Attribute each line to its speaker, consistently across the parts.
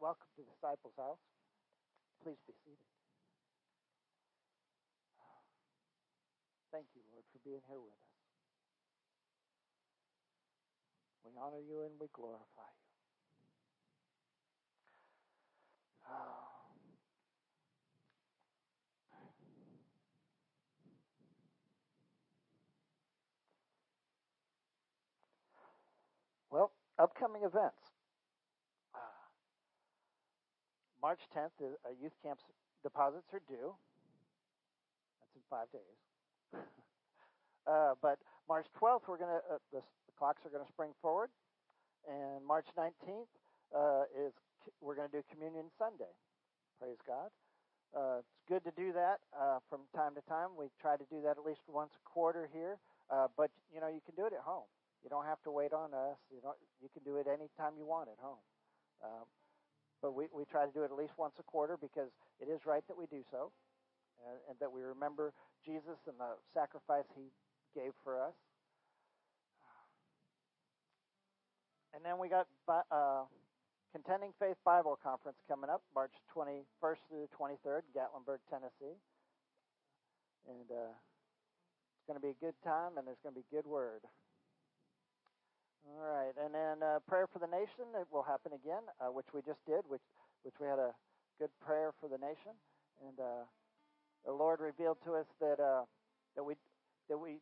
Speaker 1: welcome to Disciples House. Please be seated. Thank you, Lord, for being here with us. We honor you and we glorify you. Oh. Well, upcoming events. March 10th, uh, youth camps deposits are due. That's in five days. uh, but March 12th, we're gonna uh, the, the, clocks are gonna spring forward, and March 19th uh, is we're gonna do Communion Sunday. Praise God. Uh, it's good to do that uh, from time to time. We try to do that at least once a quarter here, but you know you can do it at home. You don't have to wait on us. You know you can do it anytime you want at home. Um, but we, we try to do it at least once a quarter because it is right that we do so and, and that we remember Jesus and the sacrifice he gave for us. And then we got uh, Contending Faith Bible Conference coming up March 21st through the 23rd, Gatlinburg, Tennessee. And uh, it's going to be a good time, and there's going to be good word. All right, and then uh, prayer for the nation. It will happen again, uh, which we just did, which which we had a good prayer for the nation, and uh, the Lord revealed to us that uh, that we that we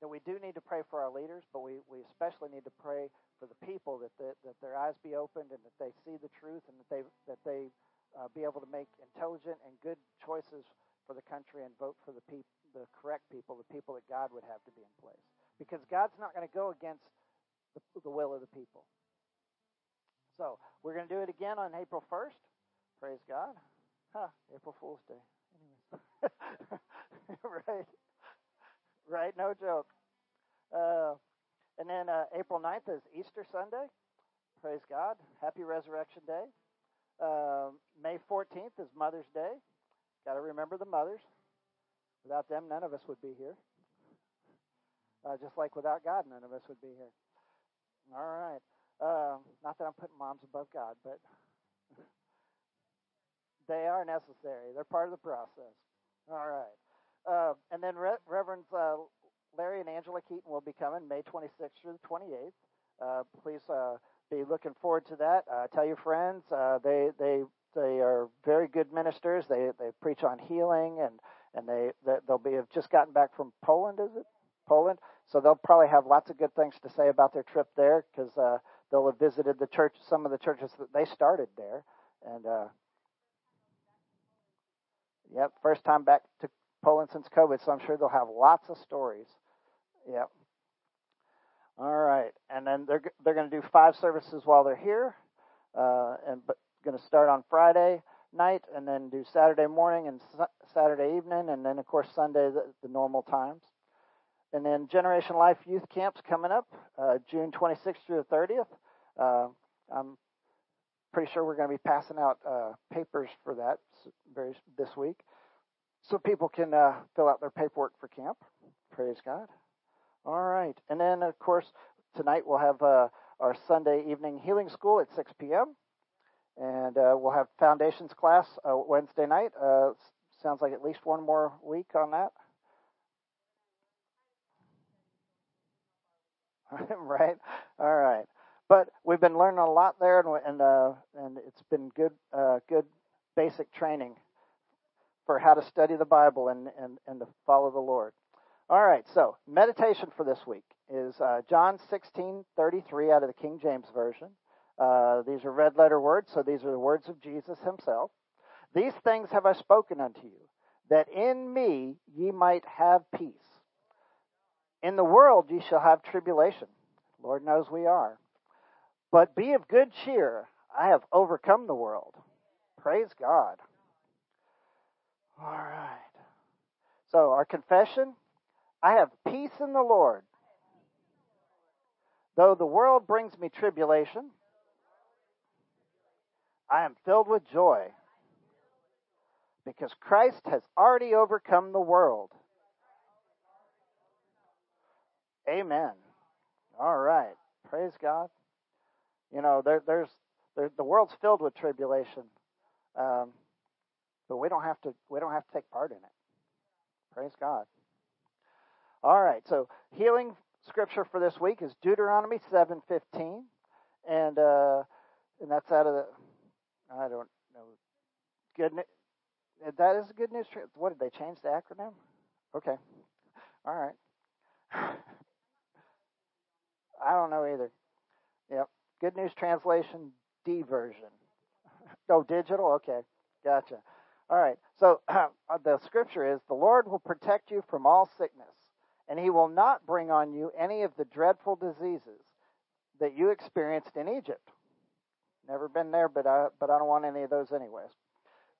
Speaker 1: that we do need to pray for our leaders, but we, we especially need to pray for the people that the, that their eyes be opened and that they see the truth and that they that they uh, be able to make intelligent and good choices for the country and vote for the peop- the correct people, the people that God would have to be in place. Because God's not going to go against the, the will of the people. So we're going to do it again on April 1st. Praise God. Huh, April Fool's Day. right. Right, no joke. Uh, and then uh, April 9th is Easter Sunday. Praise God. Happy Resurrection Day. Uh, May 14th is Mother's Day. Got to remember the mothers. Without them, none of us would be here. Uh, just like without God, none of us would be here. All right. Uh, not that I'm putting moms above God, but they are necessary. They're part of the process. All right. Uh, and then Re- Reverends uh, Larry and Angela Keaton will be coming May 26th through the 28th. Uh, please uh, be looking forward to that. Uh, tell your friends. Uh, they they they are very good ministers. They they preach on healing and and they they'll be have just gotten back from Poland. Is it Poland? So they'll probably have lots of good things to say about their trip there because uh, they'll have visited the church, some of the churches that they started there, and uh, yep, first time back to Poland since COVID. So I'm sure they'll have lots of stories. Yep. All right, and then they're they're going to do five services while they're here, uh, and but going to start on Friday night, and then do Saturday morning and Saturday evening, and then of course Sunday the, the normal times. And then Generation Life Youth Camp's coming up uh, June 26th through the 30th. Uh, I'm pretty sure we're going to be passing out uh, papers for that very this week, so people can uh, fill out their paperwork for camp. Praise God. All right, and then of course tonight we'll have uh, our Sunday evening healing school at 6 p.m. And uh, we'll have foundations class Wednesday night. sounds like at least one more week on that. right? All right. But we've been learning a lot there, and and, uh, and it's been good uh, good basic training for how to study the Bible and, and, and to follow the Lord. All right. So meditation for this week is uh, John sixteen thirty three out of the King James version. Uh, these are red letter words, so these are the words of Jesus Himself. These things have I spoken unto you, that in me ye might have peace. In the world ye shall have tribulation. Lord knows we are. But be of good cheer. I have overcome the world. Praise God. All right. So, our confession I have peace in the Lord. Though the world brings me tribulation, I am filled with joy because Christ has already overcome the world. Amen. All right. Praise God. You know, there, there's there, the world's filled with tribulation, um, but we don't have to we don't have to take part in it. Praise God. All right. So healing scripture for this week is Deuteronomy seven fifteen, and uh, and that's out of the I don't know good. That is a good news. What did they change the acronym? Okay. All right. I don't know either. Yep. Good News Translation D version. oh, digital? Okay. Gotcha. All right. So uh, the scripture is the Lord will protect you from all sickness, and he will not bring on you any of the dreadful diseases that you experienced in Egypt. Never been there, but I, but I don't want any of those anyways.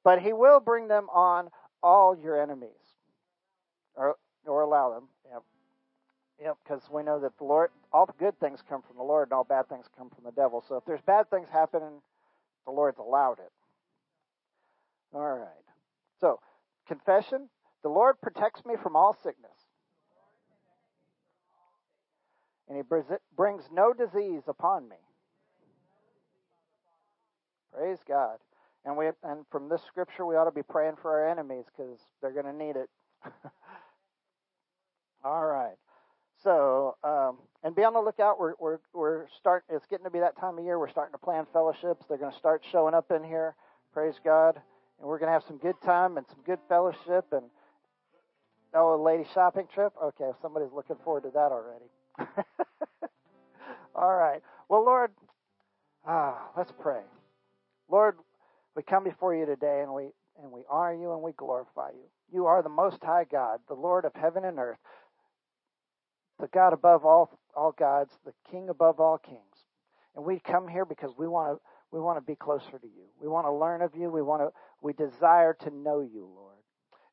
Speaker 1: But he will bring them on all your enemies, or, or allow them. Yep. Because we know that the Lord, all the good things come from the Lord, and all bad things come from the devil. So if there's bad things happening, the Lord's allowed it. All right. So, confession the Lord protects me from all sickness, and He brings no disease upon me. Praise God. And we and from this scripture we ought to be praying for our enemies because they're going to need it. All right. So, um, and be on the lookout. We're we're we're start. It's getting to be that time of year. We're starting to plan fellowships. They're going to start showing up in here. Praise God, and we're going to have some good time and some good fellowship and oh, a lady shopping trip. Okay, somebody's looking forward to that already. All right. Well, Lord, ah, let's pray. Lord, we come before you today and we and we honor you and we glorify you. You are the most high God, the Lord of heaven and earth the God above all all gods, the King above all kings. And we come here because we want to we want to be closer to you. We want to learn of you. We want to we desire to know you, Lord.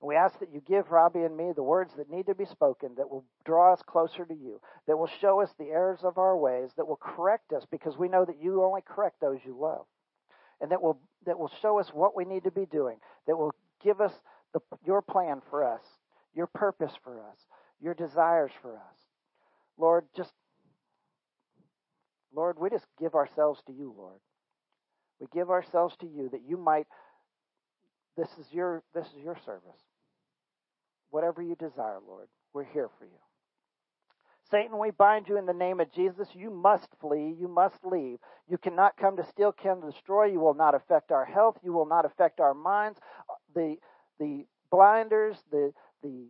Speaker 1: And we ask that you give Robbie and me the words that need to be spoken that will draw us closer to you, that will show us the errors of our ways, that will correct us because we know that you only correct those you love. And that will that will show us what we need to be doing, that will give us the, your plan for us, your purpose for us, your desires for us. Lord, just Lord, we just give ourselves to you, Lord. We give ourselves to you that you might this is your this is your service. Whatever you desire, Lord, we're here for you. Satan, we bind you in the name of Jesus. You must flee. You must leave. You cannot come to steal, kill, and destroy. You will not affect our health. You will not affect our minds. The the blinders, the the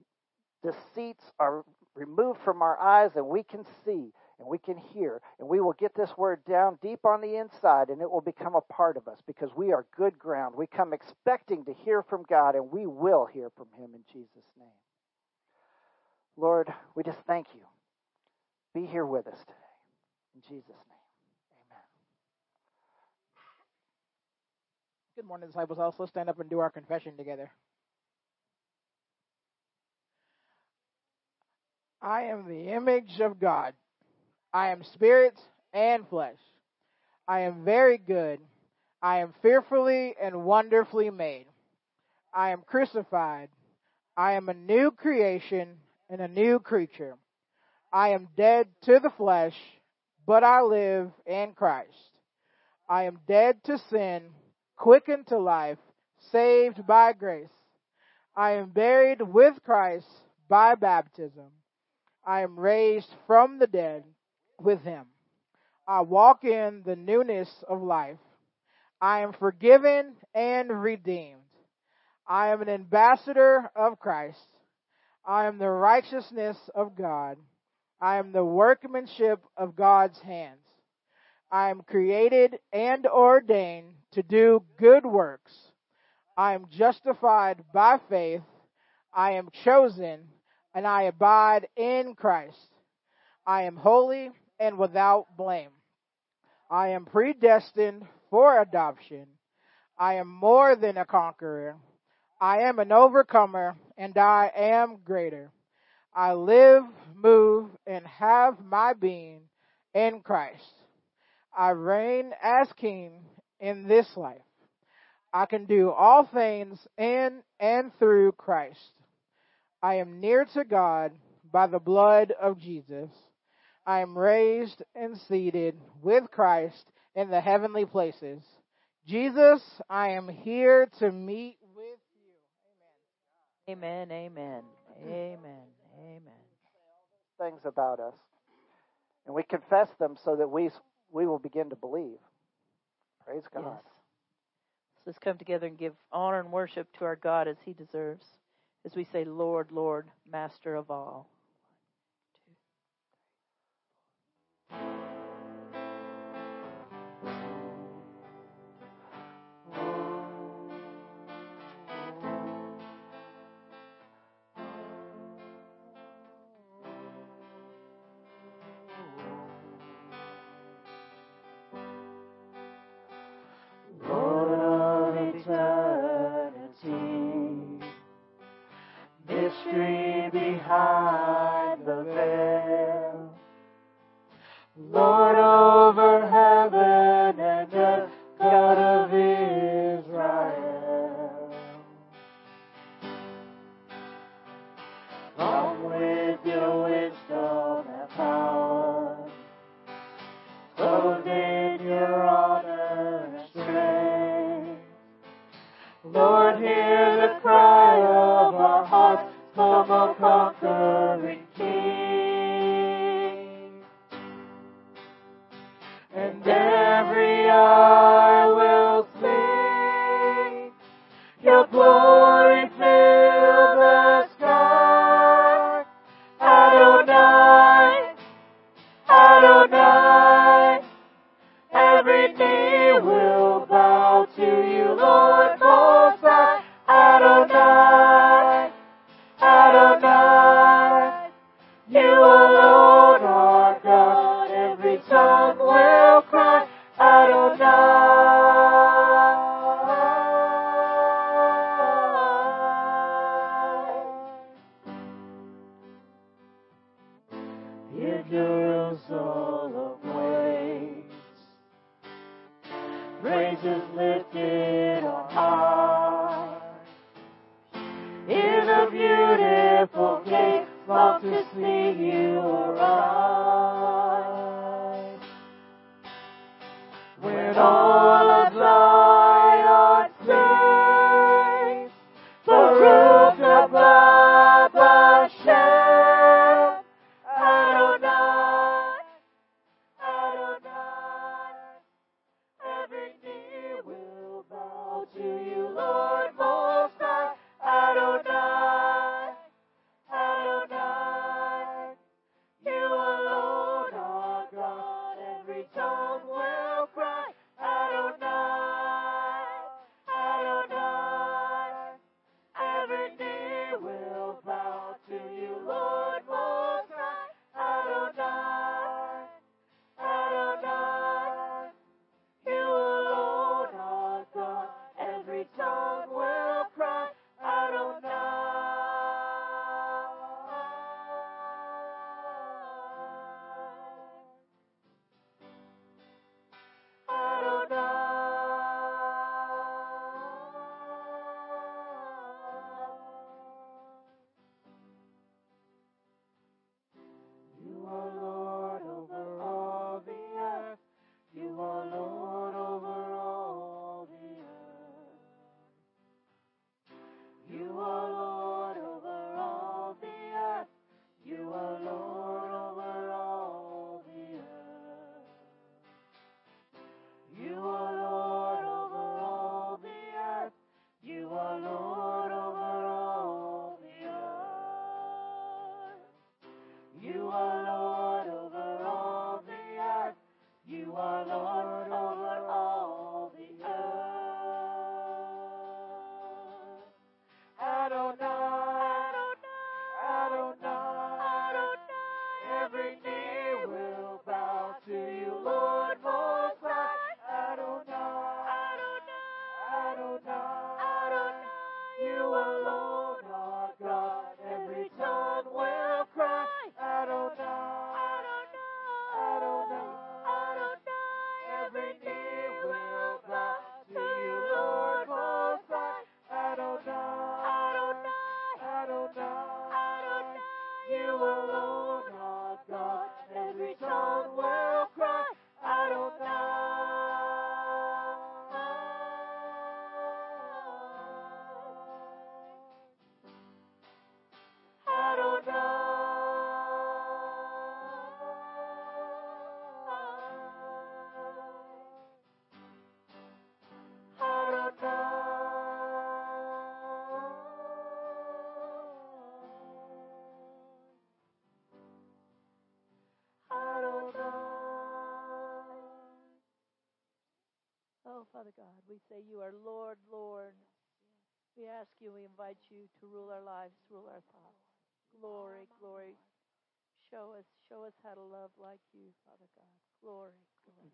Speaker 1: deceits are removed from our eyes, and we can see and we can hear, and we will get this word down deep on the inside, and it will become a part of us because we are good ground. We come expecting to hear from God, and we will hear from Him in Jesus' name. Lord, we just thank you. Be here with us today. In Jesus' name, amen.
Speaker 2: Good morning, disciples. Also, stand up and do our confession together. I am the image of God. I am spirit and flesh. I am very good. I am fearfully and wonderfully made. I am crucified. I am a new creation and a new creature. I am dead to the flesh, but I live in Christ. I am dead to sin, quickened to life, saved by grace. I am buried with Christ by baptism. I am raised from the dead with him. I walk in the newness of life. I am forgiven and redeemed. I am an ambassador of Christ. I am the righteousness of God. I am the workmanship of God's hands. I am created and ordained to do good works. I am justified by faith. I am chosen and I abide in Christ. I am holy and without blame. I am predestined for adoption. I am more than a conqueror. I am an overcomer and I am greater. I live, move, and have my being in Christ. I reign as king in this life. I can do all things in and through Christ. I am near to God by the blood of Jesus. I am raised and seated with Christ in the heavenly places. Jesus, I am here to meet with you.
Speaker 3: Amen. Amen. Amen. Amen.
Speaker 1: Things about us. And we confess them so that we we will begin to believe. Praise God.
Speaker 3: Yes. let's come together and give honor and worship to our God as he deserves. As we say, Lord, Lord, Master of all. If your soul awaits, praise. Praises lifted on high. In a beautiful place, love to see you arrive. When all
Speaker 4: We say, You are Lord, Lord. We ask you, we invite you to rule our lives, rule our thoughts. Glory, glory. Show us, show us how to love like you, Father God. Glory, glory.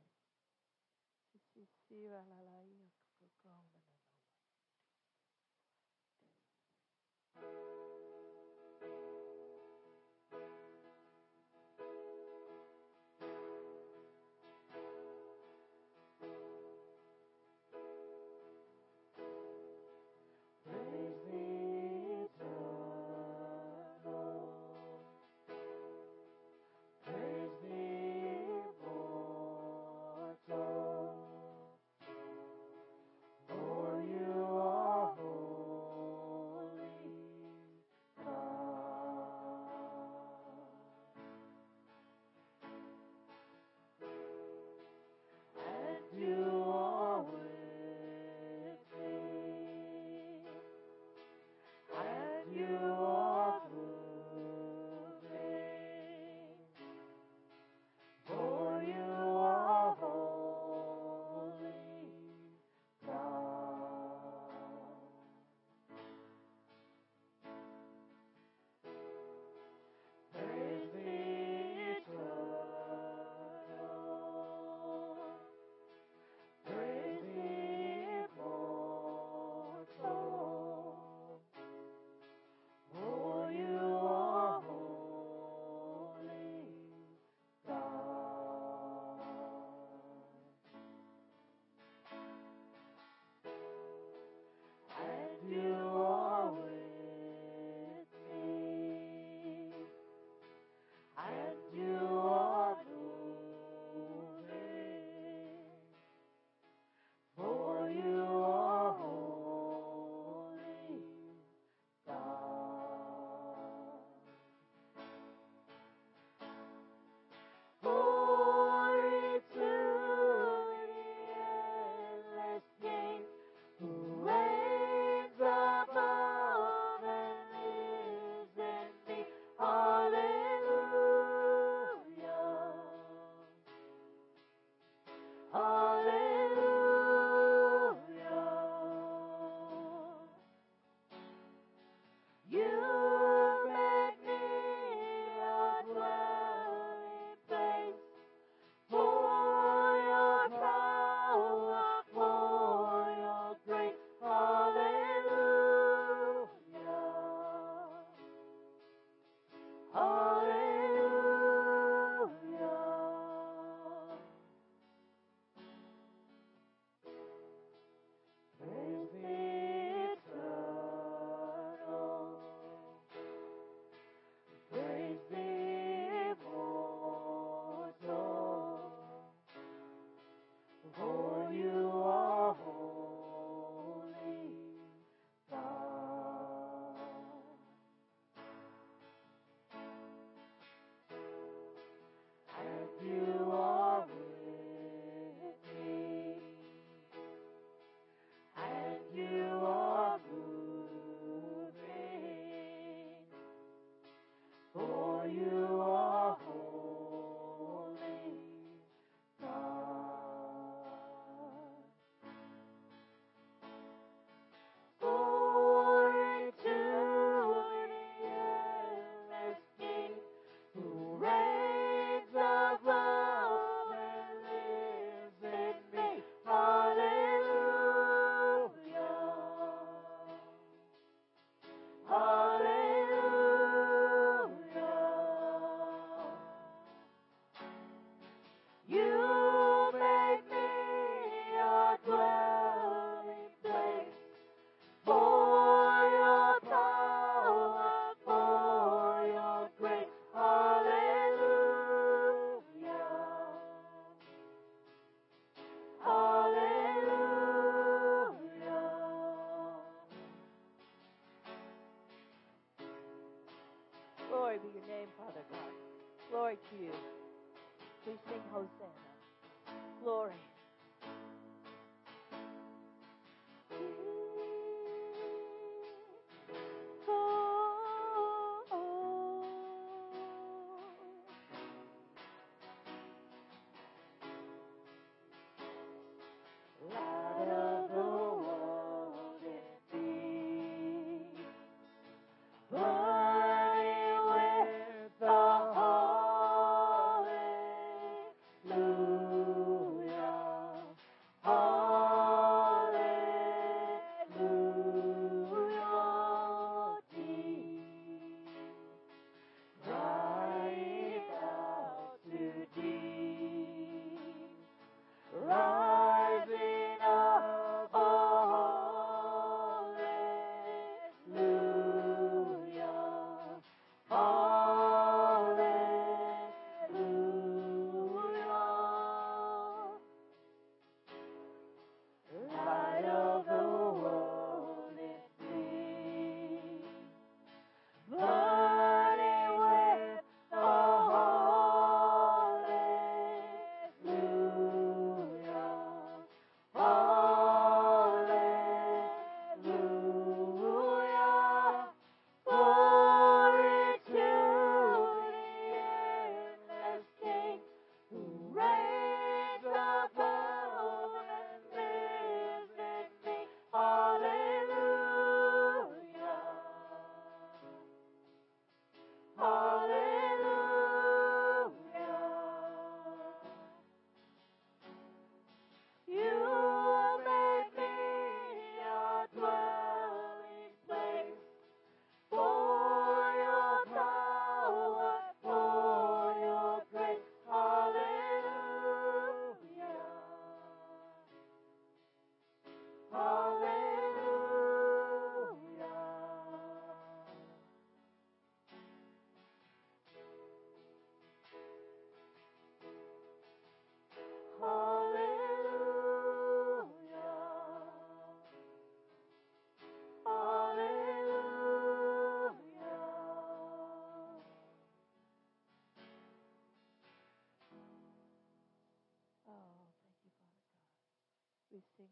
Speaker 3: We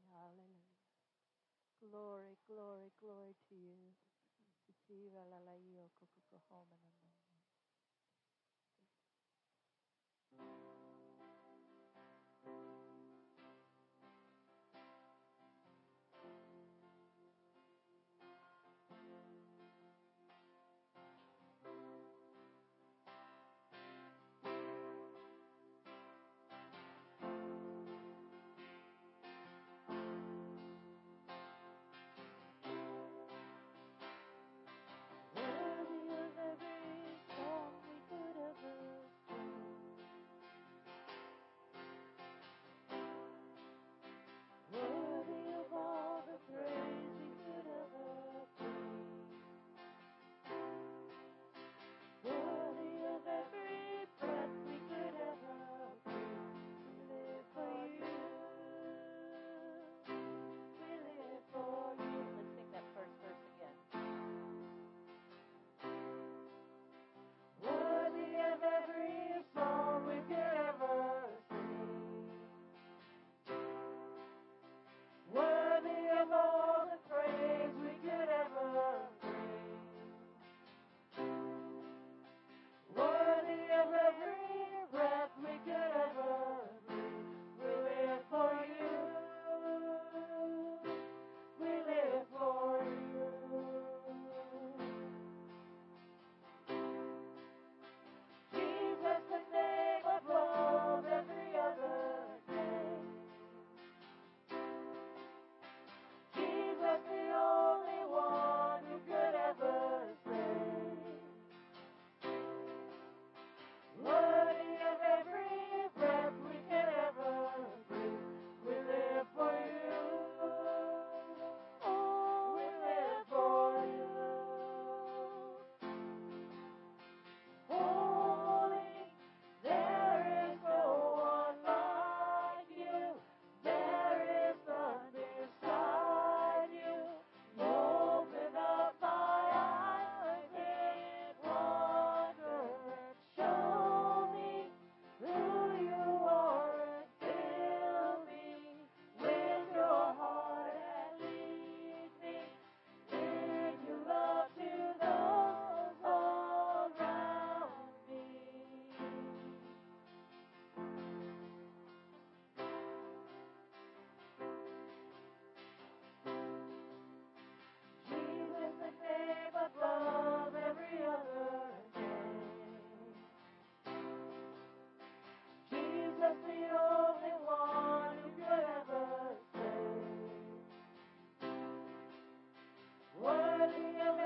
Speaker 3: living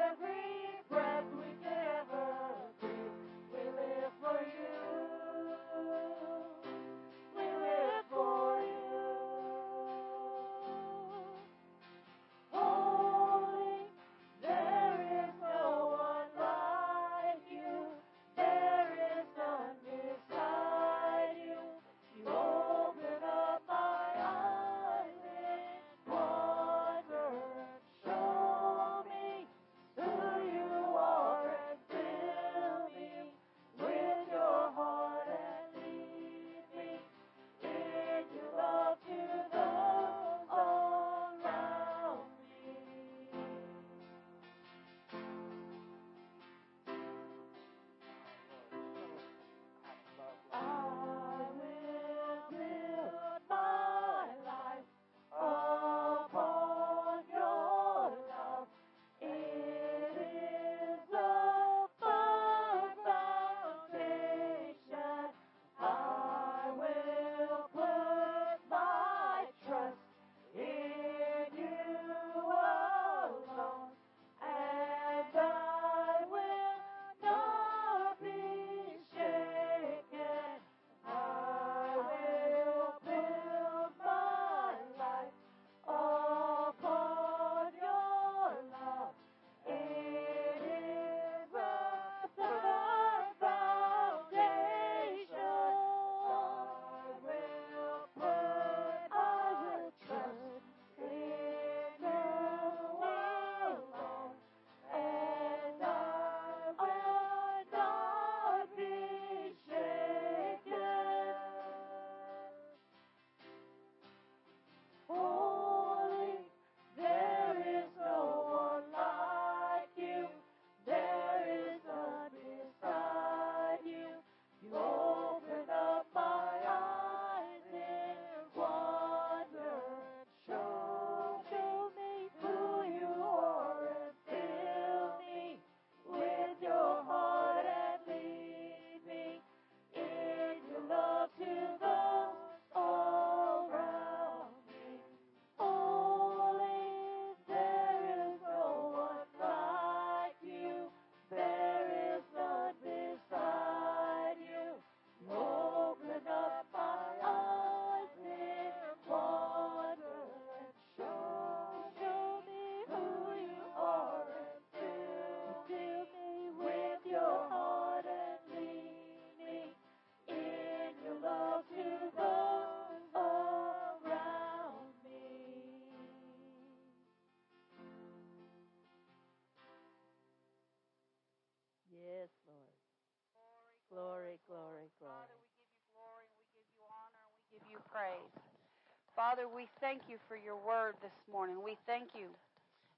Speaker 3: Father, we
Speaker 5: thank you for your word this morning. We thank you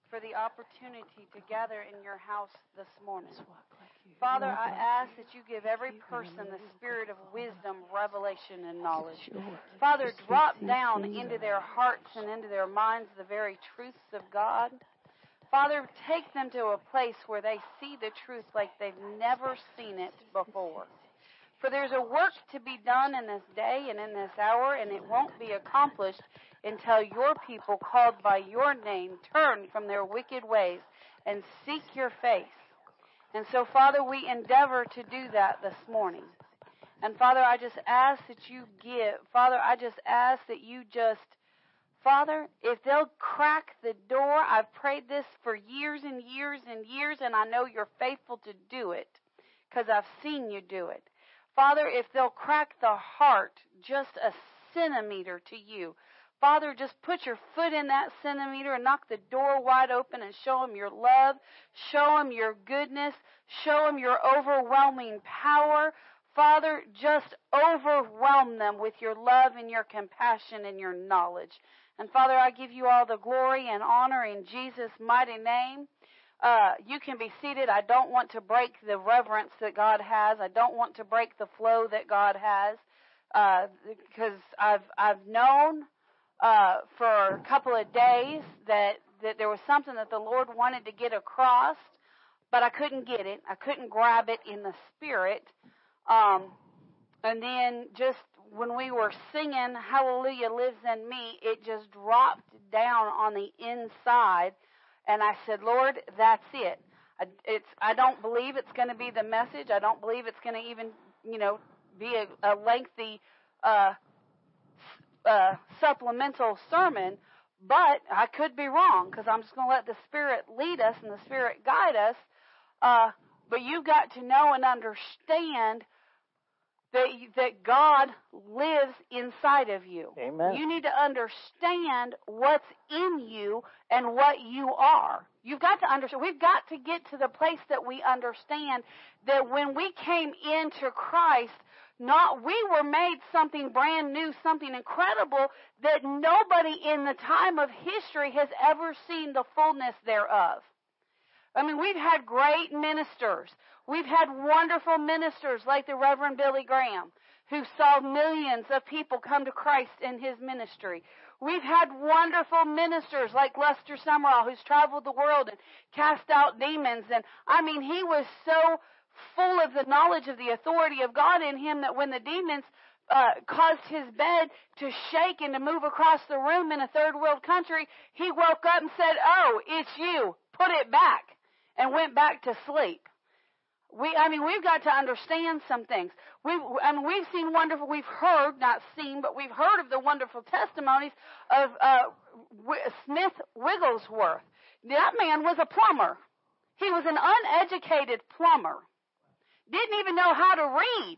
Speaker 5: for the opportunity to gather in your house this morning. Father, I ask that you give every person the spirit of wisdom, revelation, and knowledge. Father, drop down into their hearts and into their minds the very truths of God. Father, take them to a place where they see the truth like they've never seen it before. For there's a work to be done in this day and in this hour, and it won't be accomplished until your people called by your name turn from their wicked ways and seek your face. And so, Father, we endeavor to do that this morning. And Father, I just ask that you give, Father, I just ask that you just, Father, if they'll crack the door, I've prayed this for years and years and years, and I know you're faithful to do it because I've seen you do it. Father, if they'll crack the heart just a centimeter to you, Father, just put your foot in that centimeter and knock the door wide open and show them your love, show them your goodness, show them your overwhelming power. Father, just overwhelm them with your love and your compassion and your knowledge. And Father, I give you all the glory and honor in Jesus' mighty name. Uh, you can be seated. I don't want to break the reverence that God has. I don't want to break the flow that God has, uh, because I've I've known uh, for a couple of days that that there was something that the Lord wanted to get across, but I couldn't get it. I couldn't grab it in the spirit. Um, and then just when we were singing Hallelujah Lives in Me, it just dropped down on the inside and I said, Lord, that's it. I, it's, I don't believe it's going to be the message. I don't believe it's going to even, you know, be a, a lengthy, uh, uh, supplemental sermon, but I could be wrong because I'm just going to let the Spirit lead us and the Spirit guide us. Uh, but you've got to know and understand that that God lives inside of you.
Speaker 1: Amen.
Speaker 5: You need to understand what's in you and what you are. You've got to understand. We've got to get to the place that we understand that when we came into Christ, not we were made something brand new, something incredible that nobody in the time of history has ever seen the fullness thereof. I mean, we've had great ministers. We've had wonderful ministers like the Reverend Billy Graham, who saw millions of people come to Christ in his ministry. We've had wonderful ministers like Lester Sumrall, who's traveled the world and cast out demons. And I mean, he was so full of the knowledge of the authority of God in him that when the demons uh, caused his bed to shake and to move across the room in a third world country, he woke up and said, Oh, it's you. Put it back. And went back to sleep. We, I mean, we've got to understand some things. We've, I mean, we've seen wonderful, we've heard, not seen, but we've heard of the wonderful testimonies of uh, Smith Wigglesworth. That man was a plumber. He was an uneducated plumber. Didn't even know how to read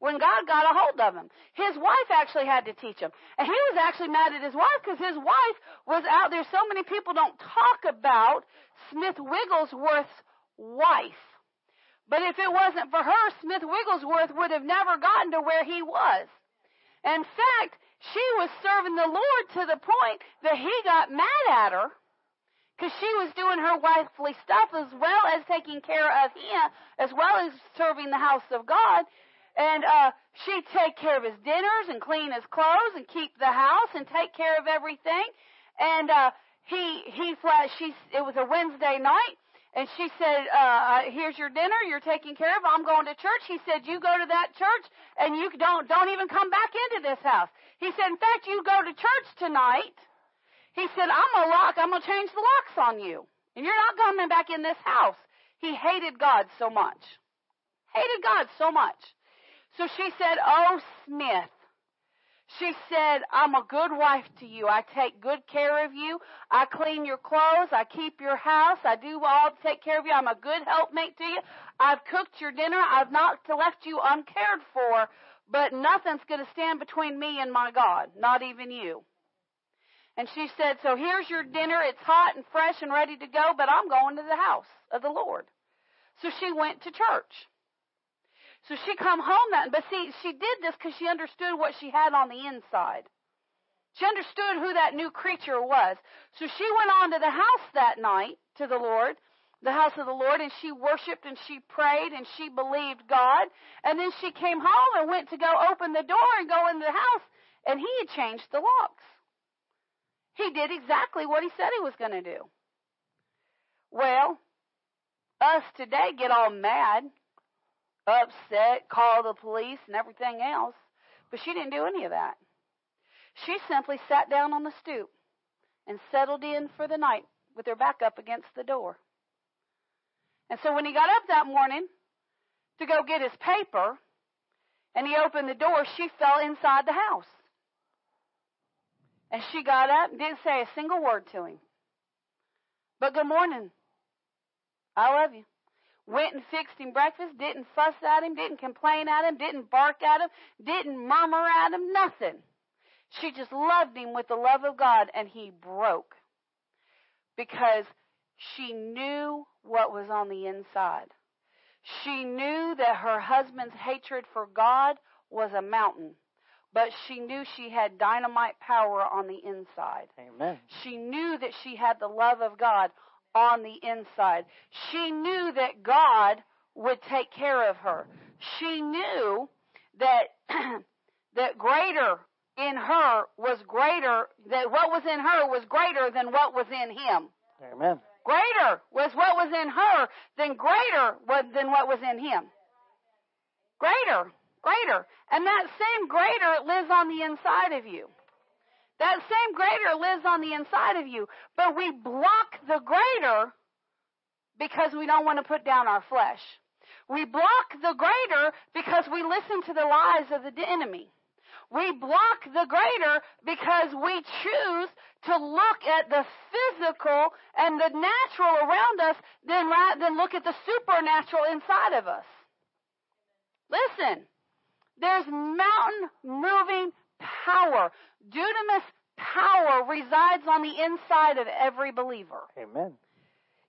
Speaker 5: when God got a hold of him. His wife actually had to teach him. And he was actually mad at his wife because his wife was out there. So many people don't talk about Smith Wigglesworth's wife. But if it wasn't for her, Smith Wigglesworth would have never gotten to where he was. In fact, she was serving the Lord to the point that he got mad at her because she was doing her wifely stuff as well as taking care of him, as well as serving the house of God. And uh, she'd take care of his dinners and clean his clothes and keep the house and take care of everything. And uh, he he flat. She it was a Wednesday night, and she said, uh, "Here's your dinner. You're taking care of. I'm going to church." He said, "You go to that church, and you don't don't even come back into this house." He said, "In fact, you go to church tonight." He said, "I'm gonna lock. I'm gonna change the locks on you, and you're not coming back in this house." He hated God so much. Hated God so much. So she said, Oh, Smith. She said, I'm a good wife to you. I take good care of you. I clean your clothes. I keep your house. I do all to take care of you. I'm a good helpmate to you. I've cooked your dinner. I've not left you uncared for, but nothing's going to stand between me and my God, not even you. And she said, So here's your dinner. It's hot and fresh and ready to go, but I'm going to the house of the Lord. So she went to church. So she come home that, but see, she did this because she understood what she had on the inside. She understood who that new creature was. So she went on to the house that night to the Lord, the house of the Lord, and she worshiped and she prayed and she believed God. And then she came home and went to go open the door and go into the house, and he had changed the locks. He did exactly what he said he was going to do. Well, us today get all mad, upset, call the police and everything else, but she didn't do any of that. She simply sat down on the stoop and settled in for the night with her back up against the door. And so when he got up that morning to go get his paper and he opened the door, she fell inside the house. And she got up and didn't say a single word to him. But good morning. I love you. Went and fixed him breakfast, didn't fuss at him, didn't complain at him, didn't bark at him, didn't murmur at him, nothing. She just loved him with the love of God, and he broke because she knew what was on the inside. She knew that her husband's hatred for God was a mountain, but she knew she had dynamite power on the inside.
Speaker 1: Amen.
Speaker 5: She knew that she had the love of God on the inside. She knew that God would take care of her. She knew that that greater in her was greater, that what was in her was greater than what was in him.
Speaker 1: Amen.
Speaker 5: Greater was what was in her than greater was than what was in him. Greater, greater. And that same greater lives on the inside of you. That same greater lives on the inside of you. But we block the greater because we don't want to put down our flesh. We block the greater because we listen to the lies of the enemy. We block the greater because we choose to look at the physical and the natural around us than, than look at the supernatural inside of us. Listen, there's mountain moving power. Dunamis power resides on the inside of every believer.
Speaker 1: Amen.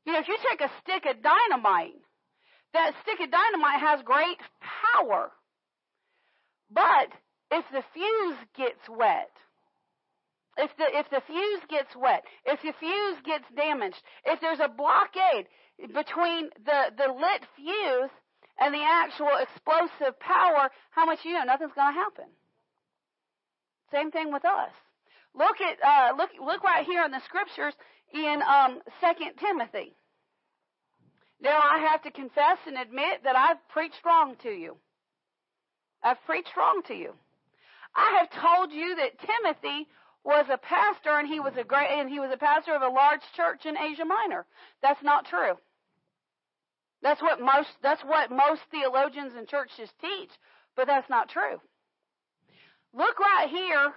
Speaker 5: You know, if you take a stick of dynamite, that stick of dynamite has great power. But if the fuse gets wet, if the if the fuse gets wet, if the fuse gets damaged, if there's a blockade between the the lit fuse and the actual explosive power, how much you know? Nothing's going to happen. Same thing with us. Look at uh, look look right here in the scriptures in um, Second Timothy. Now I have to confess and admit that I've preached wrong to you. I've preached wrong to you. I have told you that Timothy was a pastor and he was a great and he was a pastor of a large church in Asia Minor. That's not true. That's what most that's what most theologians and churches teach, but that's not true. Look right here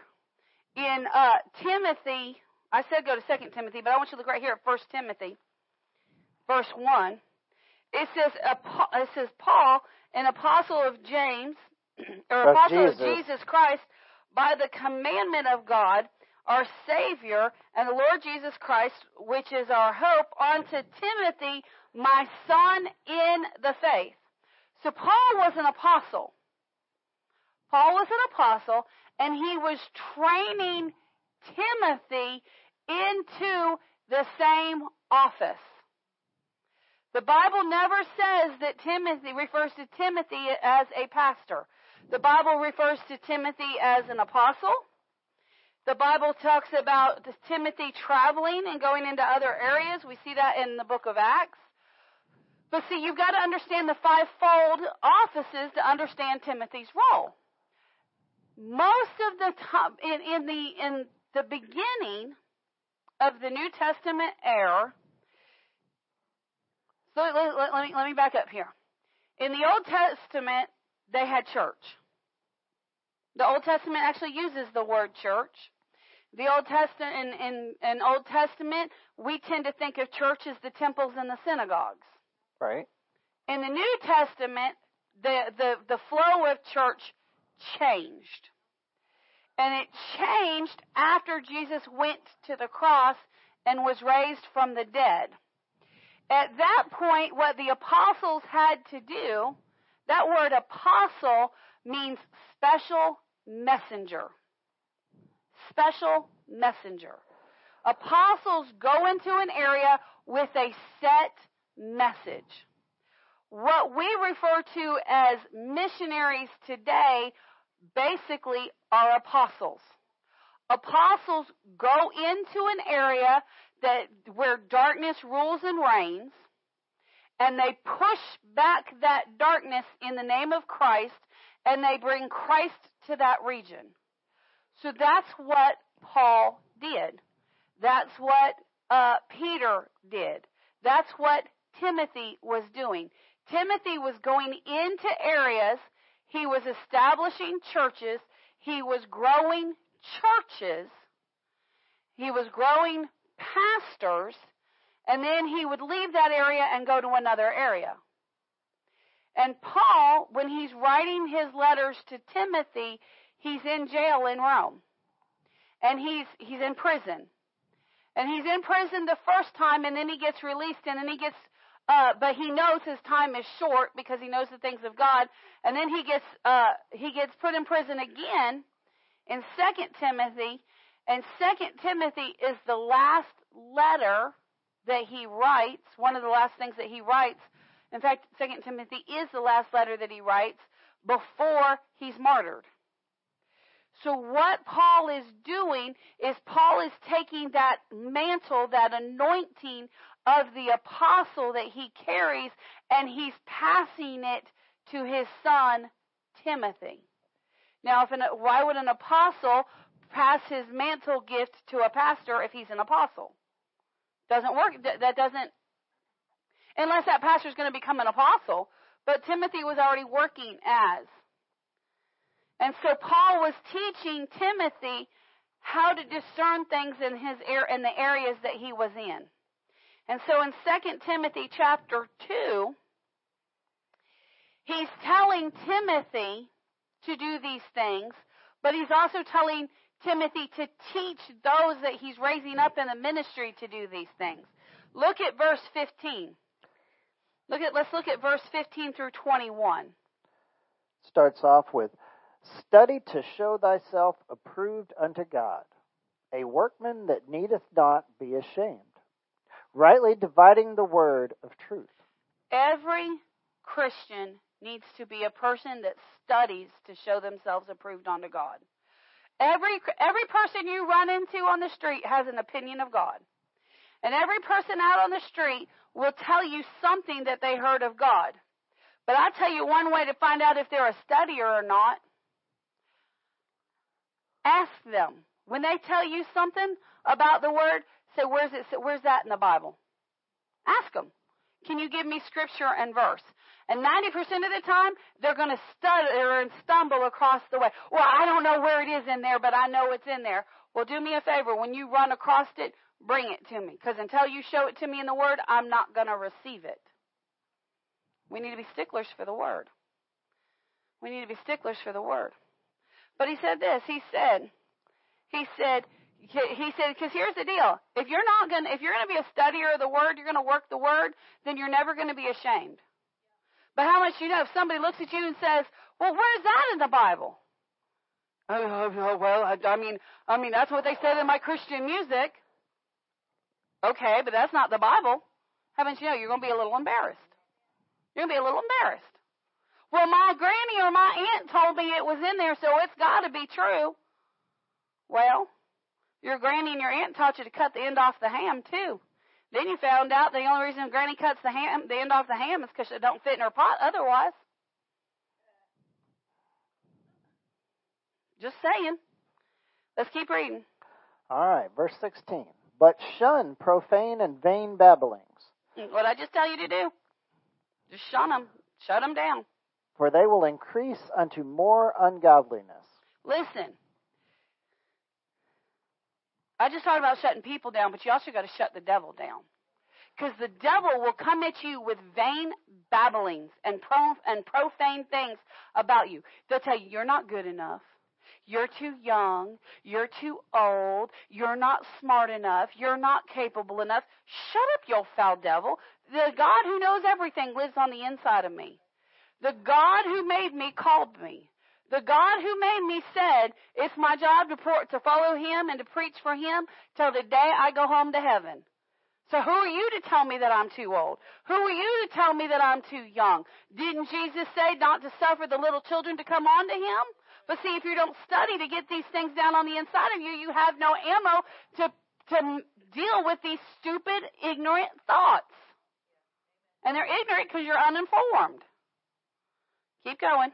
Speaker 5: in uh, Timothy. I said go to Second Timothy, but I want you to look right here at First Timothy, verse one. It says it says Paul, an apostle of James, or
Speaker 1: Of
Speaker 5: apostle
Speaker 1: Jesus.
Speaker 5: of Jesus Christ, by the commandment of God, our Savior, and the Lord Jesus Christ, which is our hope, unto Timothy, my son in the faith. So Paul was an apostle. Paul was an apostle, and he was training Timothy into the same office. The Bible never says that Timothy refers to Timothy as a pastor. The Bible refers to Timothy as an apostle. The Bible talks about Timothy traveling and going into other areas. We see that in the book of Acts. But see, you've got to understand the fivefold offices to understand Timothy's role. Most of the time, in, in the in the beginning of the New Testament era, so let, let, let me let me back up here. In the Old Testament, they had church. The Old Testament actually uses the word church. The Old Testament in, in, in Old Testament, we tend to think of church as the temples and the synagogues.
Speaker 1: Right.
Speaker 5: In the New Testament, the, the, the flow of church changed. And it changed after Jesus went to the cross and was raised from the dead. At that point, what the apostles had to do, That word apostle means special messenger. Special messenger. Apostles go into an area with a set message. What we refer to as missionaries today basically are apostles. Apostles go into an area that where darkness rules and reigns and they push back that darkness in the name of Christ and they bring Christ to that region. So that's what Paul did. That's what uh, Peter did. That's what Timothy was doing. Timothy was going into areas, he was establishing churches, he was growing churches, he was growing pastors, and then he would leave that area and go to another area. And Paul, when he's writing his letters to Timothy, he's in jail in Rome. And he's he's in prison. And he's in prison the first time and then he gets released and then he gets uh, but he knows his time is short because he knows the things of God. And then he gets uh, he gets put in prison again in Second Timothy, and Second Timothy is the last letter that he writes. One of the last things that he writes. In fact, Second Timothy is the last letter that he writes before he's martyred. So what Paul is doing is Paul is taking that mantle, that anointing of the apostle that he carries, and he's passing it to his son Timothy. Now, if an, why would an apostle pass his mantle gift to a pastor if he's an apostle? Doesn't work. That doesn't, unless that pastor is going to become an apostle. But Timothy was already working as. And so Paul was teaching Timothy how to discern things in his air in the areas that he was in. And so in 2 Timothy chapter 2, he's telling Timothy to do these things, but he's also telling Timothy to teach those that he's raising up in the ministry to do these things. Look at verse 15. Look at let's look at verse 15 through 21.
Speaker 1: Starts off with study to show thyself approved unto God, a workman that needeth not be ashamed, rightly dividing the word of truth.
Speaker 5: Every Christian needs to be a person that studies to show themselves approved unto God. Every every person you run into on the street has an opinion of God. And every person out on the street will tell you something that they heard of God. But I tell you one way to find out if they're a studier or not. Ask them. When they tell you something about the word, say where's it where's that in the Bible? Ask them. Can you give me scripture and verse? And 90% of the time, they're going to stutter and stumble across the way. Well, I don't know where it is in there, but I know it's in there. Well, do me a favor. When you run across it, bring it to me. Because until you show it to me in the Word, I'm not going to receive it. We need to be sticklers for the Word. We need to be sticklers for the Word. But he said this. He said, he said, he said, because here's the deal. If you're not going to, if you're going to be a studier of the Word, you're going to work the Word, then you're never going to be ashamed. But how much you know if somebody looks at you and says, "Well, where's that in the Bible?" Oh, oh, oh, well, I, I mean, I mean that's what they said in my Christian music. Okay, but that's not the Bible. Haven't you know you're going to be a little embarrassed? You're going to be a little embarrassed. Well, my granny or my aunt told me it was in there, so it's got to be true. Well, your granny and your aunt taught you to cut the end off the ham too. Then you found out the only reason Granny cuts the ham, the end off the ham, is because it don't fit in her pot otherwise. Just saying. Let's keep reading.
Speaker 1: All right, verse 16. But shun profane and vain babblings.
Speaker 5: What I just tell you to do? Just shun them. Shut them down.
Speaker 1: For they will increase unto more ungodliness.
Speaker 5: Listen, I just talked about shutting people down, but you also got to shut the devil down. Because the devil will come at you with vain babblings and, and profane things about you. They'll tell you, you're not good enough. You're too young. You're too old. You're not smart enough. You're not capable enough. Shut up, you foul devil. The God who knows everything lives on the inside of me. The God who made me called me. The God who made me said, it's my job to, pour, to follow him and to preach for him till the day I go home to heaven. So who are you to tell me that I'm too old? Who are you to tell me that I'm too young? Didn't Jesus say not to suffer the little children to come on to him? But see, if you don't study to get these things down on the inside of you, you have no ammo to, to deal with these stupid, ignorant thoughts. And they're ignorant because you're uninformed. Keep going.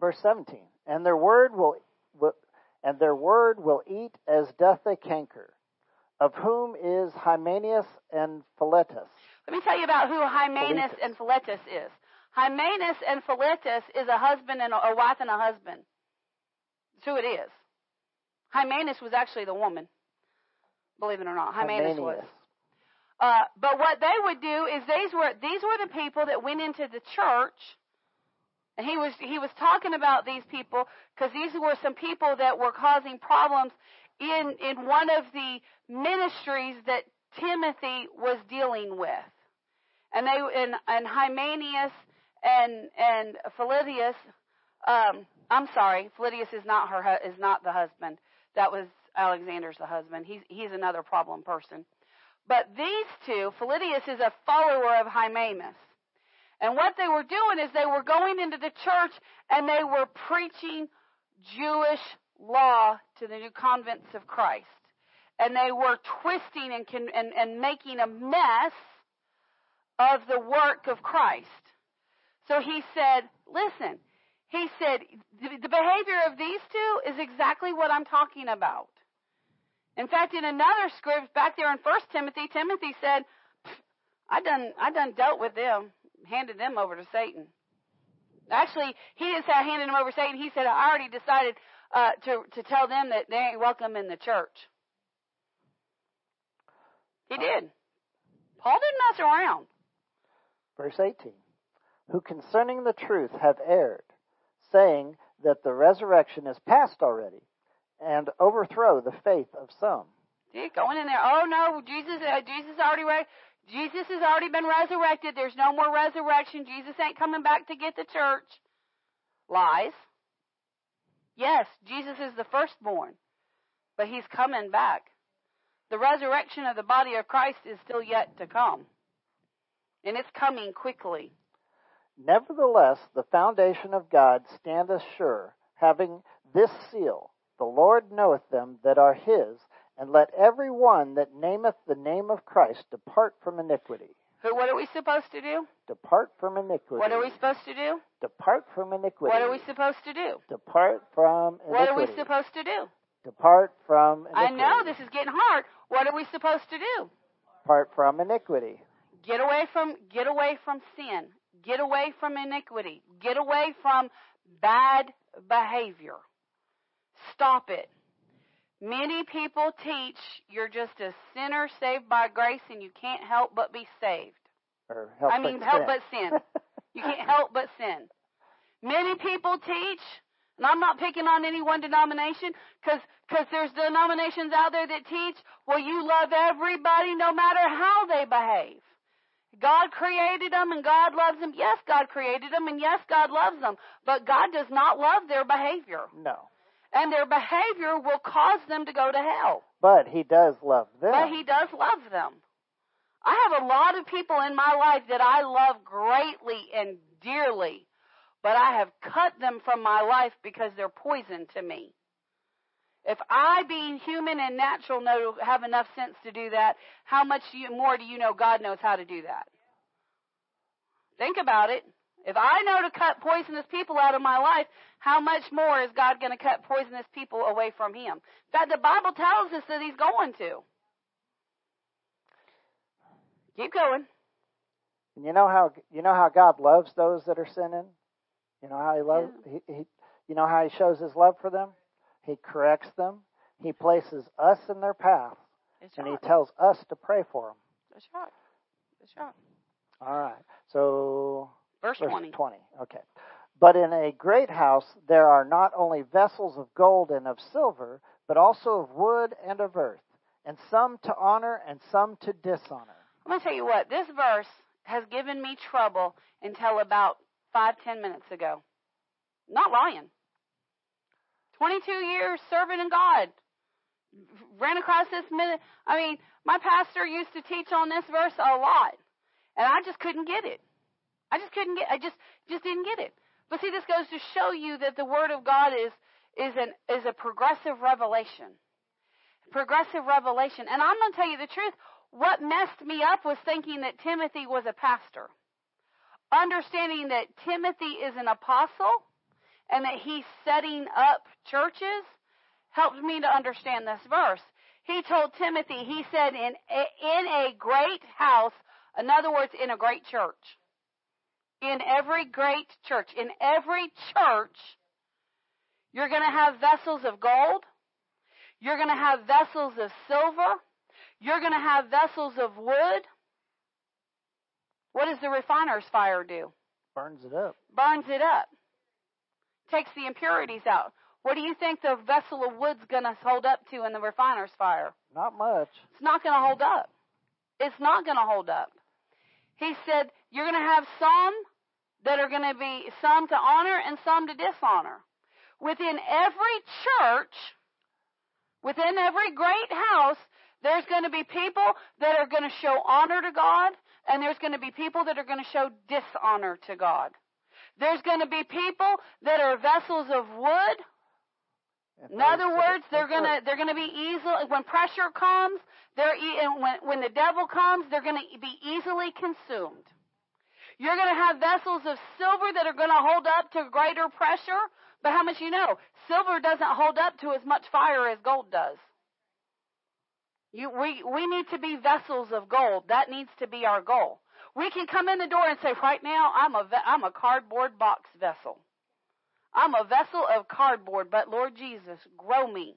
Speaker 1: Verse 17. And their word will, will and their word will eat as doth a canker, of whom is Hymenaeus and Philetus.
Speaker 5: Let me tell you about who Hymenaeus
Speaker 1: Philetus.
Speaker 5: and Philetus is. Hymenaeus and Philetus is a husband and a, a wife and a husband. That's who it is. Hymenaeus was actually the woman. Believe it or not, Hymenaeus was. Uh, but what they would do is these were these were the people that went into the church, and he was he was talking about these people because these were some people that were causing problems in in one of the ministries that Timothy was dealing with, and they and and Hymenaeus and and Philetus. Um, I'm sorry, Philetus is not her is not the husband. That was Alexander's the husband. He's he's another problem person. But these two, Philetus is a follower of Hymenaeus. And what they were doing is they were going into the church and they were preaching Jewish law to the new convents of Christ. And they were twisting and, and, and making a mess of the work of Christ. So he said, listen, he said, the, the behavior of these two is exactly what I'm talking about. In fact, in another script back there in First Timothy, Timothy said, "I done, I done dealt with them, handed them over to Satan." Actually, he didn't say I handed them over to Satan. He said I already decided uh, to to tell them that they ain't welcome in the church. He did. Paul didn't mess around.
Speaker 1: Verse 18. Who concerning the truth have erred, saying that the resurrection is past already, and overthrow the faith of some.
Speaker 5: See, going in there. Oh no, Jesus, uh, Jesus already re- Jesus has already been resurrected. There's no more resurrection. Jesus ain't coming back to get the church. Lies. Yes, Jesus is the firstborn, but he's coming back. The resurrection of the body of Christ is still yet to come, and it's coming quickly.
Speaker 1: Nevertheless, the foundation of God standeth sure, having this seal The Lord knoweth them that are his, and let every one that nameth the name of Christ depart from iniquity.
Speaker 5: What are we supposed to do?
Speaker 1: Depart from iniquity.
Speaker 5: What are we supposed to do?
Speaker 1: Depart from iniquity.
Speaker 5: What are we supposed to do?
Speaker 1: Depart from iniquity.
Speaker 5: What are we supposed to do?
Speaker 1: Depart from iniquity.
Speaker 5: I know this is getting hard. What are we supposed to do?
Speaker 1: Depart from iniquity.
Speaker 5: Get away from get away from sin. Get away from iniquity. Get away from bad behavior. Stop it. Many people teach you're just a sinner saved by grace and you can't help but be saved.
Speaker 1: Or help
Speaker 5: I mean,
Speaker 1: but
Speaker 5: help
Speaker 1: sin.
Speaker 5: but sin. You can't help but sin. Many people teach, and I'm not picking on any one denomination, because there's denominations out there that teach, well, you love everybody no matter how they behave. God created them and God loves them. Yes, God created them and yes, God loves them. But God does not love their behavior.
Speaker 1: No.
Speaker 5: And their behavior will cause them to go to hell.
Speaker 1: But he does love them.
Speaker 5: But he does love them. I have a lot of people in my life that I love greatly and dearly, but I have cut them from my life because they're poison to me. If I, being human and natural, know have enough sense to do that, how much more do you know God knows how to do that? Think about it. If I know to cut poisonous people out of my life, how much more is God going to cut poisonous people away from Him? In fact, the Bible tells us that He's going to. Keep going.
Speaker 1: And you know how you know how God loves those that are sinning. You know how he loves. He, he, you know how he shows his love for them. He corrects them. He places us in their path,
Speaker 5: That's
Speaker 1: and
Speaker 5: right.
Speaker 1: he tells us to pray for them.
Speaker 5: That's right. That's right.
Speaker 1: All right. So
Speaker 5: Verse
Speaker 1: verse
Speaker 5: 20.
Speaker 1: 20. Okay. But in a great house there are not only vessels of gold and of silver, but also of wood and of earth, and some to honor and some to dishonor.
Speaker 5: I'm going to tell you what, this verse has given me trouble until about five, ten minutes ago. Not lying. 22 years serving in God. Ran across this minute. I mean, my pastor used to teach on this verse a lot, and I just couldn't get it. I just couldn't get. I just just didn't get it. But see, this goes to show you that the Word of God is is an is a progressive revelation. Progressive revelation. And I'm going to tell you the truth. What messed me up was thinking that Timothy was a pastor. Understanding that Timothy is an apostle and that he's setting up churches helped me to understand this verse. He told Timothy, he said, in a, in a great house, in other words, in a great church. In every great church, in every church, you're going to have vessels of gold. You're going to have vessels of silver. You're going to have vessels of wood. What does the refiner's fire do?
Speaker 1: Burns it up.
Speaker 5: Burns it up. Takes the impurities out. What do you think the vessel of wood's going to hold up to in the refiner's fire?
Speaker 1: Not much.
Speaker 5: It's not going to hold up. It's not going to hold up. He said, You're going to have some that are going to be some to honor and some to dishonor. Within every church, within every great house, there's going to be people that are going to show honor to God, and there's going to be people that are going to show dishonor to God. There's going to be people that are vessels of wood. In other words, they're going to they're to be easily when pressure comes, they're when when the devil comes, they're going to be easily consumed. You're going to have vessels of silver that are going to hold up to greater pressure, but how much you know? Silver doesn't hold up to as much fire as gold does. You, we, we need to be vessels of gold. That needs to be our goal. We can come in the door and say, right now, I'm a, I'm a cardboard box vessel. I'm a vessel of cardboard, but Lord Jesus, grow me.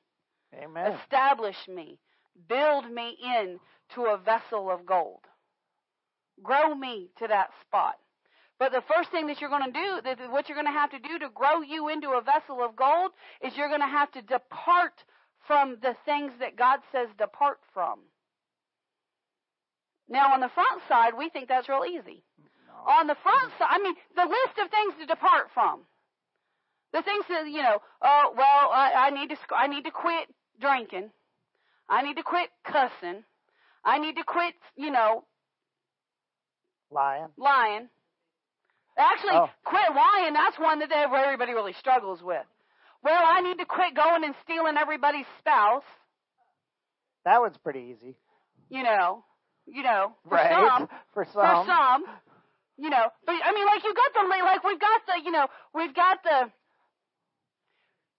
Speaker 1: Amen.
Speaker 5: Establish me. Build me in to a vessel of gold. Grow me to that spot. But the first thing that you're going to do, what you're going to have to do to grow you into a vessel of gold, is you're going to have to depart from the things that God says depart from. Now, on the front side, we think that's real easy.
Speaker 1: No.
Speaker 5: On the front side, I mean, the list of things to depart from. The things that you know. Oh well, I, I need to. I need to quit drinking. I need to quit cussing. I need to quit. You know,
Speaker 1: lying.
Speaker 5: Lying. Actually,
Speaker 1: oh.
Speaker 5: quit lying. That's one that everybody really struggles with. Well, I need to quit going and stealing everybody's spouse.
Speaker 1: That one's pretty easy.
Speaker 5: You know, you know, for
Speaker 1: right.
Speaker 5: some,
Speaker 1: for some,
Speaker 5: for some, you know. But I mean, like you got the like we've got the you know we've got the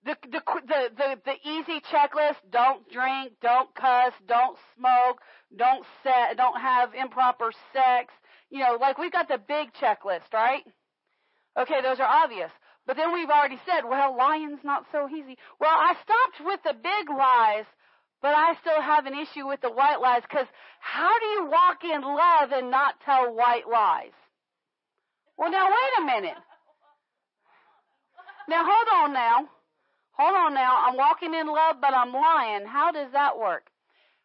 Speaker 5: the the the the, the easy checklist: don't drink, don't cuss, don't smoke, don't set, don't have improper sex. You know, like we've got the big checklist, right? Okay, those are obvious. But then we've already said, well, lying's not so easy. Well, I stopped with the big lies, but I still have an issue with the white lies because how do you walk in love and not tell white lies? Well, now wait a minute. Now hold on now. Hold on now. I'm walking in love, but I'm lying. How does that work?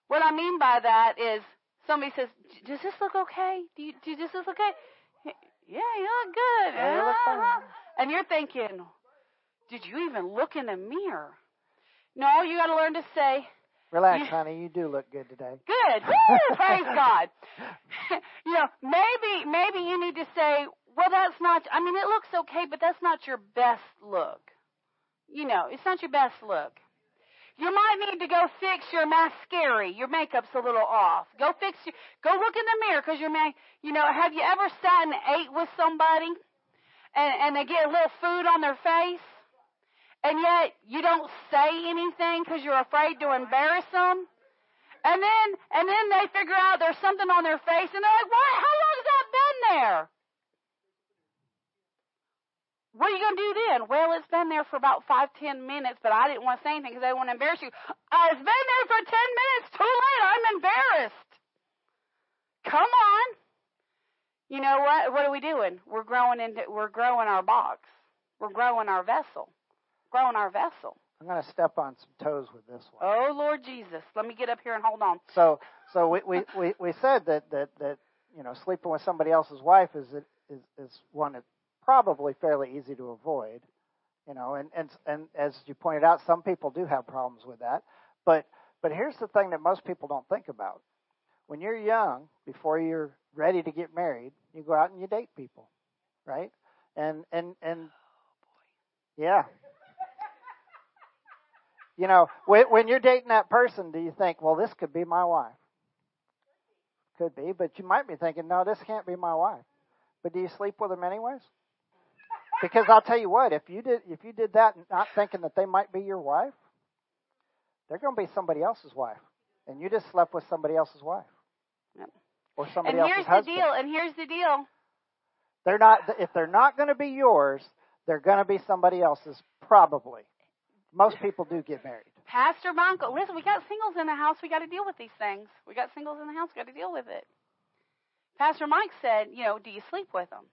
Speaker 5: What I mean by that is somebody says, "Does this look okay? Do you, does this look okay?" Yeah, you look good.
Speaker 1: Yeah, you look fine. Uh-huh.
Speaker 5: And you're thinking, "Did you even look in the mirror?" No, you got to learn to say,
Speaker 1: Relax, honey. You do look good today.
Speaker 5: Good. Woo, praise God. you know, maybe maybe you need to say, well, that's not. I mean, it looks okay, but that's not your best look. You know, it's not your best look. You might need to go fix your mascara. Your makeup's a little off. Go fix your. Go look in the mirror because your make. You know, have you ever sat and ate with somebody, and and they get a little food on their face, and yet you don't say anything because you're afraid to embarrass them? And then and then they figure out there's something on their face and they're like, What? How long has that been there? What are you going to do then? Well, it's been there for about five, ten minutes, but I didn't want to say anything because I didn't want to embarrass you. Uh, it's been there for ten minutes. Too late. I'm embarrassed. Come on. You know what? What are we doing? We're growing into. We're growing our box. We're growing our vessel. Growing our vessel.
Speaker 1: I'm going to step on some toes with this one.
Speaker 5: Oh Lord Jesus, let me get up here and hold on.
Speaker 1: So, so we, we, we, we said that, that, that you know, sleeping with somebody else's wife is is is one probably fairly easy to avoid. You know, and and and as you pointed out, some people do have problems with that. But but here's the thing that most people don't think about. When you're young, before you're ready to get married, you go out and you date people, right? And and and oh, yeah. You know, when, when you're dating that person, do you think, well, this could be my wife? Could be, but you might be thinking, no, this can't be my wife. But do you sleep with them anyways? Because I'll tell you what, if you did if you did that not thinking that they might be your wife, they're going to be somebody else's wife, and you just slept with somebody else's wife,
Speaker 5: Yep.
Speaker 1: or somebody
Speaker 5: And
Speaker 1: else's
Speaker 5: here's the deal. And here's the deal.
Speaker 1: They're not if they're not going to be yours, they're going to be somebody else's probably. Most people do get married.
Speaker 5: Pastor Michael, listen, we got singles in the house. We got to deal with these things. We got singles in the house. We got to deal with it. Pastor Mike said, you know, do you sleep with them?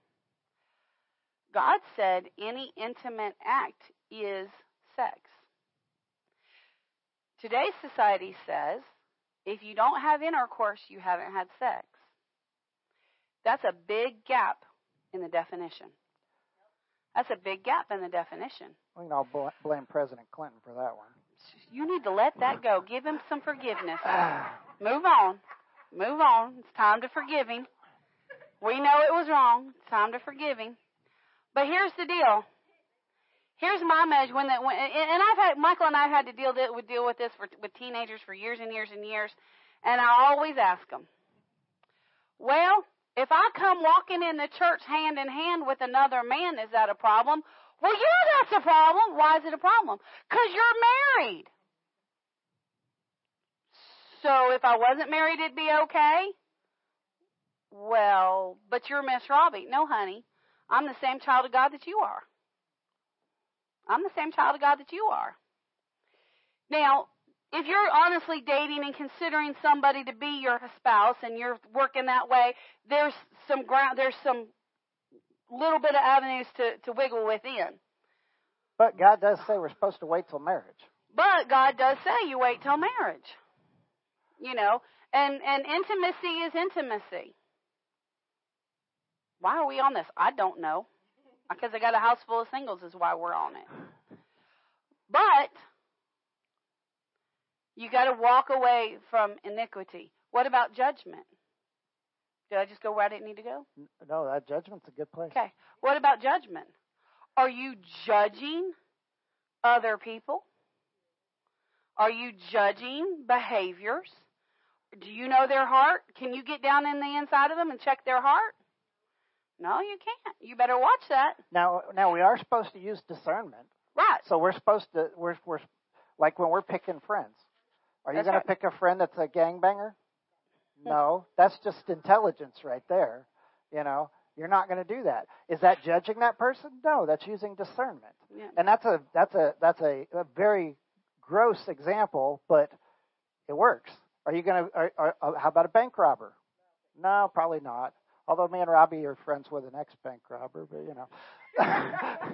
Speaker 5: God said any intimate act is sex. Today's society says if you don't have intercourse, you haven't had sex. That's a big gap in the definition. That's a big gap in the definition.
Speaker 1: We can all bl- blame President Clinton for that one.
Speaker 5: You need to let that go. Give him some forgiveness. Move on. Move on. It's time to forgive him. We know it was wrong. It's time to forgive him. But here's the deal. Here's my message. When, the, when and I've had Michael and I've had to deal with deal with this for, with teenagers for years and years and years, and I always ask them. Well, if I come walking in the church hand in hand with another man, is that a problem? Well, yeah, that's a problem. Why is it a problem? Because you're married. So if I wasn't married, it'd be okay? Well, but you're Miss Robbie. No, honey. I'm the same child of God that you are. I'm the same child of God that you are. Now, if you're honestly dating and considering somebody to be your spouse and you're working that way, there's some ground, there's some little bit of avenues to, to wiggle within.
Speaker 1: But God does say we're supposed to wait till marriage.
Speaker 5: But God does say you wait till marriage. You know, and and intimacy is intimacy. Why are we on this? I don't know. Because I got a house full of singles is why we're on it. But you got to walk away from iniquity. What about judgment? Did I just go where I didn't need to go?
Speaker 1: No, that judgment's a good place.
Speaker 5: Okay. What about judgment? Are you judging other people? Are you judging behaviors? Do you know their heart? Can you get down in the inside of them and check their heart? No, you can't. You better watch that.
Speaker 1: Now, now we are supposed to use discernment.
Speaker 5: Right.
Speaker 1: So we're supposed to we're we're like when we're picking friends. Are you going
Speaker 5: right.
Speaker 1: to pick a friend that's a gangbanger? Hmm. No, that's just intelligence right there. You know, you're not going to do that. Is that judging that person? No, that's using discernment.
Speaker 5: Yeah.
Speaker 1: And that's a that's a that's a, a very gross example, but it works. Are you going to? Are, uh, how about a bank robber? No, probably not. Although me and Robbie are friends with an ex-bank robber, but you know.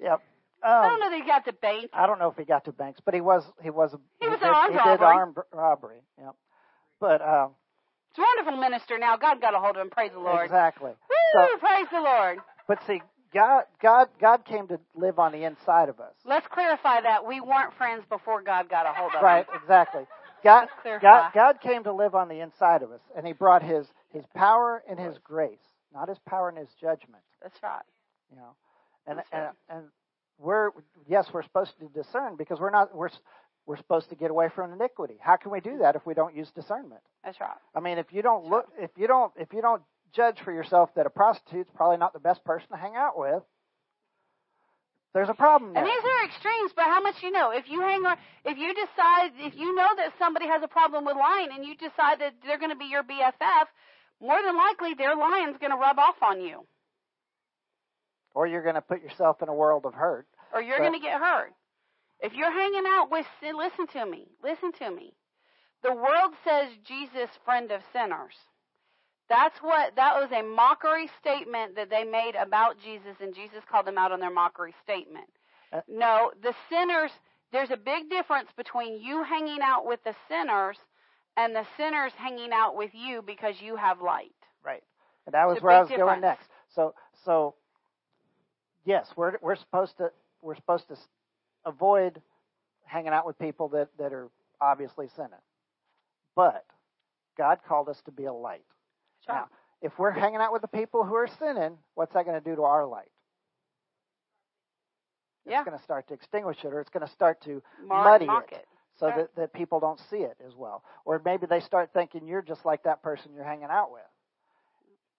Speaker 1: yep.
Speaker 5: I
Speaker 1: Um,
Speaker 5: don't know that he got the bank.
Speaker 1: I don't know if he got to banks, but he was he was a,
Speaker 5: He was
Speaker 1: did,
Speaker 5: an armed
Speaker 1: he did
Speaker 5: robbery.
Speaker 1: armed robbery. Yep. But um,
Speaker 5: It's a wonderful minister now. God got a hold of him. Praise the Lord.
Speaker 1: exactly.
Speaker 5: Woo!
Speaker 1: So-
Speaker 5: praise the Lord.
Speaker 1: But see, God God God came to live on the inside of us.
Speaker 5: Let's clarify that. We weren't friends before God got a hold of
Speaker 1: us.
Speaker 5: Right,
Speaker 1: exactly. God,
Speaker 5: Let's clarify.
Speaker 1: God, God came to live on the inside of us, and He brought His His power and His grace, not His power and His judgment.
Speaker 5: That's right.
Speaker 1: You know, and
Speaker 5: That's
Speaker 1: and
Speaker 5: right.
Speaker 1: and we're yes, we're supposed to discern because we're not we're we're supposed to get away from iniquity. How can we do that if we don't use discernment?
Speaker 5: That's right.
Speaker 1: I mean, if you don't look, if you don't, if you don't judge for yourself that a prostitute's probably not the best person to hang out with, there's a problem there.
Speaker 5: And these are extremes, but how much you know? If you hang on, if you decide, if you know that somebody has a problem with lying, and you decide that they're going to be your BFF, more than likely their lying's going to rub off on you,
Speaker 1: or you're going to put yourself in a world of hurt.
Speaker 5: or you're
Speaker 1: But-
Speaker 5: going to get hurt. If you're hanging out with sin, listen to me, listen to me. The world says Jesus, friend of sinners. That's what that was a mockery statement that they made about Jesus, and Jesus called them out on their mockery statement.
Speaker 1: Uh,
Speaker 5: No, the sinners. There's a big difference between you hanging out with the sinners and the sinners hanging out with you because you have light.
Speaker 1: Right. And that was
Speaker 5: It's
Speaker 1: where I was going next. So so yes, we're we're supposed to we're supposed to avoid hanging out with people that that are obviously sinning. But God called us to be a light.
Speaker 5: Right.
Speaker 1: Now, if we're hanging out with the people who are sinning, what's that going to do to our light?
Speaker 5: Yeah.
Speaker 1: It's going to start to extinguish it, or it's going to start to
Speaker 5: Mar-
Speaker 1: muddy it.
Speaker 5: it.
Speaker 1: So
Speaker 5: Right.
Speaker 1: that, that people don't see it as well. Or maybe they start thinking you're just like that person you're hanging out with.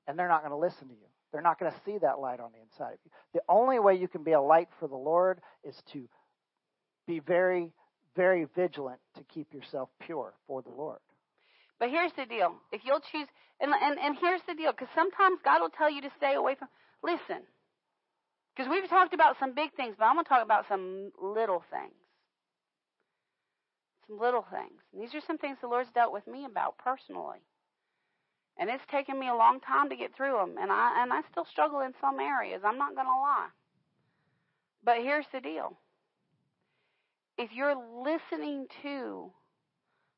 Speaker 1: And they're not going to listen to you. They're not going to see that light on the inside of you. The only way you can be a light for the Lord is to be very, very vigilant to keep yourself pure for the Lord.
Speaker 5: But here's the deal: if you'll choose, and and and here's the deal, because sometimes God will tell you to stay away from. Listen, because we've talked about some big things, but I'm going to talk about some little things. Some little things. And these are some things the Lord's dealt with me about personally, and it's taken me a long time to get through them, and I and I still struggle in some areas. I'm not going to lie. But here's the deal: if you're listening to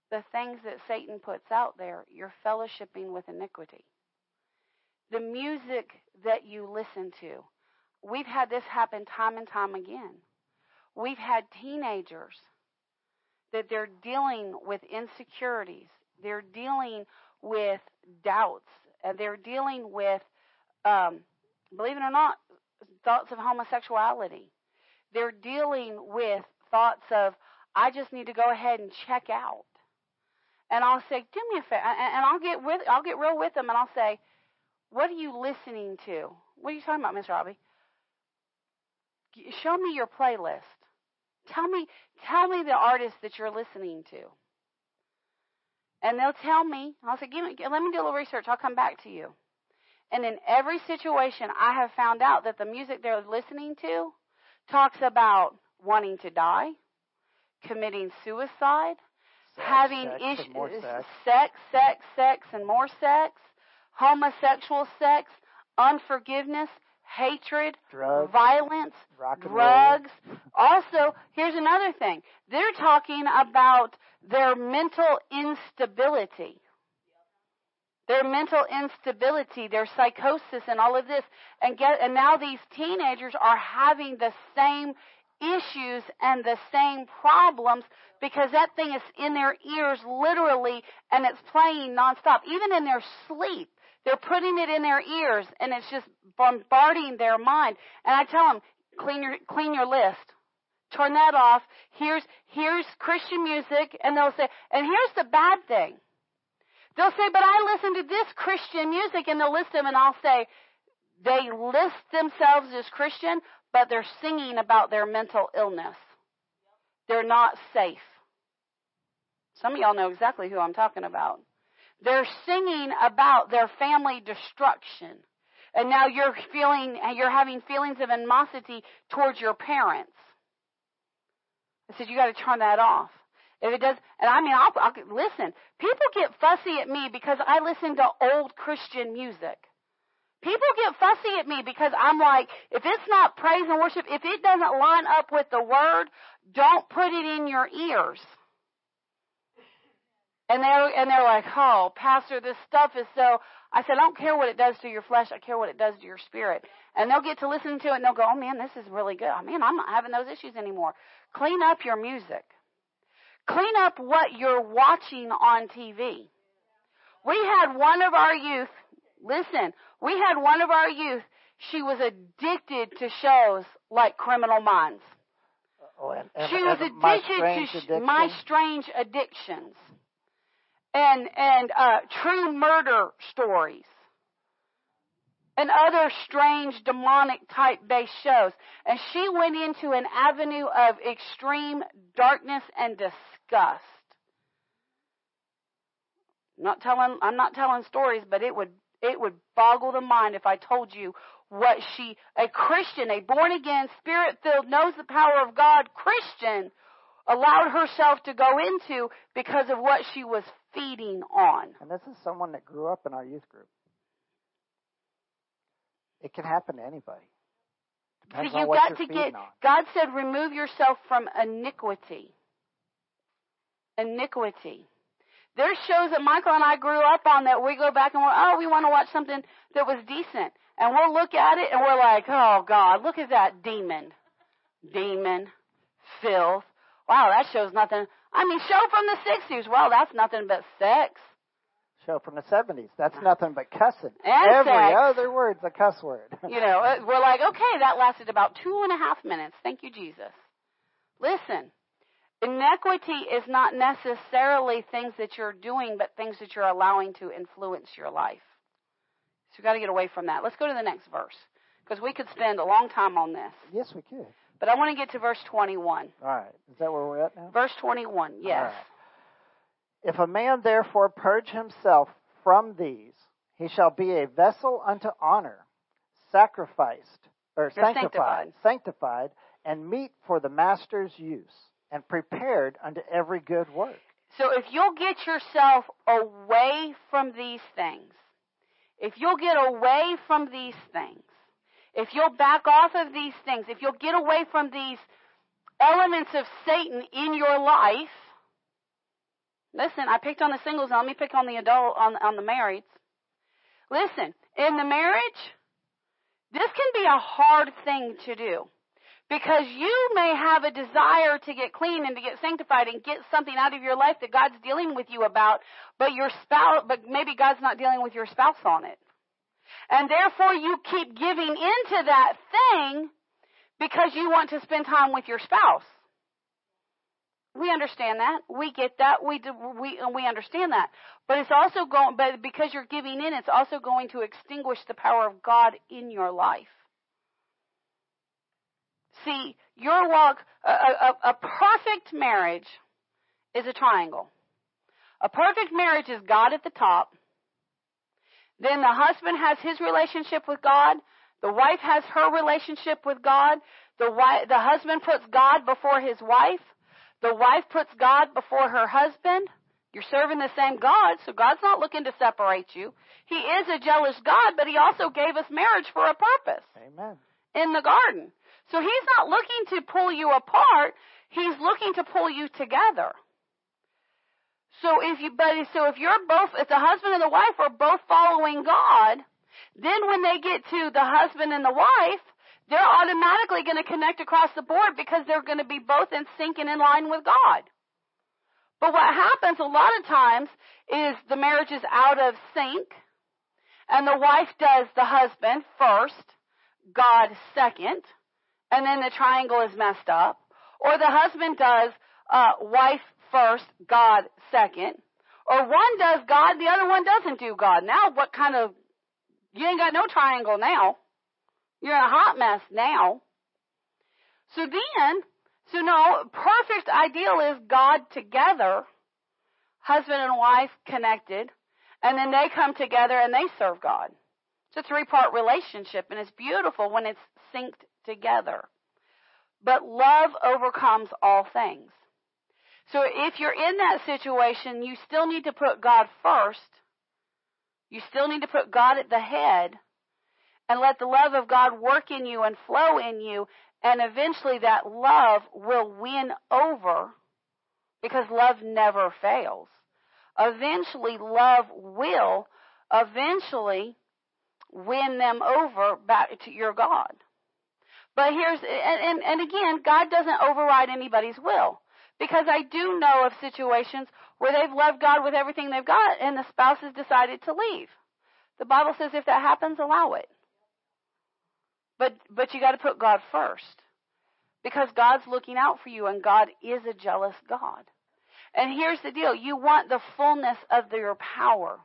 Speaker 5: the things that Satan puts out there, you're fellowshipping with iniquity. The music that you listen to, we've had this happen time and time again. We've had teenagers that they're dealing with insecurities, they're dealing with doubts, and they're dealing with, um, believe it or not, thoughts of homosexuality. They're dealing with thoughts of, I just need to go ahead and check out and I'll say, "Do me a favor," and I'll get with, I'll get real with them, and I'll say, "What are you listening to? What are you talking about, Miss Robbie? Show me your playlist. Tell me, tell me the artist that you're listening to." And they'll tell me. I'll say, "Give me, let me do a little research. I'll come back to you." And in every situation, I have found out that the music they're listening to talks about wanting to die, committing suicide,
Speaker 1: Sex,
Speaker 5: having
Speaker 1: sex,
Speaker 5: issues,
Speaker 1: uh, sex.
Speaker 5: sex, sex, sex, and more sex, homosexual sex, unforgiveness, hatred,
Speaker 1: Drugs,
Speaker 5: violence, drugs. Also, here's another thing. They're talking about their mental instability. Their mental instability, their psychosis and all of this. And get and now these teenagers are having the same issues and the same problems because that thing is in their ears literally and it's playing nonstop. Even in their sleep, they're putting it in their ears and it's just bombarding their mind. And I tell them, clean your clean your list. Turn that off. Here's here's Christian music and they'll say and here's the bad thing. They'll say, but I listen to this Christian music and they'll list them and I'll say they list themselves as Christian, but they're singing about their mental illness. They're not safe. Some of y'all know exactly who I'm talking about. They're singing about their family destruction. And now you're feeling, you're having feelings of animosity towards your parents. I said, you got to turn that off. If it does, and I mean, I'll, I'll listen. People get fussy at me because I listen to old Christian music. People get fussy at me because I'm like, if it's not praise and worship, if it doesn't line up with the word, don't put it in your ears. And they're and they're like, oh, Pastor, this stuff is so. I said, I don't care what it does to your flesh. I care what it does to your spirit. And they'll get to listen to it and they'll go, oh man, this is really good. Oh man, I'm not having those issues anymore. Clean up your music. Clean up what you're watching on TV. We had one of our youth. Listen, we had one of our youth. She was addicted to shows like Criminal Minds.
Speaker 1: Oh, and, and,
Speaker 5: She was addicted to sh- my strange addictions and and uh, true murder stories and other strange demonic type based shows. And she went into an avenue of extreme darkness and disgust. Not telling I'm not telling stories, but it would it would boggle the mind if I told you what she a Christian, a born again, spirit filled, knows the power of God Christian allowed herself to go into because of what she was feeding on.
Speaker 1: And this is someone that grew up in our youth group. It can happen to anybody. Depends
Speaker 5: See, you got to get
Speaker 1: on.
Speaker 5: God said remove yourself from iniquity. Iniquity. There's shows that Michael and I grew up on that we go back and we're, oh, we want to watch something that was decent. And we'll look at it and we're like, oh God, look at that demon. Demon. Filth. Wow, that shows nothing. I mean, show from the 60s. Well, that's nothing but sex.
Speaker 1: Show from the 70s. That's nothing but cussing.
Speaker 5: And
Speaker 1: Every
Speaker 5: sex.
Speaker 1: other word's a cuss word.
Speaker 5: You know, uh, we're like, okay, that lasted about two and a half minutes. Thank you, Jesus. Listen, iniquity is not necessarily things that you're doing, but things that you're allowing to influence your life. So you've got to get away from that. Let's go to the next verse because we could spend a long time on this.
Speaker 1: yes, we could.
Speaker 5: But I want to get to verse 21.
Speaker 1: All right. Is that where we're at now?
Speaker 5: Verse 21, yes.
Speaker 1: Right. If a man therefore purge himself from these, he shall be a vessel unto honor, sacrificed or
Speaker 5: You're
Speaker 1: sanctified, sanctified, and meet for the master's use, and prepared unto every good work.
Speaker 5: So if you'll get yourself away from these things, if you'll get away from these things, if you'll back off of these things, if you'll get away from these elements of Satan in your life, listen, I picked on the singles, now let me pick on the adult, on, on the marrieds. Listen, in the marriage, this can be a hard thing to do. Because you may have a desire to get clean and to get sanctified and get something out of your life that God's dealing with you about, but your spouse, but maybe God's not dealing with your spouse on it. And therefore you keep giving into that thing because you want to spend time with your spouse. We understand that. We get that. We do, we we understand that. But it's also going but because you're giving in, it's also going to extinguish the power of God in your life. See, your walk, a, a, a perfect marriage is a triangle. A perfect marriage is God at the top. Then the husband has his relationship with God. The wife has her relationship with God. The wife, the husband puts God before his wife. The wife puts God before her husband. You're serving the same God, so God's not looking to separate you. He is a jealous God, but he also gave us marriage for a purpose
Speaker 1: Amen.
Speaker 5: in the garden. So he's not looking to pull you apart. He's looking to pull you together. So if you, but so if you're both, if the husband and the wife are both following God, then when they get to the husband and the wife, they're automatically going to connect across the board because they're going to be both in sync and in line with God. But what happens a lot of times is the marriage is out of sync, and the wife does the husband first, God second, and then the triangle is messed up. Or the husband does uh, wife first, God second. Or one does God, the other one doesn't do God. Now, what kind of, you ain't got no triangle now. You're in a hot mess now. So then, so no, perfect ideal is God together, husband and wife connected, and then they come together and they serve God. It's a three part relationship and it's beautiful when it's synced together. But love overcomes all things. So if you're in that situation, you still need to put God first. You still need to put God at the head and let the love of God work in you and flow in you. And eventually that love will win over because love never fails. Eventually love will eventually win them over back to your God. But here's, and, and, and again, God doesn't override anybody's will. Because I do know of situations where they've loved God with everything they've got and the spouse has decided to leave. The Bible says if that happens, allow it. But, but you gotta put God first. Because God's looking out for you and God is a jealous God. And here's the deal. You want the fullness of your power.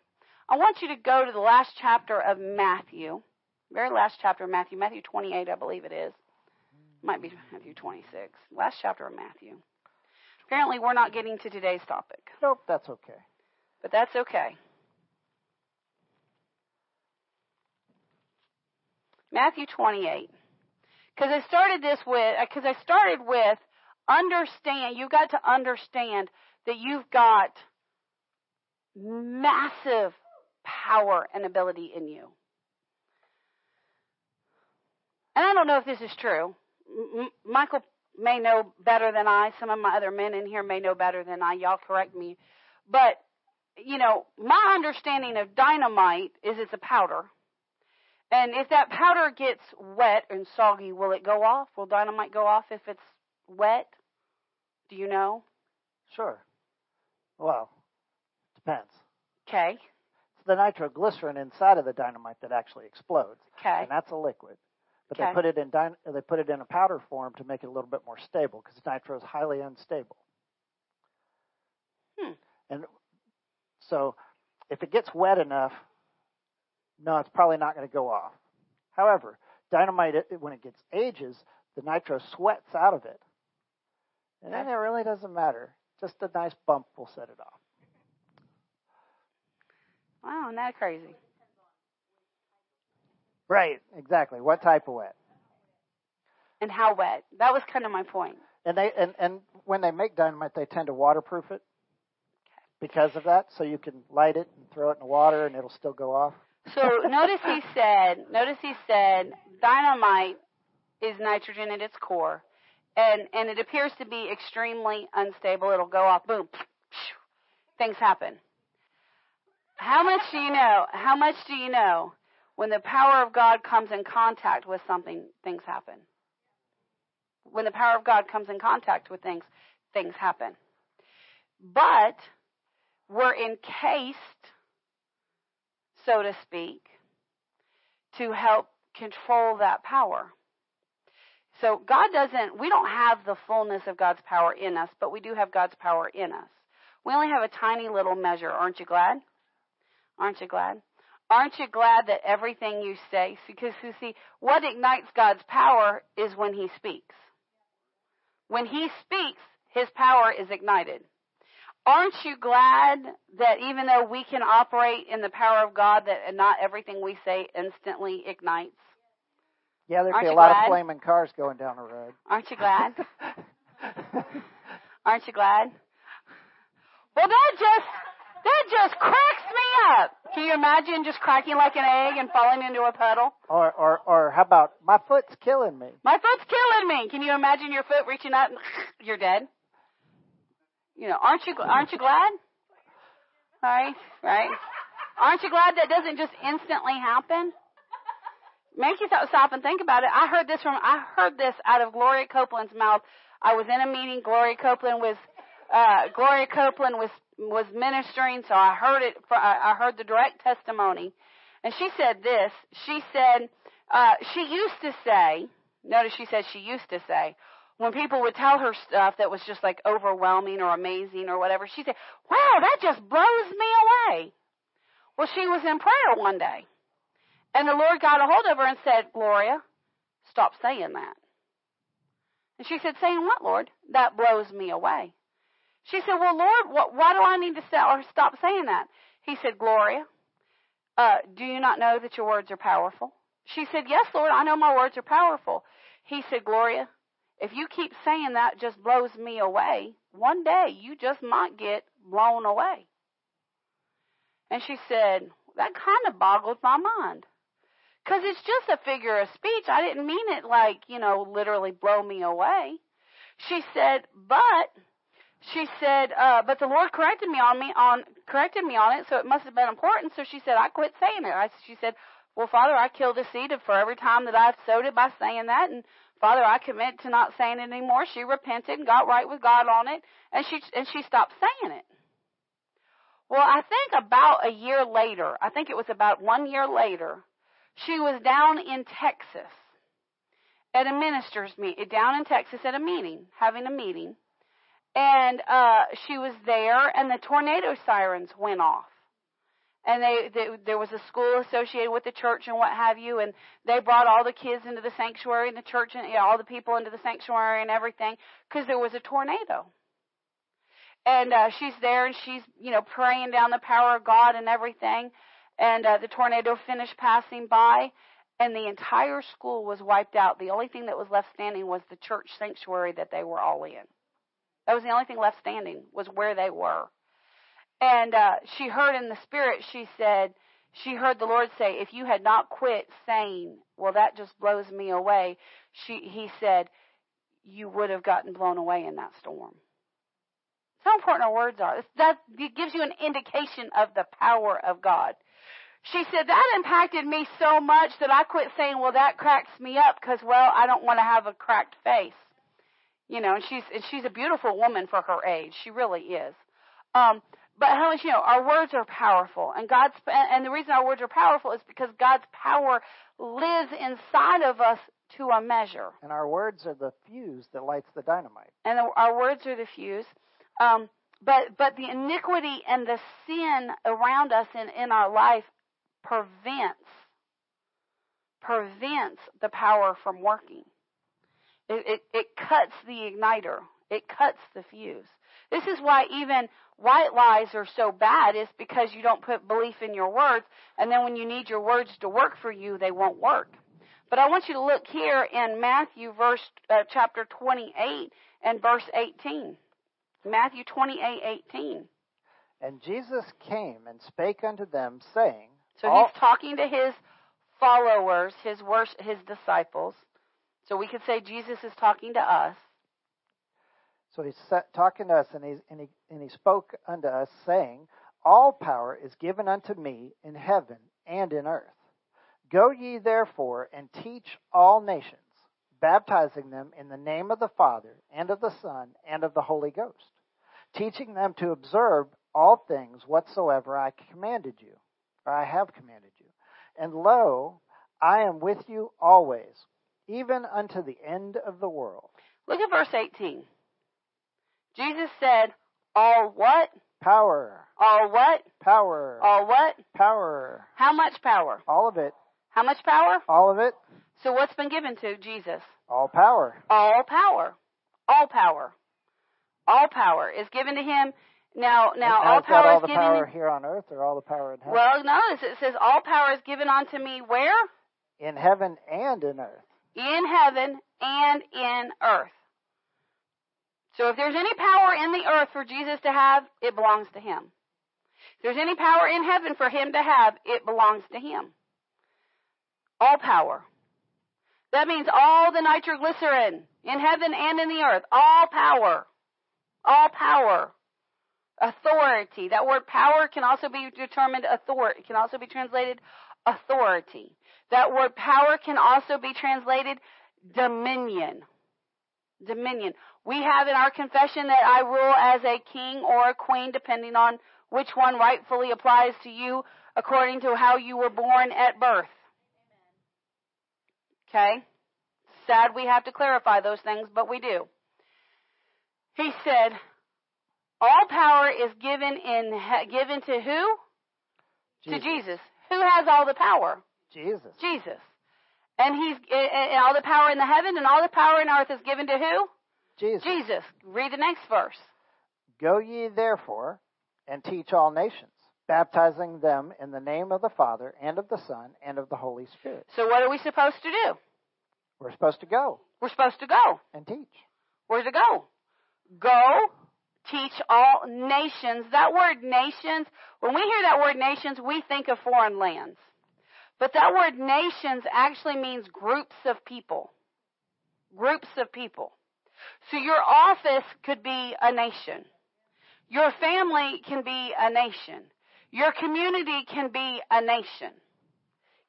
Speaker 5: I want you to go to the last chapter of Matthew. Very last chapter of Matthew. Matthew 28, I believe it is. Might be Matthew 26. Last chapter of Matthew. Apparently we're not getting to today's topic.
Speaker 1: Nope, that's okay.
Speaker 5: But that's okay. Matthew 28. Because I started this with, uh, because I started with understand, you've got to understand that you've got massive power and ability in you. And I don't know if this is true. M- Michael may know better than I. Some of my other men in here may know better than I. Y'all correct me. But you know, my understanding of dynamite is it's a powder. And if that powder gets wet and soggy, will it go off? Will dynamite go off if it's wet? Do you know?
Speaker 1: Sure. Well, depends.
Speaker 5: Okay.
Speaker 1: It's the nitroglycerin inside of the dynamite that actually explodes,
Speaker 5: Okay.
Speaker 1: and that's a liquid. But
Speaker 5: Okay.
Speaker 1: they put it in dy- they put it in a powder form to make it a little bit more stable because nitro is highly unstable.
Speaker 5: Hmm.
Speaker 1: And so, if it gets wet enough, no, it's probably not going to go off. However, dynamite it- when it gets ages, the nitro sweats out of it, and then it really doesn't matter. Just a nice bump will set it off.
Speaker 5: Wow, isn't that crazy?
Speaker 1: Right, exactly. What type of wet?
Speaker 5: And how wet? That was kind of my point.
Speaker 1: And they and, and when they make dynamite, they tend to waterproof it because of that. So you can light it and throw it in the water, and it'll still go off.
Speaker 5: So notice he said, notice he said, dynamite is nitrogen at its core, and and it appears to be extremely unstable. It'll go off, boom, things happen. How much do you know? How much do you know? When the power of God comes in contact with something, things happen. When the power of God comes in contact with things, things happen. But we're encased so to speak, to help control that power. So God doesn't, we don't have the fullness of God's power in us, but we do have God's power in us. We only have a tiny little measure. Aren't you glad? Aren't you glad? Aren't you glad that everything you say, because you see, what ignites God's power is when He speaks. When He speaks, His power is ignited. Aren't you glad that even though we can operate in the power of God, that not everything we say instantly ignites?
Speaker 1: Yeah, there'd
Speaker 5: Aren't
Speaker 1: be a lot
Speaker 5: glad?
Speaker 1: of flaming cars going down the road.
Speaker 5: Aren't you glad? Aren't you glad? Well, that just that just cracks me up. Can you imagine just cracking like an egg and falling into a puddle?
Speaker 1: or or or how about my foot's killing me?
Speaker 5: My foot's killing me. Can you imagine your foot reaching out and you're dead? You know, aren't you aren't you glad? Right, right. Aren't you glad that doesn't just instantly happen? Make you stop and think about it. I heard this from I heard this out of Gloria Copeland's mouth. I was in a meeting. Gloria Copeland was uh, Gloria Copeland was was ministering, so I heard it. I heard the direct testimony, and she said this. She said uh, she used to say. Notice she said she used to say when people would tell her stuff that was just like overwhelming or amazing or whatever. She said, "Wow, that just blows me away." Well, she was in prayer one day, and the Lord got a hold of her and said, "Gloria, stop saying that." And she said, "Saying what, Lord? That blows me away." She said, "Well, Lord, what, why do I need to or stop saying that?" He said, "Gloria, uh, do you not know that your words are powerful?" She said, "Yes, Lord, I know my words are powerful." He said, "Gloria, if you keep saying that just blows me away, one day you just might get blown away." And she said, "That kind of boggled my mind." Because it's just a figure of speech. I didn't mean it like, you know, literally blow me away. She said, but she said, uh, but the Lord corrected me on me on corrected me on it, so it must have been important. So she said, I quit saying it. I, she said, well, Father, I killed the seed for every time that I've sowed it by saying that, and Father, I commit to not saying it anymore. She repented and got right with God on it, and she and she stopped saying it. Well, I think about a year later, I think it was about one year later, she was down in Texas at a minister's meet down in Texas at a meeting, having a meeting, and uh, she was there, and the tornado sirens went off. And they, they there was a school associated with the church and what have you, and they brought all the kids into the sanctuary and the church and yeah, all the people into the sanctuary and everything because there was a tornado. And uh, she's there and she's you know praying down the power of God and everything, and uh, the tornado finished passing by, and the entire school was wiped out. The only thing that was left standing was the church sanctuary that they were all in. That was the only thing left standing was where they were. And uh, she heard in the spirit, she said, she heard the Lord say, if you had not quit saying, well, that just blows me away, she, he said, you would have gotten blown away in that storm. how important our words are. That gives you an indication of the power of God. She said that impacted me so much that I quit saying, "Well, that cracks me up," because well, I don't want to have a cracked face. You know, and she's and she's a beautiful woman for her age. She really is. Um, but how much you know? Our words are powerful, and God's and the reason our words are powerful is because God's power lives inside of us to a measure.
Speaker 1: And our words are the fuse that lights the dynamite.
Speaker 5: And the, our words are the fuse. Um, but but the iniquity and the sin around us in, in our life prevents prevents the power from working. It, it, it cuts the igniter. It cuts the fuse. This is why even white lies are so bad is because you don't put belief in your words and then when you need your words to work for you they won't work but i want you to look here in matthew verse uh, chapter 28 and verse 18 matthew 28 18
Speaker 1: And Jesus came and spake unto them, saying,
Speaker 5: so he's talking to his followers his wors- his disciples so we could say jesus is talking to us
Speaker 1: So he's talking to us, and, and, he, and he spoke unto us, saying, All power is given unto me in heaven and in earth. Go ye therefore and teach all nations, baptizing them in the name of the Father, and of the Son, and of the Holy Ghost, teaching them to observe all things whatsoever I commanded you, or I have commanded you. And lo, I am with you always, even unto the end of the world.
Speaker 5: look at verse 18 jesus said all what
Speaker 1: Power,
Speaker 5: all what
Speaker 1: power,
Speaker 5: all what
Speaker 1: power,
Speaker 5: how much power
Speaker 1: all of it,
Speaker 5: how much power
Speaker 1: all of it,
Speaker 5: So what's been given to Jesus?
Speaker 1: all power.
Speaker 5: All power. All power. All power is given to him. Now, now all power
Speaker 1: all
Speaker 5: is
Speaker 1: the
Speaker 5: given.
Speaker 1: power here on earth or all the power in heaven?
Speaker 5: well, notice it says all power is given unto me where?
Speaker 1: in heaven and in earth.
Speaker 5: In heaven and in earth. So if there's any power in the earth for Jesus to have, it belongs to him. If there's any power in heaven for him to have, it belongs to him. All power. That means all the nitroglycerin in heaven and in the earth. All power. All power. Authority. That word power can also be determined authority. It Can also be translated authority. That word power can also be translated dominion. Dominion. We have in our confession that I rule as a king or a queen, depending on which one rightfully applies to you according to how you were born at birth. Okay? Sad we have to clarify those things, but we do. He said, all power is given in given to who? To Jesus. Who has all the power?
Speaker 1: Jesus.
Speaker 5: Jesus. And he's and all the power in the heaven and all the power in earth is given to who?
Speaker 1: Jesus.
Speaker 5: Jesus. Read the next verse.
Speaker 1: Go ye therefore and teach all nations, baptizing them in the name of the Father and of the Son and of the Holy Spirit.
Speaker 5: So what are we supposed to do?
Speaker 1: We're supposed to go
Speaker 5: We're supposed to go.
Speaker 1: and teach.
Speaker 5: Where's it go? Go teach all nations. That word nations, when we hear that word nations, we think of foreign lands. But that word nations actually means groups of people. Groups of people. So your office could be a nation. Your family can be a nation. Your community can be a nation.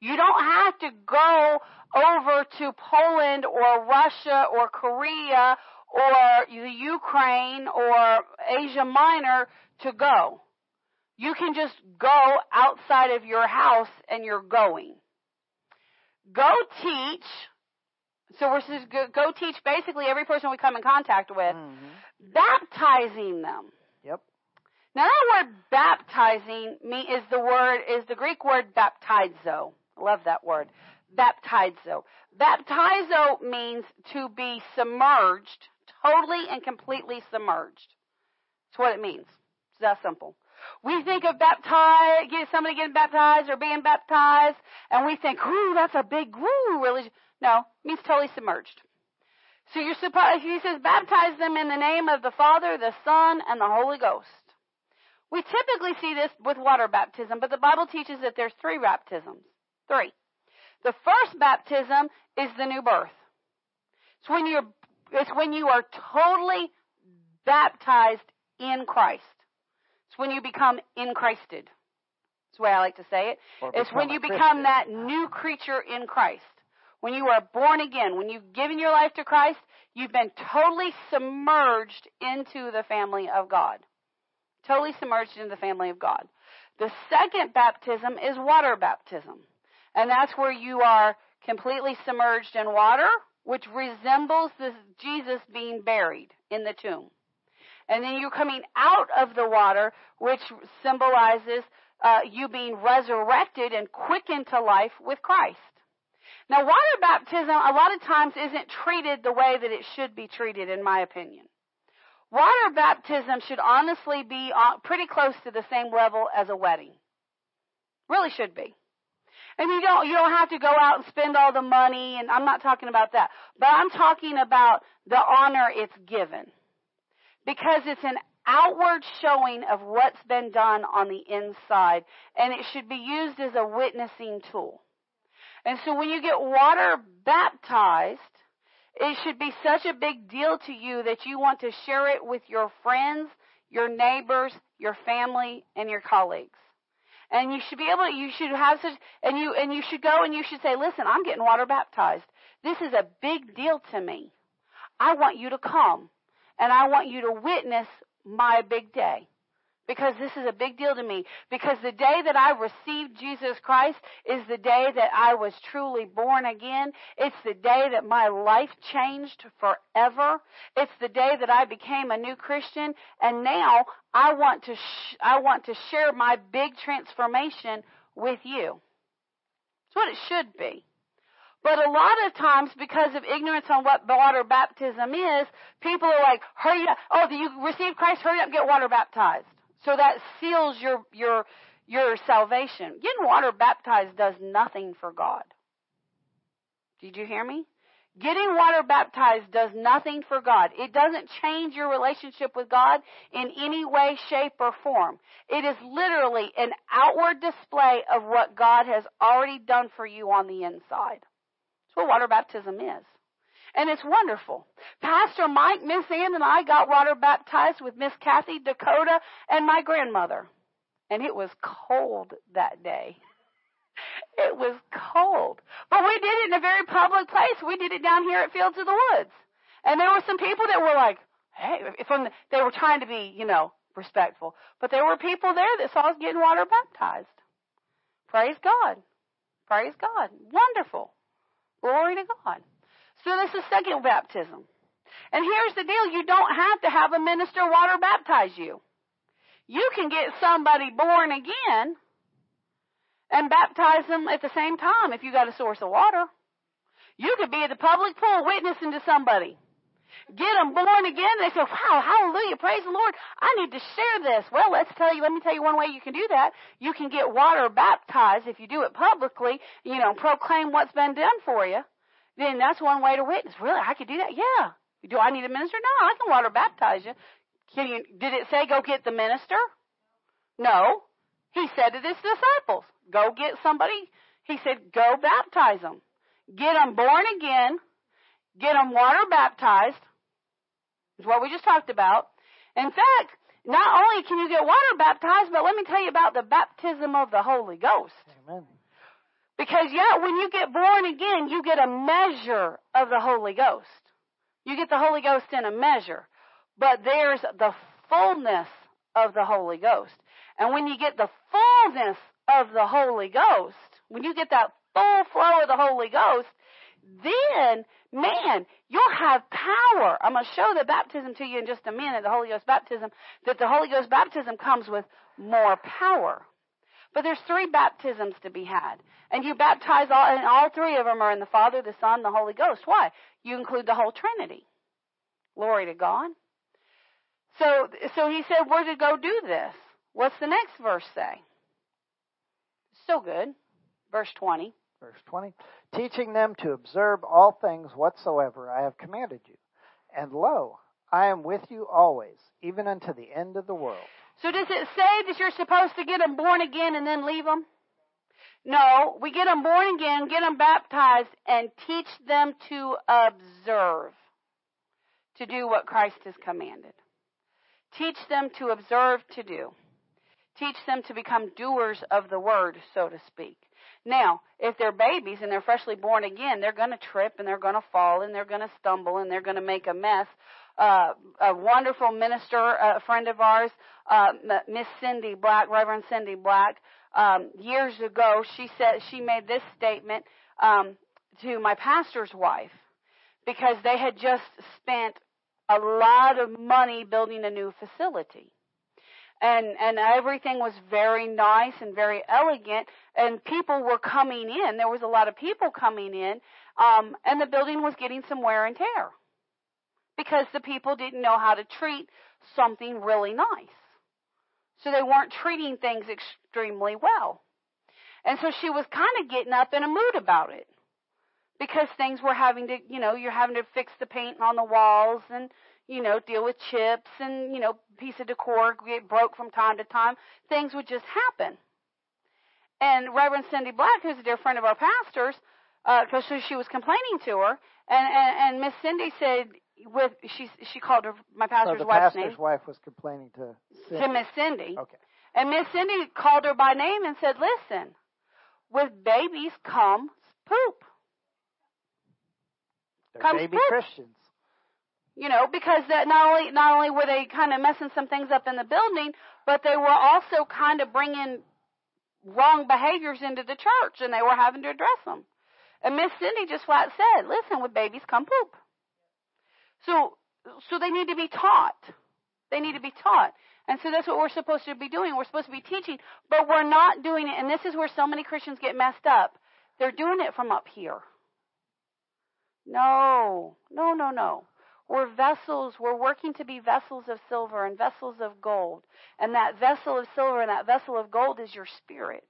Speaker 5: You don't have to go over to Poland or Russia or Korea or the Ukraine or Asia Minor to go. You can just go outside of your house and you're going. Go teach. So we're just go, go teach basically every person we come in contact with,
Speaker 1: Mhm.
Speaker 5: baptizing them.
Speaker 1: Yep.
Speaker 5: Now that word baptizing me is the word is the Greek word baptizo. I love that word. Baptizo. Baptizo means to be submerged, totally and completely submerged. That's what it means. It's that simple. We think of baptize, get somebody getting baptized or being baptized, and we think, "Ooh, that's a big woo religion." No, it means totally submerged. So you're supposed. He says, "Baptize them in the name of the Father, the Son, and the Holy Ghost." We typically see this with water baptism, but the Bible teaches that there's three baptisms. Three. The first baptism is the new birth. It's when you're it's when you are totally baptized in Christ. When you become in Christed. That's the way I like to say it.
Speaker 1: Or
Speaker 5: It's when you become that new creature in Christ. When you are born again, when you've given your life to Christ, you've been totally submerged into the family of God. Totally submerged into the family of God. The second baptism is water baptism. And that's where you are completely submerged in water, which resembles this Jesus being buried in the tomb. And then you're coming out of the water, which symbolizes uh, you being resurrected and quickened to life with Christ. Now, water baptism a lot of times isn't treated the way that it should be treated, in my opinion. Water baptism should honestly be uh, pretty close to the same level as a wedding. Really should be. And you don't you don't have to go out and spend all the money and I'm not talking about that. But I'm talking about the honor it's given. Because it's an outward showing of what's been done on the inside and it should be used as a witnessing tool. And so when you get water baptized, it should be such a big deal to you that you want to share it with your friends, your neighbors, your family, and your colleagues. And you should be able to, you should have such, and you, and you should go and you should say, listen, I'm getting water baptized. This is a big deal to me. I want you to come and I want you to witness my big day. Because this is a big deal to me. Because the day that I received Jesus Christ is the day that I was truly born again. It's the day that my life changed forever. It's the day that I became a new Christian. And now I want to, sh- I want to share my big transformation with you. It's what it should be. But a lot of times, because of ignorance on what water baptism is, people are like, hurry up. Oh, do you receive Christ? Hurry up get water baptized. So that seals your, your, your salvation. Getting water baptized does nothing for God. Did you hear me? Getting water baptized does nothing for God. It doesn't change your relationship with God in any way, shape, or form. It is literally an outward display of what God has already done for you on the inside. What water baptism is. And it's wonderful. Pastor Mike, Miss Ann, and I got water baptized with Miss Kathy, Dakota, and my grandmother. And it was cold that day. It was cold. But we did it in a very public place. We did it down here at Fields of the Woods. And there were some people that were like, hey, from the, they were trying to be, you know, respectful. But there were people there that saw us getting water baptized. Praise God. Praise God. Wonderful. Glory to God. So this is second baptism. And here's the deal. You don't have to have a minister water baptize you. You can get somebody born again and baptize them at the same time if you got a source of water. You could be at the public pool witnessing to somebody. Get them born again. They say, wow, hallelujah, praise the Lord. I need to share this. Well, let's tell you, let me tell you one way you can do that. You can get water baptized if you do it publicly, you know, proclaim what's been done for you. Then that's one way to witness. Really? I could do that? Yeah. Do I need a minister? No, I can water baptize you. Can you did it say go get the minister? No. He said to his disciples, go get somebody. He said, go baptize them. Get them born again. Get them water baptized. What we just talked about. In fact, not only can you get water baptized, but let me tell you about the baptism of the Holy Ghost.
Speaker 1: Amen.
Speaker 5: Because yeah, when you get born again, you get a measure of the Holy Ghost. You get the Holy Ghost in a measure. But there's the fullness of the Holy Ghost. And when you get the fullness of the Holy Ghost, when you get that full flow of the Holy Ghost, then, man, you'll have power. I'm going to show the baptism to you in just a minute, the Holy Ghost baptism, that the Holy Ghost baptism comes with more power. But there's three baptisms to be had. And you baptize all, and all three of them are in the Father, the Son, the Holy Ghost. Why? You include the whole Trinity. Glory to God. So, so he said, we're to go do this. What's the next verse say? So good. Verse 20.
Speaker 1: Verse 20. Teaching them to observe all things whatsoever I have commanded you. And lo, I am with you always, even unto the end of the world.
Speaker 5: So does it say that you're supposed to get them born again and then leave them? No, we get them born again, get them baptized, and teach them to observe, to do what Christ has commanded. Teach them to observe to do. Teach them to become doers of the word, so to speak. Now, if they're babies and they're freshly born again, they're going to trip and they're going to fall and they're going to stumble and they're going to make a mess. Uh, a wonderful minister, a friend of ours, uh, Miss Cindy Black, Reverend Cindy Black, um, years ago, she said she made this statement um, to my pastor's wife because they had just spent a lot of money building a new facility and and everything was very nice and very elegant and people were coming in. There was a lot of people coming in um and the building was getting some wear and tear because the people didn't know how to treat something really nice. So they weren't treating things extremely well. And so she was kind of getting up in a mood about it because things were having to you know you're having to fix the paint on the walls and you know, deal with chips and, you know, piece of decor get broke from time to time. Things would just happen. And Reverend Cindy Black, who's a dear friend of our pastors, because uh, she was complaining to her, and and, and Miss Cindy said, with she she called her my pastor's
Speaker 1: so the
Speaker 5: wife's
Speaker 1: pastor's
Speaker 5: name
Speaker 1: wife was complaining to Cindy.
Speaker 5: to Miss Cindy,
Speaker 1: Okay.
Speaker 5: and Miss Cindy called her by name and said, "Listen, with babies comes poop."
Speaker 1: They're
Speaker 5: Comes
Speaker 1: baby
Speaker 5: poop.
Speaker 1: Christians.
Speaker 5: You know, because that not only not only were they kind of messing some things up in the building, but they were also kind of bringing wrong behaviors into the church, and they were having to address them. And Miss Cindy just flat said, "Listen, with babies come poop." So, so they need to be taught. They need to be taught. And so that's what we're supposed to be doing. We're supposed to be teaching, but we're not doing it. And this is where so many Christians get messed up. They're doing it from up here. No, no, no, no. We're vessels, we're working to be vessels of silver and vessels of gold. And that vessel of silver and that vessel of gold is your spirit.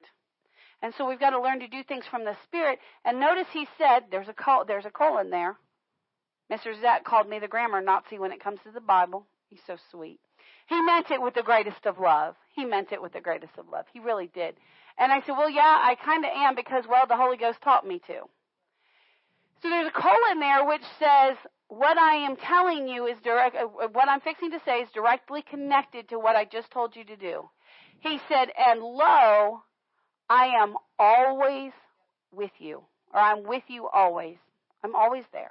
Speaker 5: And so we've got to learn to do things from the spirit. And notice he said, there's a col- there's a colon there. Mr. Zach called me the grammar Nazi when it comes to the Bible. He's so sweet. He meant it with the greatest of love. He meant it with the greatest of love. He really did. And I said, well, yeah, I kind of am because, well, the Holy Ghost taught me to. So there's a colon there which says, what I am telling you is direct, uh, what I'm fixing to say is directly connected to what I just told you to do. He said, and lo, I am always with you, or I'm with you always. I'm always there.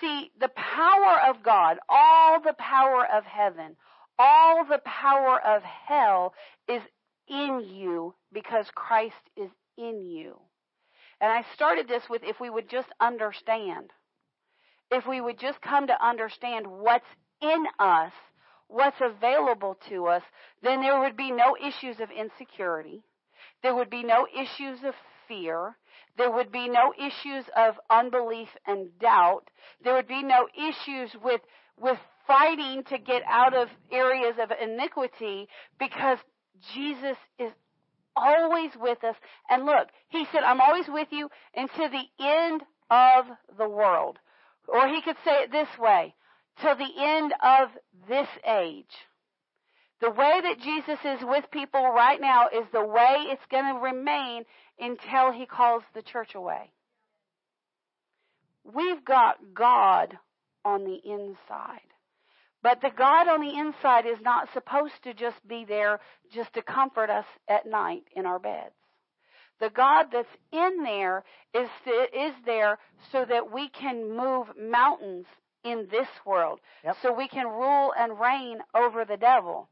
Speaker 5: See, the power of God, all the power of heaven, all the power of hell is in you because Christ is in you. And I started this with if we would just understand. If we would just come to understand what's in us, what's available to us, then there would be no issues of insecurity. There would be no issues of fear. There would be no issues of unbelief and doubt. There would be no issues with, with fighting to get out of areas of iniquity because Jesus is always with us. And look, he said, I'm always with you until the end of the world. Or he could say it this way, till the end of this age. The way that Jesus is with people right now is the way it's going to remain until he calls the church away. We've got God on the inside. But the God on the inside is not supposed to just be there just to comfort us at night in our beds. The God that's in there is, is there so that we can move mountains in this world.
Speaker 1: Yep.
Speaker 5: So we can rule and reign over the devil.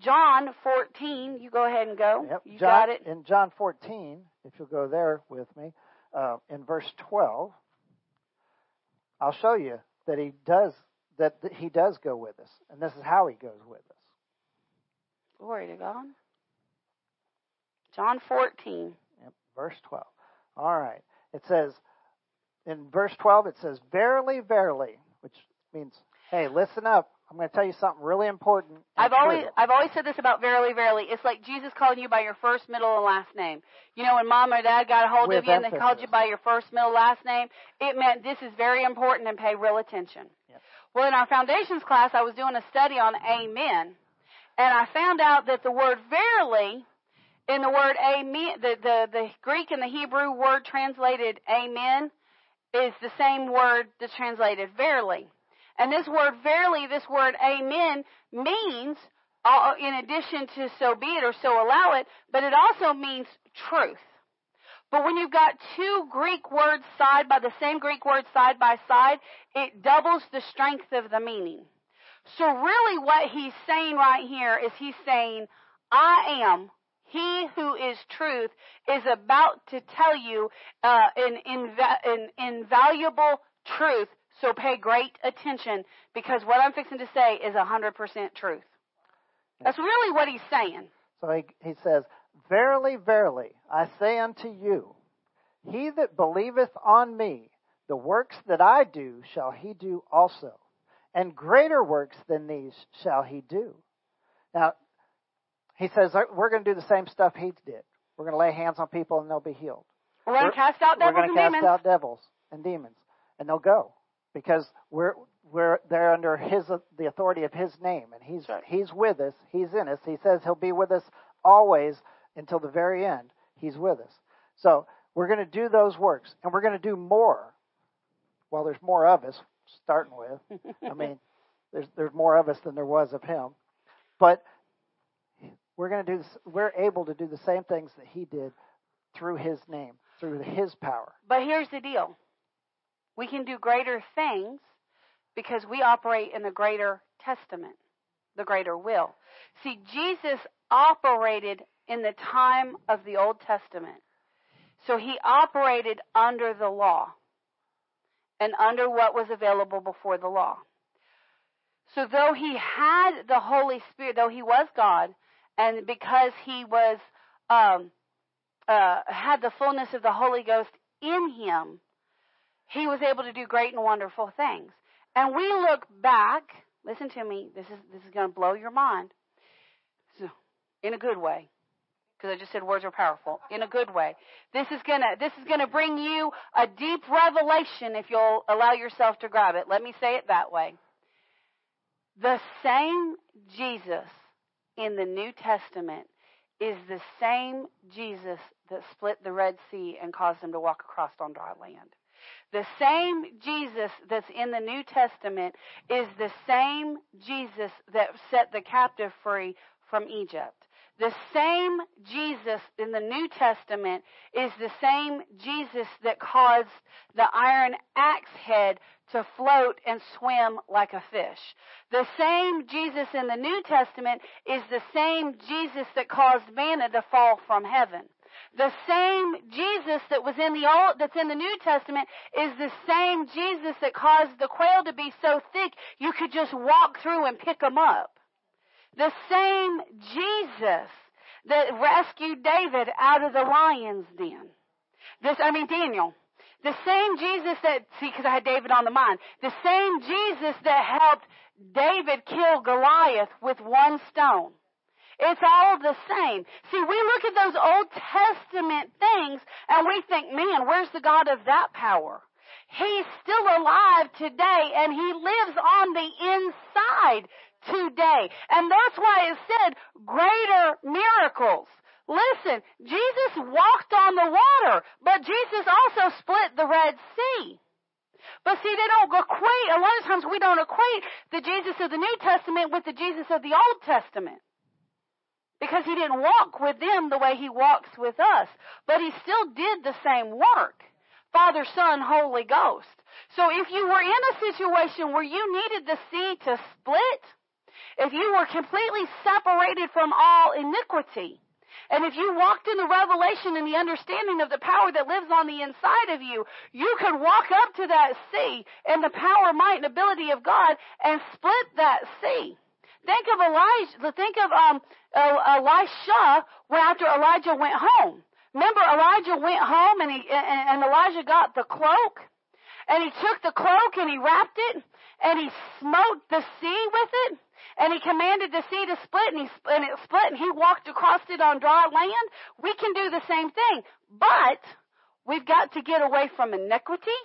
Speaker 5: John 14, you go ahead and go.
Speaker 1: Yep.
Speaker 5: You
Speaker 1: John,
Speaker 5: got it.
Speaker 1: In John 14, if you'll go there with me, uh, in verse 12, I'll show you that he does that he does go with us, and this is how he goes with us.
Speaker 5: Glory to God. John 14.
Speaker 1: Verse 12. All right. It says, in verse 12, it says, Verily, verily, which means, hey, listen up. I'm going to tell you something really important.
Speaker 5: I've always. I've always said this about verily, verily. It's like Jesus calling you by your first, middle, and last name. You know, when mom or dad got a hold
Speaker 1: With
Speaker 5: of you and they called you by your first, middle, last name, it meant this is very important and pay real attention.
Speaker 1: Yep.
Speaker 5: Well, in our foundations class, I was doing a study on amen, and I found out that the word verily in the word amen, the, the, the Greek and the Hebrew word translated amen is the same word that's translated verily. And this word verily, this word amen, means, uh, in addition to so be it or so allow it, but it also means truth. But when you've got two Greek words side by the same Greek word side by side, it doubles the strength of the meaning. So really what he's saying right here is he's saying, I am he who is truth is about to tell you uh, an, inva- an invaluable truth. So pay great attention because what I'm fixing to say is 100% truth. That's really what he's saying.
Speaker 1: So he, he says, Verily, verily, I say unto you, he that believeth on me, the works that I do shall he do also, and greater works than these shall he do. Now, he says, we're going to do the same stuff he did. We're going to lay hands on people and they'll be healed.
Speaker 5: We're going to cast out devils.
Speaker 1: We're
Speaker 5: devils
Speaker 1: going
Speaker 5: and
Speaker 1: to cast
Speaker 5: demons.
Speaker 1: out devils and demons, and they'll go because we're we're they're under his the authority of his name, and he's
Speaker 5: Right.
Speaker 1: he's with us. He's in us. He says he'll be with us always until the very end. He's with us. So we're going to do those works, and we're going to do more. Well, there's more of us starting with. I mean, there's there's more of us than there was of him, but we're going to do this, we're able to do the same things that he did through his name, through his power.
Speaker 5: But here's the deal. We can do greater things because we operate in the greater testament, the greater will. See, Jesus operated in the time of the Old Testament. So he operated under the law and under what was available before the law. So though he had the Holy Spirit, though he was God, and because he was um, uh, had the fullness of the Holy Ghost in him, he was able to do great and wonderful things. And we look back. Listen to me. This is this is going to blow your mind. So, in a good way, because I just said words are powerful. In a good way. This is gonna this is gonna bring you a deep revelation if you'll allow yourself to grab it. Let me say it that way. The same Jesus in the New Testament is the same Jesus that split the Red Sea and caused them to walk across on dry land. The same Jesus that's in the New Testament is the same Jesus that set the captive free from Egypt. The same Jesus in the New Testament is the same Jesus that caused the iron axe head to float and swim like a fish. The same Jesus in the New Testament is the same Jesus that caused manna to fall from heaven. The same Jesus that was in the old, that's in the New Testament is the same Jesus that caused the quail to be so thick you could just walk through and pick them up. The same Jesus that rescued David out of the lion's den. This, I mean Daniel. The same Jesus that, see, because I had David on the mind. The same Jesus that helped David kill Goliath with one stone. It's all the same. See, we look at those Old Testament things and we think, man, where's the God of that power? He's still alive today and he lives on the inside today. And that's why it said greater miracles. Listen, Jesus walked on the water, but Jesus also split the Red Sea. But see, they don't equate, a lot of times we don't equate the Jesus of the New Testament with the Jesus of the Old Testament. Because he didn't walk with them the way he walks with us. But he still did the same work. Father, Son, Holy Ghost. So if you were in a situation where you needed the sea to split, if you were completely separated from all iniquity, and if you walked in the revelation and the understanding of the power that lives on the inside of you, you could walk up to that sea and the power, might, and ability of God and split that sea. Think of Elijah. Think of um, Elisha after Elijah went home. Remember, Elijah went home and he and Elijah got the cloak, and he took the cloak and he wrapped it, and he smote the sea with it, and he commanded the sea to split, and he and it split, and he walked across it on dry land. We can do the same thing, but we've got to get away from iniquity,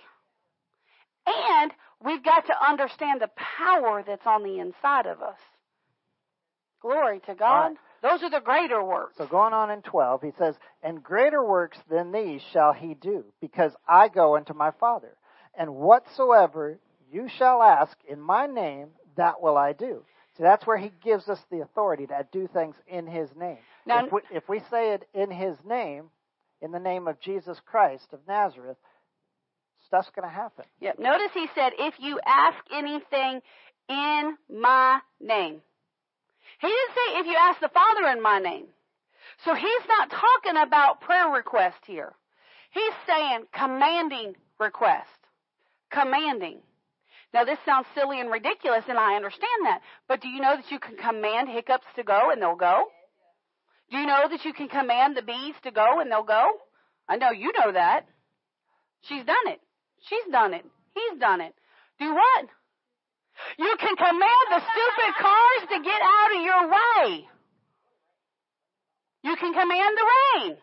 Speaker 5: and we've got to understand the power that's on the inside of us. Glory to God.
Speaker 1: right.
Speaker 5: Those are the greater works.
Speaker 1: So going on in 12, he says, And greater works than these shall he do, because I go unto my Father. And whatsoever you shall ask in my name, that will I do. So that's where he gives us the authority to do things in his name.
Speaker 5: Now-
Speaker 1: if, we, if we say it in his name, in the name of Jesus Christ of Nazareth, stuff's going to happen.
Speaker 5: Yep. Notice he said, if you ask anything in my name. He didn't say if you ask the Father in my name. So he's not talking about prayer request here. He's saying commanding request. Commanding. Now this sounds silly and ridiculous and I understand that. But do you know that you can command hiccups to go and they'll go? Do you know that you can command the bees to go and they'll go? I know you know that. She's done it. She's done it. He's done it. Do what? You can command the stupid cars to get out of your way. You can command the rain.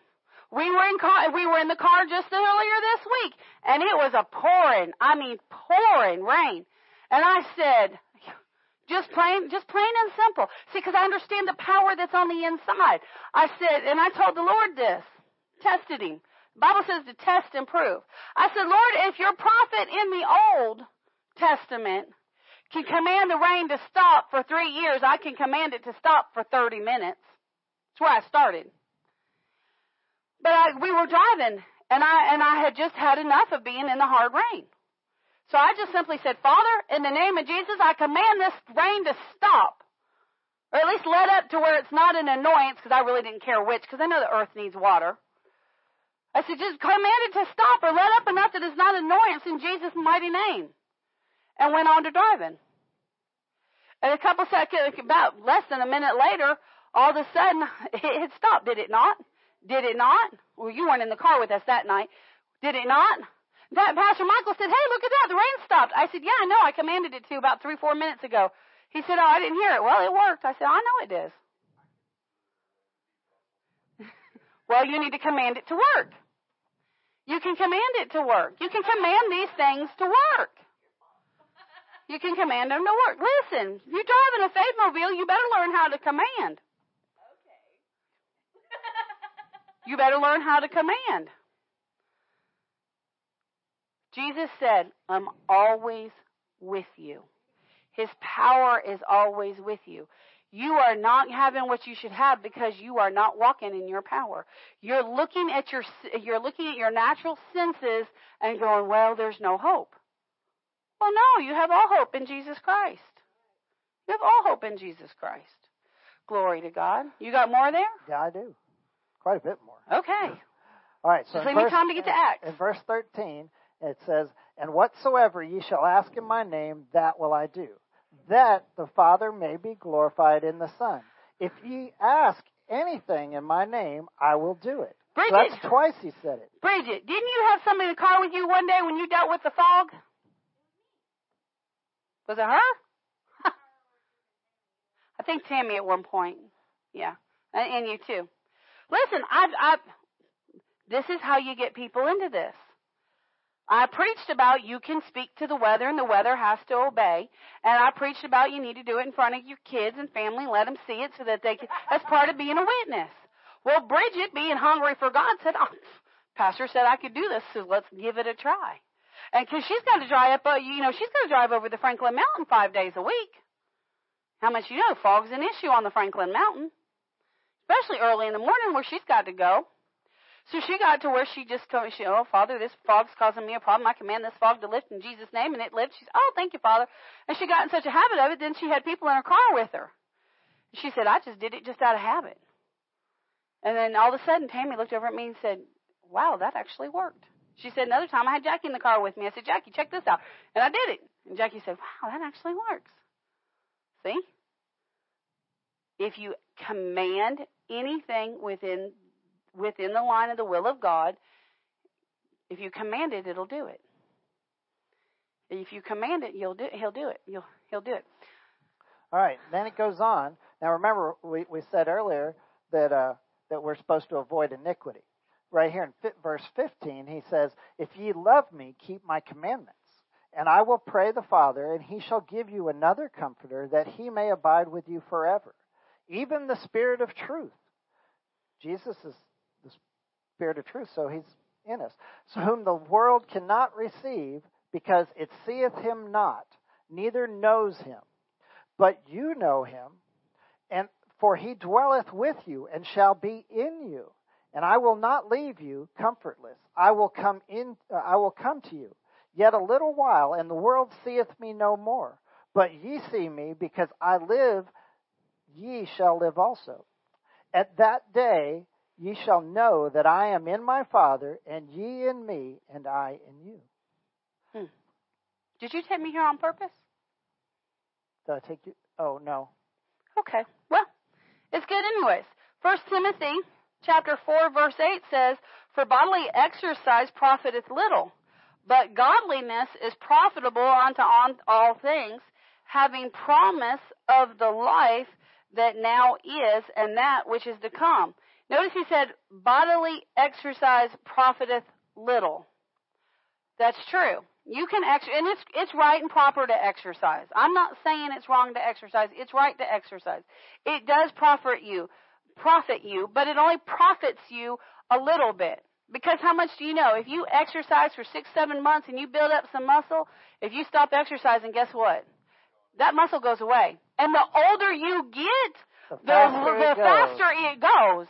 Speaker 5: We were in car, we were in the car just earlier this week, and it was a pouring, I mean pouring rain. And I said, just plain, just plain and simple. See, because I understand the power that's on the inside. I said, and I told the Lord this, tested him. The Bible says to test and prove. I said, Lord, if your prophet in the Old Testament can command the rain to stop for three years, I can command it to stop for 30 minutes. That's where I started. But I, we were driving, and I and I had just had enough of being in the hard rain. So I just simply said, Father, in the name of Jesus, I command this rain to stop, or at least let up to where it's not an annoyance, because I really didn't care which, because I know the earth needs water. I said, just command it to stop, or let up enough that it's not annoyance in Jesus' mighty name, and went on to driving. And a couple seconds, about less than a minute later, all of a sudden it had stopped. Did it not? Did it not? Well, you weren't in the car with us that night. Did it not? That Pastor Michael said, "Hey, look at that! The rain stopped." I said, "Yeah, I know. I commanded it to about three, four minutes ago." He said, "Oh, I didn't hear it." Well, it worked. I said, "I know it does." well, you need to command it to work. You can command it to work. You can command these things to work. You can command them to work. Listen, you're driving a faith mobile, you better learn how to command. You better learn how to command. Jesus said, I'm always with you. His power is always with you. You are not having what you should have because you are not walking in your power. You're looking at your you're looking at your natural senses and going, "Well, there's no hope." Well, no, you have all hope in Jesus Christ. You have all hope in Jesus Christ. Glory to God. You got more there?
Speaker 1: Yeah, I do. Quite a bit more.
Speaker 5: Okay.
Speaker 1: All right, so
Speaker 5: Just
Speaker 1: in
Speaker 5: leave me
Speaker 1: verse,
Speaker 5: time to get to Acts.
Speaker 1: in verse 13, it says, And whatsoever ye shall ask in my name, that will I do, that the Father may be glorified in the Son. If ye ask anything in my name, I will do it. So
Speaker 5: Bridget,
Speaker 1: that's twice he said it.
Speaker 5: Bridget, didn't you have somebody in the car with you one day when you dealt with the fog? Was it her? I think Tammy at one point. Yeah, and you too. Listen, I, I, this is how you get people into this. I preached about you can speak to the weather and the weather has to obey. And I preached about you need to do it in front of your kids and family, let them see it so that they can, that's part of being a witness. Well, Bridget, being hungry for God, said, oh, Pastor said I could do this, so let's give it a try. And because she's got to drive up, uh, you know, she's got to drive over the Franklin Mountain five days a week. How much you know? Fog's an issue on the Franklin Mountain, especially early in the morning where she's got to go. So she got to where she just told me, she, oh, Father, this fog's causing me a problem. I command this fog to lift in Jesus' name. And it lifted. She's, oh, thank you, Father. And she got in such a habit of it, then she had people in her car with her. She said, I just did it just out of habit. And then all of a sudden, Tammy looked over at me and said, wow, that actually worked. She said another time I had Jackie in the car with me. I said, Jackie, check this out. And I did it. And Jackie said, wow, that actually works. See? If you command anything within within the line of the will of God, if you command it, it'll do it. If you command it, you'll do he'll do it. You'll he'll do it.
Speaker 1: All right, then it goes on. Now remember, we, we said earlier that uh, that we're supposed to avoid iniquity. Right here in verse 15, he says, If ye love me, keep my commandments. And I will pray the Father, and he shall give you another comforter, that he may abide with you forever, even the Spirit of truth. Jesus is the Spirit of truth, so he's in us. So whom the world cannot receive, because it seeth him not, neither knows him. But you know him, and for he dwelleth with you and shall be in you. And I will not leave you comfortless. I will come in uh, I will come to you. Yet a little while and the world seeth me no more. But ye see me because I live, ye shall live also. At that day ye shall know that I am in my Father, and ye in me, and I in you. Hmm.
Speaker 5: Did you take me here on purpose?
Speaker 1: Did I take you? Oh no.
Speaker 5: Okay. Well, it's good anyways. First Timothy chapter four verse eight says, For bodily exercise profiteth little, but godliness is profitable unto all things, having promise of the life that now is and that which is to come. Notice he said, bodily exercise profiteth little. That's true. You can ex- and it's it's right and proper to exercise. I'm not saying it's wrong to exercise. It's right to exercise. It does profit you, profit you, but it only profits you a little bit. Because how much do you know? If you exercise for six, seven months and you build up some muscle, if you stop exercising, guess what? That muscle goes away. And the older you get,
Speaker 1: The
Speaker 5: the,
Speaker 1: faster
Speaker 5: the
Speaker 1: it goes.
Speaker 5: faster it goes.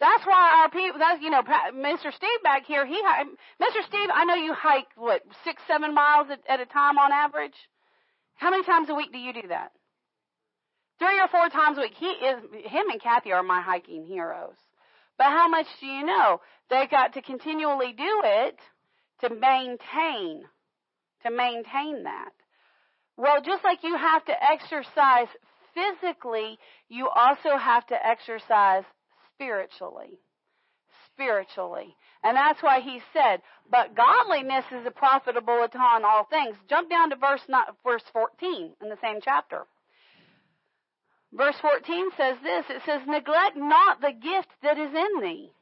Speaker 5: That's why our people, that's, you know, Mr. Steve back here, he, Mr. Steve, I know you hike, what, six, seven miles at, at a time on average? How many times a week do you do that? Three or four times a week. He is, him and Kathy are my hiking heroes. But how much do you know? They got to continually do it to maintain, to maintain that. Well, just like you have to exercise physically, you also have to exercise spiritually. Spiritually. And that's why he said, but godliness is a profitable upon all things. Jump down to verse, not, verse 14 in the same chapter. Verse 14 says this, it says, neglect not the gift that is in thee.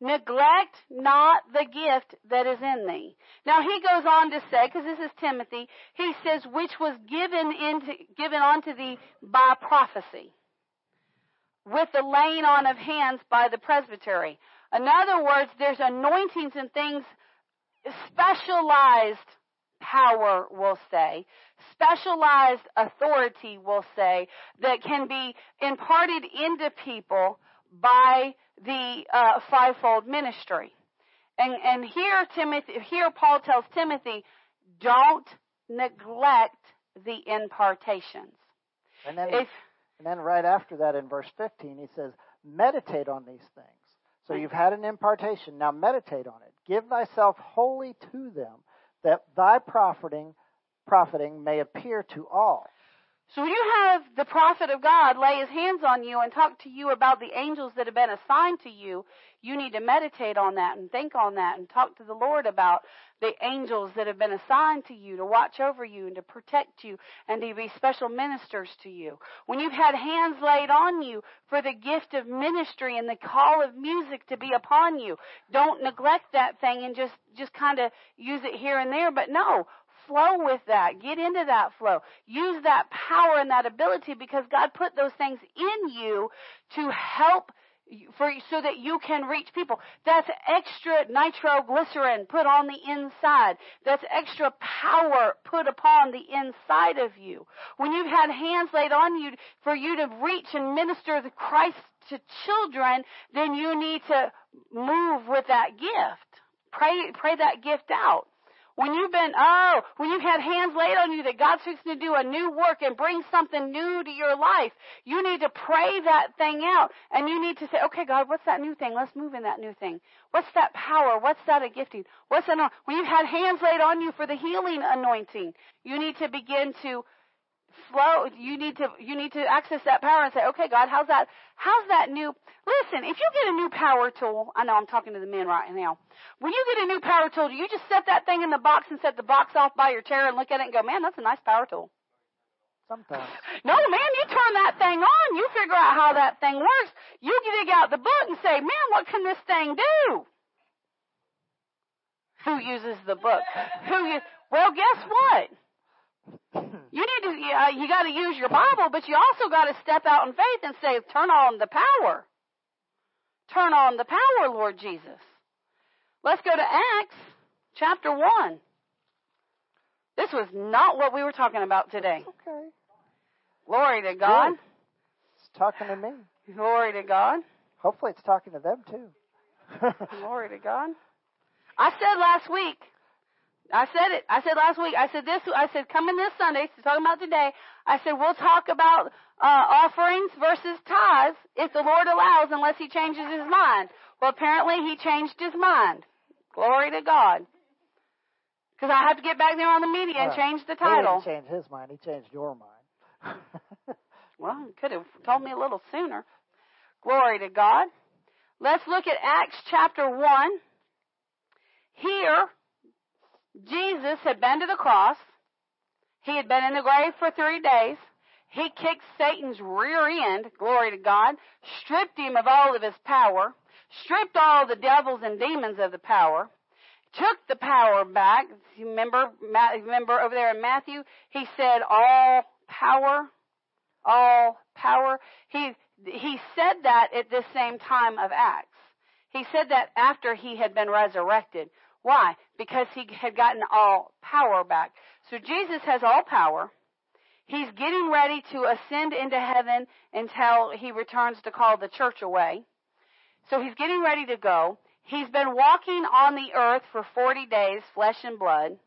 Speaker 5: Neglect not the gift that is in thee. Now he goes on to say, because this is Timothy, he says, which was given into, given unto thee by prophecy, with the laying on of hands by the presbytery. In other words, there's anointings and things, specialized power, we'll say, specialized authority, we'll say, that can be imparted into people by the uh, fivefold ministry. And, and here Timothy, here Paul tells Timothy, don't neglect the impartations.
Speaker 1: And then,
Speaker 5: If
Speaker 1: and then right after that in verse 15, he says, meditate on these things. So you've had an impartation. Now meditate on it. Give thyself wholly to them, that thy profiting, profiting may appear to all.
Speaker 5: So when you have the prophet of God lay his hands on you and talk to you about the angels that have been assigned to you, you need to meditate on that and think on that and talk to the Lord about the angels that have been assigned to you to watch over you and to protect you and to be special ministers to you. When you've had hands laid on you for the gift of ministry and the call of music to be upon you, don't neglect that thing and just, just kind of use it here and there, but no, flow with that. Get into that flow. Use that power and that ability because God put those things in you to help for so that you can reach people. That's extra nitroglycerin put on the inside. That's extra power put upon the inside of you. When you've had hands laid on you for you to reach and minister the Christ to children, then you need to move with that gift. Pray pray that gift out. When you've been, oh, when you've had hands laid on you that God's fixing to do a new work and bring something new to your life, you need to pray that thing out. And you need to say, okay, God, what's that new thing? Let's move in that new thing. What's that power? What's that a gifting? What's that? When you've had hands laid on you for the healing anointing, you need to begin to flow you need to you need to access that power and say okay god how's that how's that new listen if you get a new power tool i know i'm talking to the men right now. When you get a new power tool do you just set that thing in the box and set the box off by your chair and look at it and go man that's a nice power tool?
Speaker 1: Sometimes.
Speaker 5: no man you turn that thing on you figure out how that thing works you dig out the book and say man what can this thing do? Who uses the book? Who you well guess what you need to, uh, you got to use your Bible, but you also got to step out in faith and say, turn on the power. Turn on the power, Lord Jesus. Let's go to Acts chapter 1. This was not what we were talking about today.
Speaker 1: Okay.
Speaker 5: Glory to God.
Speaker 1: Good. It's talking to me.
Speaker 5: Glory to God.
Speaker 1: Hopefully, it's talking to them too.
Speaker 5: Glory to God. I said last week, I said it. I said last week, I said this, I said coming this Sunday, so talking about today, I said we'll talk about uh, offerings versus tithes if the Lord allows, unless He changes His mind. Well, apparently He changed His mind. Glory to God. Because I have to get back there on the media and change the title.
Speaker 1: He didn't change his mind. He changed your mind.
Speaker 5: Well, you could have told me a little sooner. Glory to God. Let's look at Acts chapter 1. Here, Jesus had been to the cross. He had been in the grave for three days. He kicked Satan's rear end, glory to God, stripped him of all of his power, stripped all the devils and demons of the power, took the power back. Remember, remember over there in Matthew, he said, all power, all power. He, he said that at this same time of Acts. He said that after he had been resurrected. Why? Because he had gotten all power back. So Jesus has all power. He's getting ready to ascend into heaven until he returns to call the church away. So he's getting ready to go. He's been walking on the earth for 40 days, flesh and blood.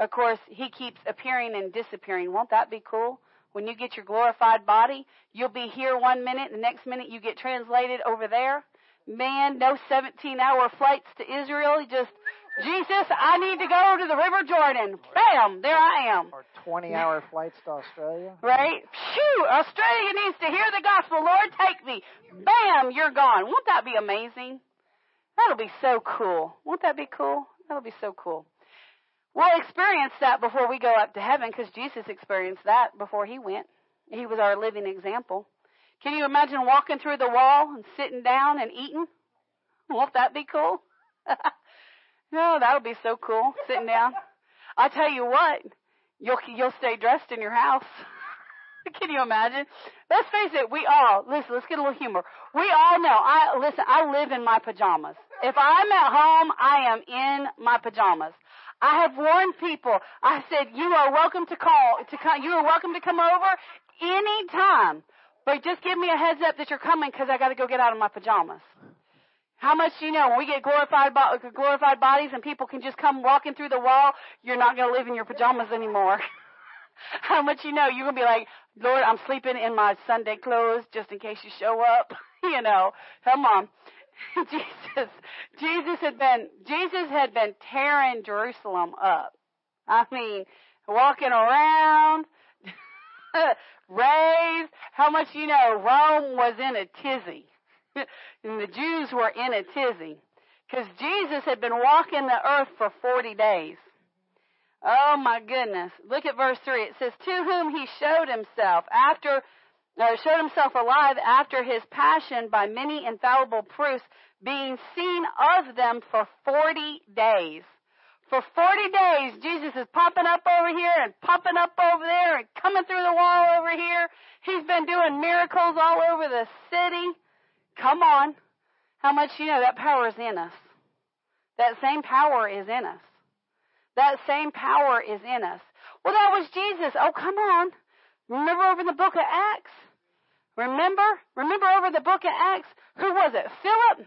Speaker 5: Of course, he keeps appearing and disappearing. Won't that be cool? When you get your glorified body, you'll be here one minute, the next minute you get translated over there. Man, no 17 hour flights to Israel. He just, Jesus, I need to go to the River Jordan. Bam, there I am.
Speaker 1: or 20 hour flights to Australia.
Speaker 5: Right? Phew, Australia needs to hear the gospel. Lord, take me. Bam, you're gone. Won't that be amazing? That'll be so cool. Won't that be cool? That'll be so cool. We'll experience that before we go up to heaven because Jesus experienced that before he went. He was our living example. Can you imagine walking through the wall and sitting down and eating? Won't that be cool? Oh, no, that'll be so cool, sitting down. I tell you what, you'll you'll stay dressed in your house. Can you imagine? Let's face it, we all listen. Let's get a little humor. We all know. I listen. I live in my pajamas. If I'm at home, I am in my pajamas. I have warned people. I said, "You are welcome to call to come. You are welcome to come over anytime, but just give me a heads up that you're coming because I got to go get out of my pajamas." How much do you know? When we get glorified, glorified bodies and people can just come walking through the wall, you're not going to live in your pajamas anymore. How much you know? You're going to be like, Lord, I'm sleeping in my Sunday clothes just in case you show up. you know, come on. Jesus, Jesus had been, Jesus had been tearing Jerusalem up. I mean, walking around, raised. How much you know? Rome was in a tizzy. and the Jews were in a tizzy. Because Jesus had been walking the earth for 40 days. Oh my goodness. Look at verse 3. It says, To whom he showed himself after, uh, showed himself alive after his passion by many infallible proofs, being seen of them for 40 days. For 40 days, Jesus is popping up over here and popping up over there and coming through the wall over here. He's been doing miracles all over the city. Come on. How much you know that power is in us? That same power is in us. That same power is in us. Well, that was Jesus. Oh, come on. Remember over in the book of Acts? Remember? Remember over the book of Acts? Who was it? Philip?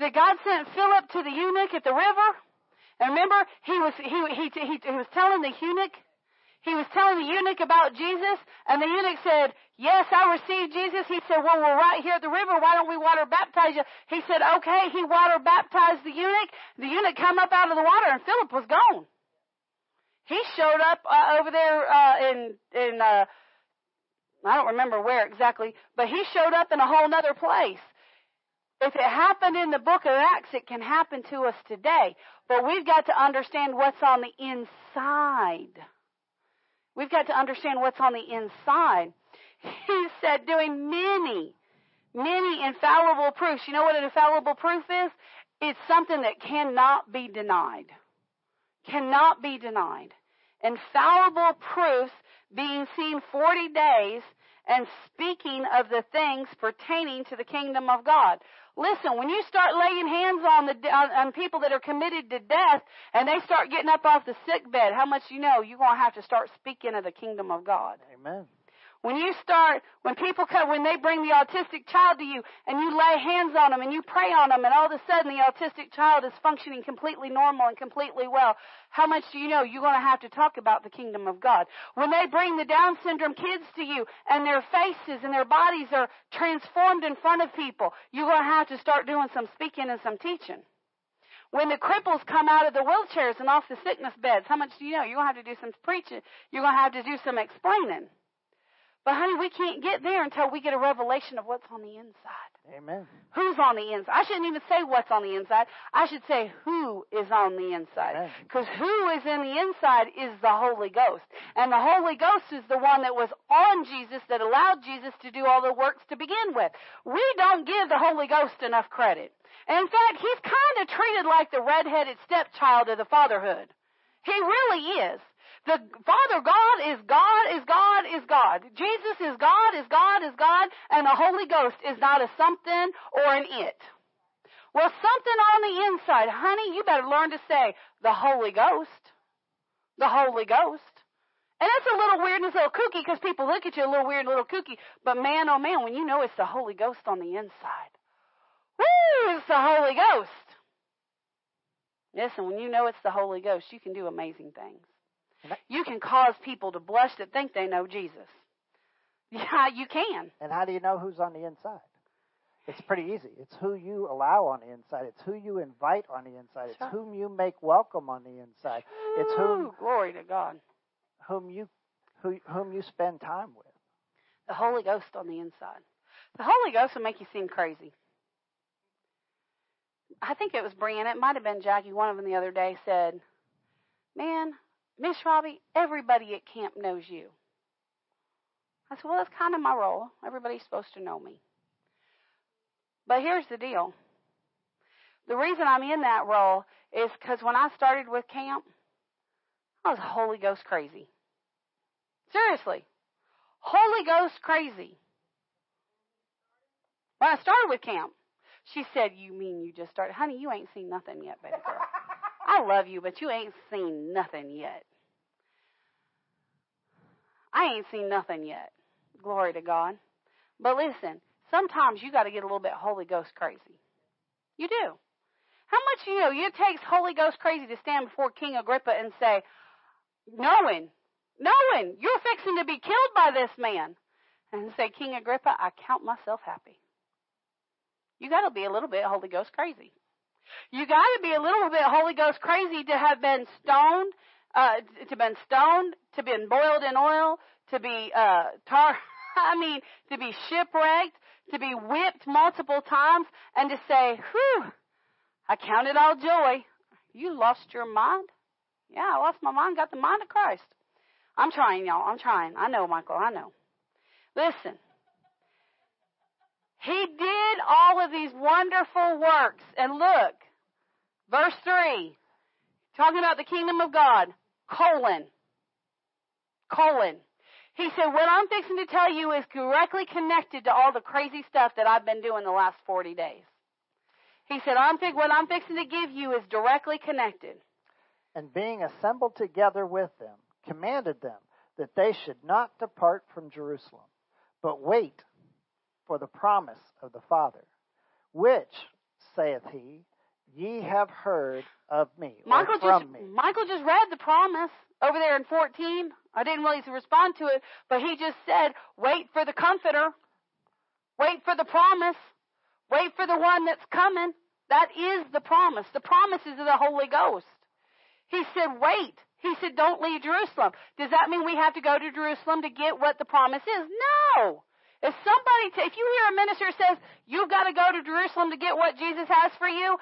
Speaker 5: That God sent Philip to the eunuch at the river? And remember, he was, he, he, he, he was telling the eunuch, he was telling the eunuch about Jesus, and the eunuch said, Yes, I received Jesus. He said, Well, we're right here at the river. Why don't we water baptize you? He said, Okay. He water baptized the eunuch. The eunuch come up out of the water, and Philip was gone. He showed up uh, over there uh, in in uh, I don't remember where exactly, but he showed up in a whole other place. If it happened in the book of Acts, it can happen to us today. But we've got to understand what's on the inside. We've got to understand what's on the inside. He said, doing many, many infallible proofs. You know what an infallible proof is? It's something that cannot be denied. Cannot be denied. Infallible proofs being seen 40 days and speaking of the things pertaining to the kingdom of God. Listen, when you start laying hands on the on, on people that are committed to death, and they start getting up off the sick bed, how much you know you're gonna have to start speaking of the kingdom of God.
Speaker 1: Amen.
Speaker 5: When you start, when people come, when they bring the autistic child to you and you lay hands on them and you pray on them and all of a sudden the autistic child is functioning completely normal and completely well, how much do you know you're going to have to talk about the kingdom of God? When they bring the Down syndrome kids to you and their faces and their bodies are transformed in front of people, you're going to have to start doing some speaking and some teaching. When the cripples come out of the wheelchairs and off the sickness beds, how much do you know? You're going to have to do some preaching. You're going to have to do some explaining. But honey, we can't get there until we get a revelation of what's on the inside.
Speaker 1: Amen.
Speaker 5: Who's on the inside? I shouldn't even say what's on the inside. I should say who is on the inside. Because who is in the inside is the Holy Ghost. And the Holy Ghost is the one that was on Jesus that allowed Jesus to do all the works to begin with. We don't give the Holy Ghost enough credit. And in fact, he's kind of treated like the redheaded stepchild of the fatherhood. He really is. The Father God is God, is God, is God. Jesus is God, is God, is God, and the Holy Ghost is not a something or an it. Well, something on the inside, honey, you better learn to say the Holy Ghost. The Holy Ghost. And that's a little weird and it's a little kooky because people look at you a little weird and a little kooky. But man, oh man, when you know it's the Holy Ghost on the inside. Woo! It's the Holy Ghost. Listen, when you know it's the Holy Ghost, you can do amazing things. You can cause people to blush that think they know Jesus. Yeah, you can.
Speaker 1: And how do you know who's on the inside? It's pretty easy. It's who you allow on the inside. It's who you invite on the inside. It's
Speaker 5: right.
Speaker 1: whom you make welcome on the inside. It's whom
Speaker 5: glory to God.
Speaker 1: whom you who, whom you spend time with.
Speaker 5: The Holy Ghost on the inside. The Holy Ghost will make you seem crazy. I think it was Brian. It might have been Jackie. One of them the other day said, "Man, Miss Robbie, everybody at camp knows you." I said, "Well, that's kind of my role. Everybody's supposed to know me." But here's the deal. The reason I'm in that role is because when I started with camp, I was Holy Ghost crazy. Seriously. Holy Ghost crazy. When I started with camp, she said, You mean you just started? Honey, you ain't seen nothing yet, baby girl. I love you, but you ain't seen nothing yet. I ain't seen nothing yet. Glory to God. But listen, sometimes you got to get a little bit Holy Ghost crazy. You do. How much you know? It takes Holy Ghost crazy to stand before King Agrippa and say, knowing, knowing you're fixing to be killed by this man, and say, King Agrippa, I count myself happy. You got to be a little bit Holy Ghost crazy. You got to be a little bit Holy Ghost crazy to have been stoned, uh, to been stoned, to been boiled in oil, to be uh, tar. I mean, to be shipwrecked, to be whipped multiple times, and to say, "Whew, I count it all joy." You lost your mind? Yeah, I lost my mind. Got the mind of Christ. I'm trying, y'all. I'm trying. I know, Michael. I know. Listen. He did all of these wonderful works. And look, verse 3, talking about the kingdom of God, colon, colon. He said, what I'm fixing to tell you is directly connected to all the crazy stuff that I've been doing the last 40 days. He said, I'm fi- what I'm fixing to give you is directly connected.
Speaker 1: And being assembled together with them, commanded them that they should not depart from Jerusalem, but wait for the promise of the Father, which, saith he, ye have heard of me,
Speaker 5: Michael just
Speaker 1: me.
Speaker 5: Michael just read the promise over there in 14. I didn't really respond to it, but he just said, "Wait for the Comforter. Wait for the promise. Wait for the one that's coming." That is the promise. The promises of the Holy Ghost. He said, "Wait." He said, "Don't leave Jerusalem." Does that mean we have to go to Jerusalem to get what the promise is? No. If somebody, t- if you hear a minister says you've got to go to Jerusalem to get what Jesus has for you,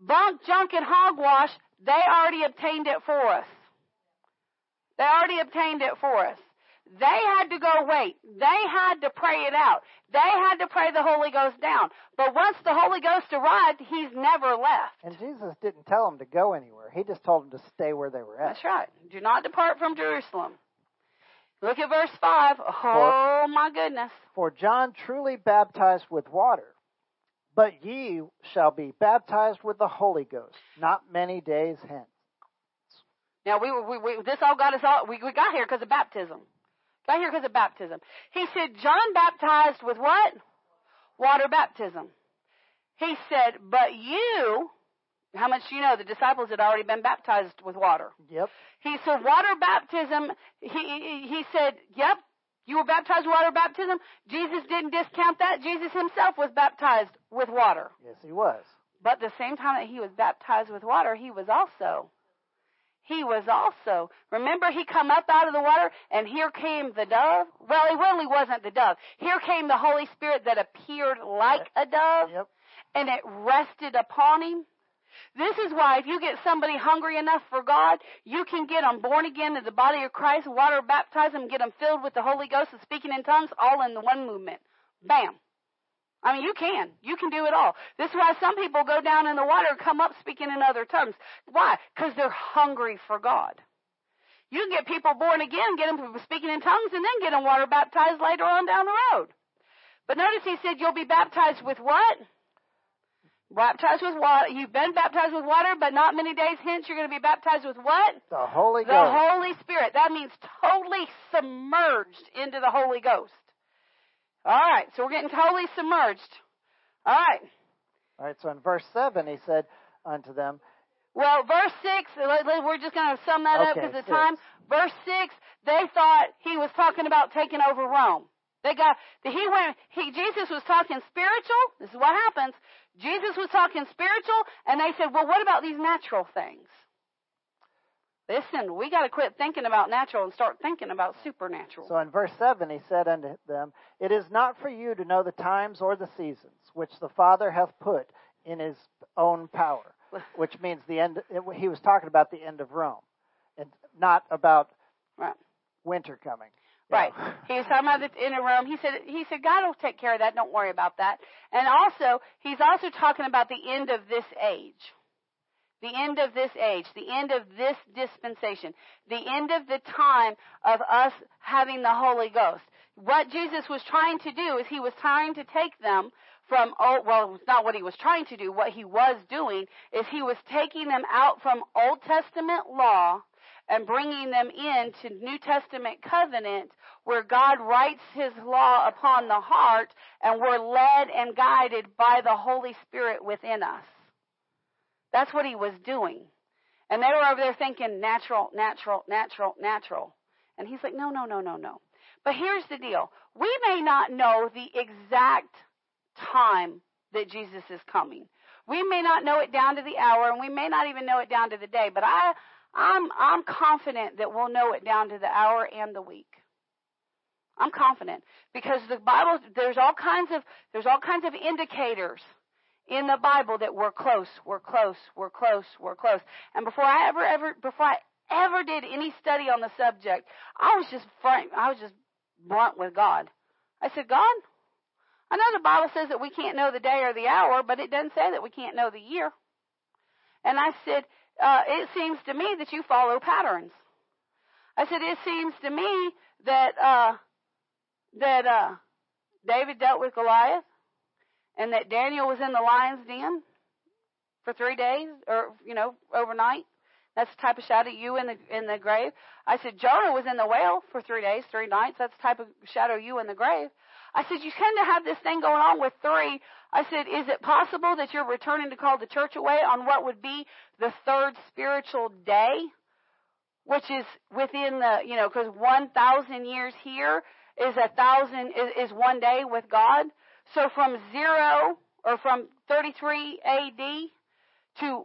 Speaker 5: bunk, junk, and hogwash, they already obtained it for us. They already obtained it for us. They had to go wait. They had to pray it out. They had to pray the Holy Ghost down. But once the Holy Ghost arrived, He's never left.
Speaker 1: And Jesus didn't tell them to go anywhere. He just told them to stay where they were at.
Speaker 5: That's right. Do not depart from Jerusalem. Look at verse 5. Oh, my goodness.
Speaker 1: For John truly baptized with water, But ye shall be baptized with the Holy Ghost not many days hence.
Speaker 5: Now we, we, we this all got us all. We, we got here because of baptism. Got here because of baptism. He said John baptized with what? Water baptism. He said, but you, how much do you know? The disciples had already been baptized with water.
Speaker 1: Yep.
Speaker 5: He said water baptism. He he, he said, yep. You were baptized with water baptism. Jesus didn't discount that. Jesus himself was baptized with water.
Speaker 1: Yes, he was.
Speaker 5: But the same time that he was baptized with water, he was also he was also. Remember, he come up out of the water, and here came the dove. Well, it really wasn't the dove. Here came the Holy Spirit that appeared like a dove,
Speaker 1: Yep.
Speaker 5: and it rested upon him. This is why if you get somebody hungry enough for God, you can get them born again in the body of Christ, water baptize them, get them filled with the Holy Ghost and speaking in tongues, all in the one movement. Bam. I mean, you can. You can do it all. This is why some people go down in the water and come up speaking in other tongues. Why? Because they're hungry for God. You can get people born again, get them speaking in tongues, and then get them water baptized later on down the road. But notice he said you'll be baptized with what? Baptized with water. You've been baptized with water, but not many days hence you're going to be baptized with what?
Speaker 1: The Holy
Speaker 5: The
Speaker 1: Ghost.
Speaker 5: Holy Spirit. That means totally submerged into the Holy Ghost. All right, so we're getting totally submerged. All right.
Speaker 1: All right, so in verse 7, he said unto them,
Speaker 5: Well, verse 6, let- let- we're just going to sum that up because of
Speaker 1: six.
Speaker 5: time. Verse 6, they thought he was talking about taking over Rome. They got, he went, he, Jesus was talking spiritual. This is what happens. Jesus was talking spiritual, and they said, well, what about these natural things? Listen, we got to quit thinking about natural and start thinking about supernatural.
Speaker 1: So in verse 7, he said unto them, It is not for you to know the times or the seasons which the Father hath put in his own power, which means the end. He was talking about the end of Rome, and not about
Speaker 5: Right.
Speaker 1: winter coming.
Speaker 5: Right. He was talking about the inner Rome. He said, he said, God will take care of that. Don't worry about that. And also, he's also talking about the end of this age. The end of this age, the end of this dispensation, the end of the time of us having the Holy Ghost. What Jesus was trying to do is he was trying to take them from, oh, well, not what he was trying to do. What he was doing is he was taking them out from Old Testament law and bringing them into New Testament covenant where God writes his law upon the heart and we're led and guided by the Holy Spirit within us. That's what he was doing. And they were over there thinking natural, natural, natural, natural. And he's like, no, no, no, no, no. But here's the deal. We may not know the exact time that Jesus is coming. We may not know it down to the hour and we may not even know it down to the day, but I I'm I'm confident that we'll know it down to the hour and the week. I'm confident because the Bible there's all kinds of there's all kinds of indicators in the Bible that we're close, we're close, we're close, we're close. And before I ever ever before I ever did any study on the subject, I was just frank, I was just blunt with God. I said, God, I know the Bible says that we can't know the day or the hour, but it doesn't say that we can't know the year. And I said, uh, it seems to me that you follow patterns. I said, it seems to me that uh, that uh, David dealt with Goliath, and that Daniel was in the lion's den for three days, or you know, overnight. That's the type of shadow you in the in the grave. I said Jonah was in the whale for three days, three nights. That's the type of shadow you in the grave. I said you tend to have this thing going on with three. I said, is it possible that you're returning to call the church away on what would be the third spiritual day, which is within the you know because one thousand years here is a thousand is, is one day with God. So from zero or from 33 AD to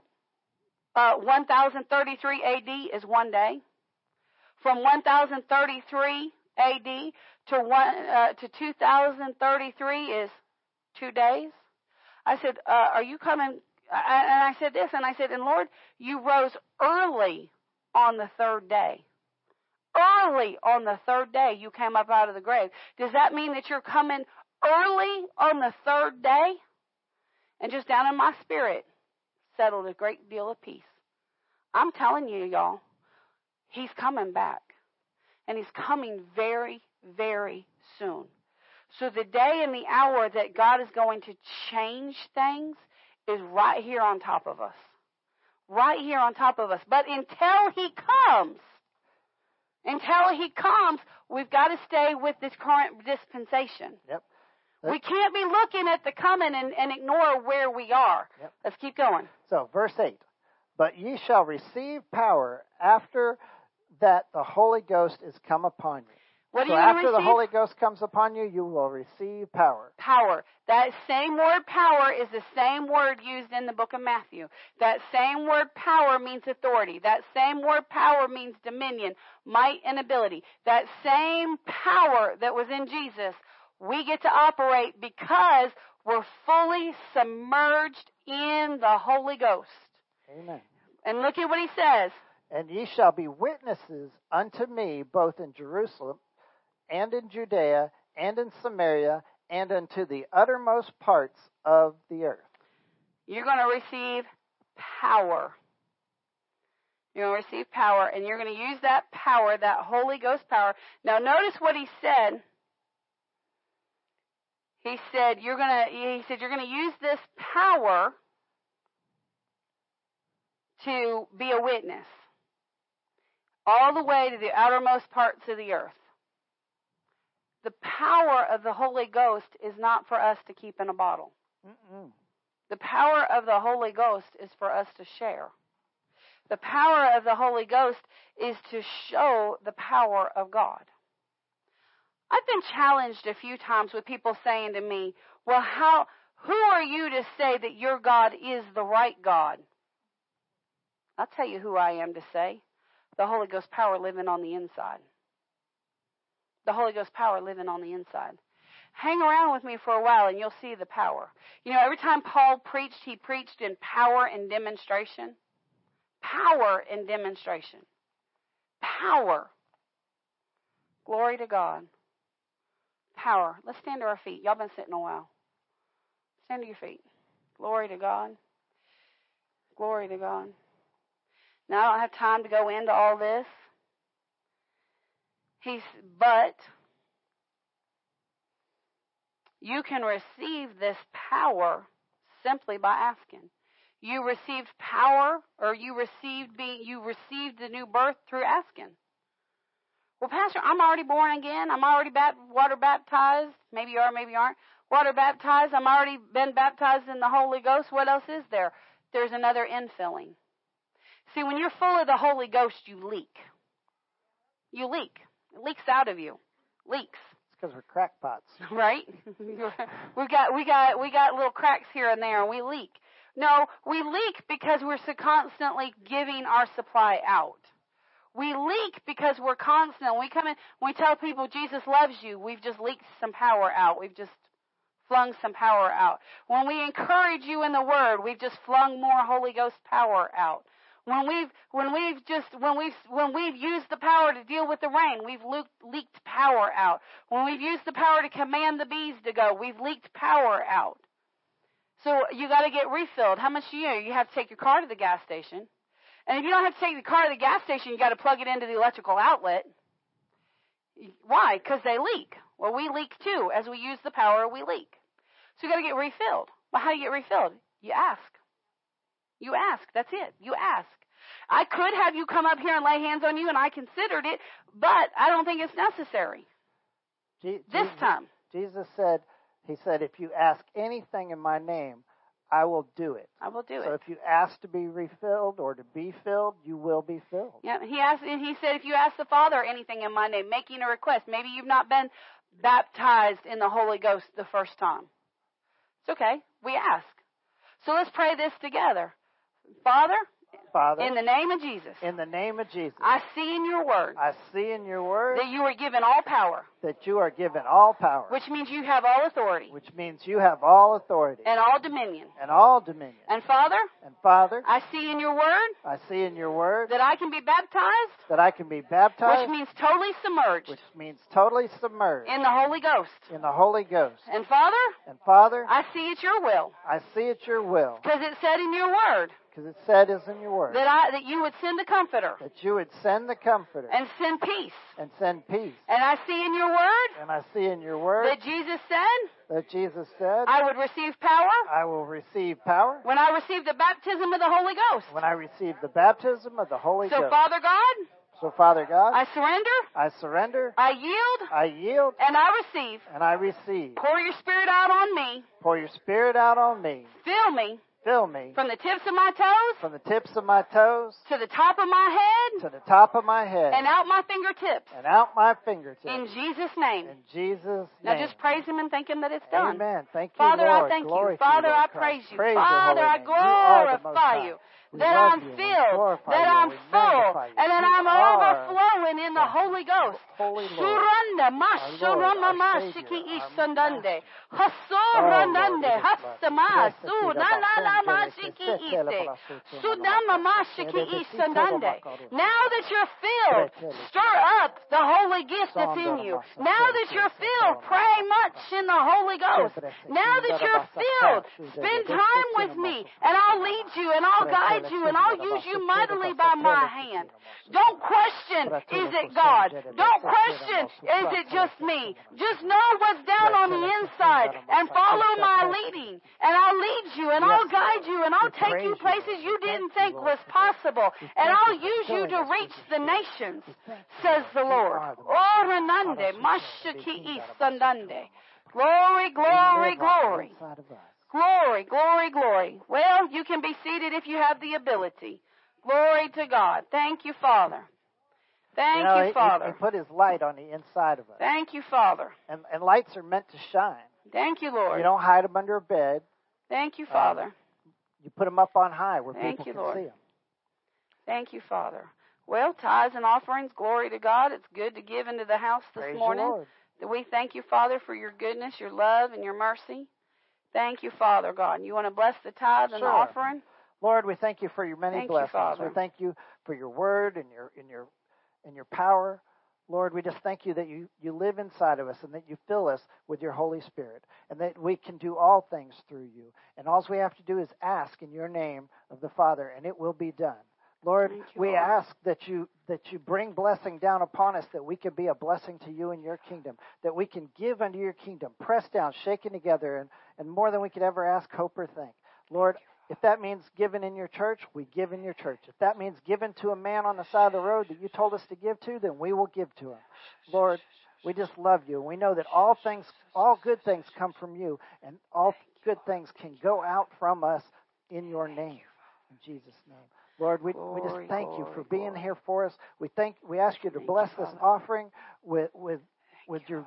Speaker 5: uh, 1033 AD is one day. From 1033 AD to one uh, to 2033 is two days. I said, uh, "Are you coming?" And I said this, and I said, "And Lord, you rose early on the third day." Early on the third day, you came up out of the grave. Does that mean that you're coming early on the third day? And just down in my spirit, settled a great deal of peace. I'm telling you, y'all, he's coming back. And he's coming very, very soon. So the day and the hour that God is going to change things is right here on top of us. Right here on top of us. But until He comes, until He comes, we've got to stay with this current dispensation.
Speaker 1: Yep.
Speaker 5: We can't be looking at the coming and, and ignore where we are.
Speaker 1: Yep.
Speaker 5: Let's keep going.
Speaker 1: So, verse 8 But ye shall receive power after that the Holy Ghost is come upon you.
Speaker 5: What
Speaker 1: so,
Speaker 5: are you
Speaker 1: after the? Holy Ghost comes upon you, you will receive power.
Speaker 5: power. That same word power is the same word used in the book of Matthew. That same word power means authority. That same word power means dominion, might, and ability. That same power that was in Jesus, we get to operate because we're fully submerged in the Holy Ghost.
Speaker 1: Amen.
Speaker 5: And look at what he says.
Speaker 1: And ye shall be witnesses unto me both in Jerusalem and in Judea and in Samaria and unto the uttermost parts of the earth.
Speaker 5: You're going to receive power. You're going to receive power, and you're going to use that power, that Holy Ghost power. Now, notice what he said. He said you're going to. He said you're going to use this power to be a witness all the way to the outermost parts of the earth. The power of the Holy Ghost is not for us to keep in a bottle.
Speaker 1: Mm-mm.
Speaker 5: The power of the Holy Ghost is for us to share. The power of the Holy Ghost is to show the power of God. I've been challenged a few times with people saying to me, "Well, how who are you to say that your God is the right God?" I'll tell you who I am to say. The Holy Ghost power living on the inside. The Holy Ghost power living on the inside hang around with me for a while and you'll see the power. You know, every time Paul preached, he preached in power and demonstration. Power and demonstration. Power. Glory to God. Power. Let's stand to our feet. Y'all been sitting a while. Stand to your feet. Glory to God. Glory to God. Now I don't have time to go into all this. He's but you can receive this power simply by asking. You received power or you received being you received the new birth through asking. Well, Pastor, I'm already born again. I'm already bat- water baptized. Maybe you are, maybe you aren't. Water baptized. I'm already been baptized in the Holy Ghost. What else is there? There's another infilling. See, when you're full of the Holy Ghost, you leak. You leak. It leaks out of you. Leaks
Speaker 1: It's because we're crackpots.
Speaker 5: right? We've got we got we got little cracks here and there, and we leak. No, we leak because we're so constantly giving our supply out. We leak because we're constant. We come in, when we tell people Jesus loves you, we've just leaked some power out. We've just flung some power out. When we encourage you in the Word, we've just flung more Holy Ghost power out. When we've when we've just when we've when we've used the power to deal with the rain, we've leaked, power out. When we've used the power to command the bees to go, we've leaked power out. So you got to get refilled. How much do you? You have to take your car to the gas station, and if you don't have to take the car to the gas station, you got to plug it into the electrical outlet. Why? Because they leak. Well, we leak too. As we use the power, we leak. So you got to get refilled. Well, how do you get refilled? You ask. You ask. That's it. You ask. I could have you come up here and lay hands on you, and I considered it, but I don't think it's necessary
Speaker 1: Je-
Speaker 5: this
Speaker 1: Jesus,
Speaker 5: time.
Speaker 1: Jesus said, He said, if you ask anything in my name, I will do it.
Speaker 5: I will do
Speaker 1: So
Speaker 5: it.
Speaker 1: So if you ask to be refilled or to be filled, you will be filled.
Speaker 5: Yeah, he asked, and he said, if you ask the Father anything in my name, making a request, maybe you've not been baptized in the Holy Ghost the first time. It's okay. We ask. So let's pray this together. Father,
Speaker 1: Father,
Speaker 5: in the name of Jesus,
Speaker 1: in the name of Jesus,
Speaker 5: I see in your word
Speaker 1: I see in your word
Speaker 5: that you are given all power,
Speaker 1: that you are given all power,
Speaker 5: which means you have all authority
Speaker 1: which means you have all authority
Speaker 5: and all dominion.
Speaker 1: and all dominion.
Speaker 5: And Father,
Speaker 1: And Father,
Speaker 5: I see in your word
Speaker 1: I see in your word
Speaker 5: that I can be baptized,
Speaker 1: that I can be baptized, which
Speaker 5: means totally submerged
Speaker 1: which means totally submerged
Speaker 5: in the Holy Ghost.
Speaker 1: in the Holy Ghost.
Speaker 5: And Father,
Speaker 1: And Father,
Speaker 5: I see it's your will
Speaker 1: I see it's your will
Speaker 5: because it said in your word
Speaker 1: because it said is in your word.
Speaker 5: that I that you would send the comforter
Speaker 1: that you would send the Comforter
Speaker 5: and send peace.
Speaker 1: and send peace.
Speaker 5: And I see in your word
Speaker 1: And I see in your word
Speaker 5: that Jesus said
Speaker 1: that Jesus said,
Speaker 5: I would receive power
Speaker 1: I will receive power
Speaker 5: when I receive the baptism of the Holy Ghost.
Speaker 1: when I receive the baptism of the Holy
Speaker 5: So
Speaker 1: Ghost.
Speaker 5: So Father God,
Speaker 1: So, Father God,
Speaker 5: I surrender,
Speaker 1: I surrender,
Speaker 5: I yield,
Speaker 1: I yield,
Speaker 5: and I receive.
Speaker 1: and I receive.
Speaker 5: Pour your spirit out on me.
Speaker 1: Pour your Spirit out on me.
Speaker 5: Fill me
Speaker 1: Fill me
Speaker 5: from the tips of my toes
Speaker 1: from the tips of my toes
Speaker 5: to the top of my head
Speaker 1: to the top of my head
Speaker 5: and out my fingertips.
Speaker 1: and out my fingertips.
Speaker 5: In Jesus' name.
Speaker 1: In Jesus'
Speaker 5: Now just praise Him and thank Him that it's done.
Speaker 1: Amen. Thank you,
Speaker 5: Father,
Speaker 1: Lord.
Speaker 5: I thank
Speaker 1: Glory
Speaker 5: you.
Speaker 1: to you,
Speaker 5: Father, I praise you.
Speaker 1: Praise
Speaker 5: Father, I
Speaker 1: name. You are the Most
Speaker 5: glorify you. That I'm
Speaker 1: you and we
Speaker 5: filled, that I'm full, and that I'm overflowing in the Holy Ghost. Suranda mashiki isandande. Hasorandande mashiki ise. Sudama mashiki isandande. Now that you're filled, stir up the holy gift that's in you. Now that you're filled, pray much in the Holy Ghost. Now that you're filled, spend time with me, and I'll lead you, and I'll guide you, and I'll use you mightily by my hand. Don't question, is it God? Don't question, is it just me? Just know what's down on the inside and follow my leading. And I'll lead you and I'll guide you and I'll take you places you didn't think was possible. And I'll use you to reach the nations, says the Lord. Oranande, oh, mashaki isandande. Glory, glory, glory.
Speaker 1: Inside of us.
Speaker 5: Glory, glory, glory. Well, you can be seated if you have the ability. Glory to God. Thank you, Father. Thank
Speaker 1: you, know,
Speaker 5: you,
Speaker 1: he- he-
Speaker 5: Father.
Speaker 1: He, put his light on the inside of us.
Speaker 5: Thank you, Father.
Speaker 1: And, and lights are meant to shine.
Speaker 5: Thank you, Lord.
Speaker 1: You don't hide them under a bed.
Speaker 5: Thank you, um, Father.
Speaker 1: You put them up on high where
Speaker 5: Thank
Speaker 1: people
Speaker 5: you,
Speaker 1: can
Speaker 5: Lord.
Speaker 1: see them.
Speaker 5: Thank you, Father. Well, tithes and offerings, glory to God. It's good to give into the house this
Speaker 1: Praise
Speaker 5: morning. We thank you, Father, for your goodness, your love, and your mercy. Thank you, Father God. You want to bless the tithe and the offering?
Speaker 1: Lord, we thank you for your many
Speaker 5: Thank
Speaker 1: blessings.
Speaker 5: Father.
Speaker 1: We thank you for your word and your and your and your power. Lord, we just thank you that you, you live inside of us and that you fill us with your Holy Spirit and that we can do all things through you. And all we have to do is ask in your name of the Father and it will be done. Lord,
Speaker 5: you,
Speaker 1: we
Speaker 5: Lord.
Speaker 1: ask that you that you bring blessing down upon us that we can be a blessing to you and your kingdom, that we can give unto your kingdom, pressed down, shaken together, and, and more than we could ever ask, hope, or think. Lord, if that means giving in your church, we give in your church. If that means giving to a man on the side of the road that you told us to give to, then we will give to him. Lord, we just love you. We know that all things, all good things come from you, and all good things can go out from us in your name. In Jesus' name. Lord, we, we just
Speaker 5: Glory,
Speaker 1: thank you for being
Speaker 5: glory.
Speaker 1: here for us. We thank we ask you to
Speaker 5: Thank you,
Speaker 1: bless this
Speaker 5: Father.
Speaker 1: offering with with with your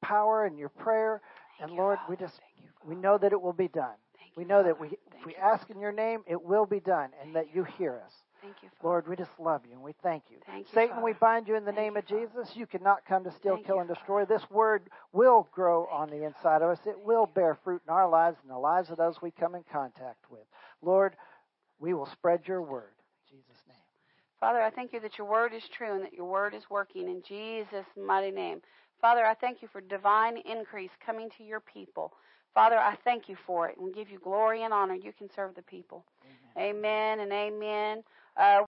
Speaker 1: power and your prayer. And
Speaker 5: Thank you,
Speaker 1: Lord, we just
Speaker 5: Thank you,
Speaker 1: we know that it will be done.
Speaker 5: Thank
Speaker 1: We
Speaker 5: you,
Speaker 1: know that we if
Speaker 5: Thank
Speaker 1: we
Speaker 5: you,
Speaker 1: ask in your name, it will be done, and that you hear us.
Speaker 5: Thank you, Father.
Speaker 1: Lord, we just love you and we thank you.
Speaker 5: Thank you,
Speaker 1: Satan, we bind you in the
Speaker 5: Thank
Speaker 1: name
Speaker 5: you,
Speaker 1: of
Speaker 5: Father.
Speaker 1: Jesus. You cannot come to steal,
Speaker 5: Thank
Speaker 1: kill,
Speaker 5: you,
Speaker 1: and destroy. This word will grow on the inside of us. It will bear fruit in our lives and the lives of those we come in contact with. Lord, we will spread your word. In Jesus' name.
Speaker 5: Father, I thank you that your word is true and that your word is working in Jesus' mighty name. Father, I thank you for divine increase coming to your people. Father, I thank you for it and we give you glory and honor. You can serve the people. Amen, and amen. Uh,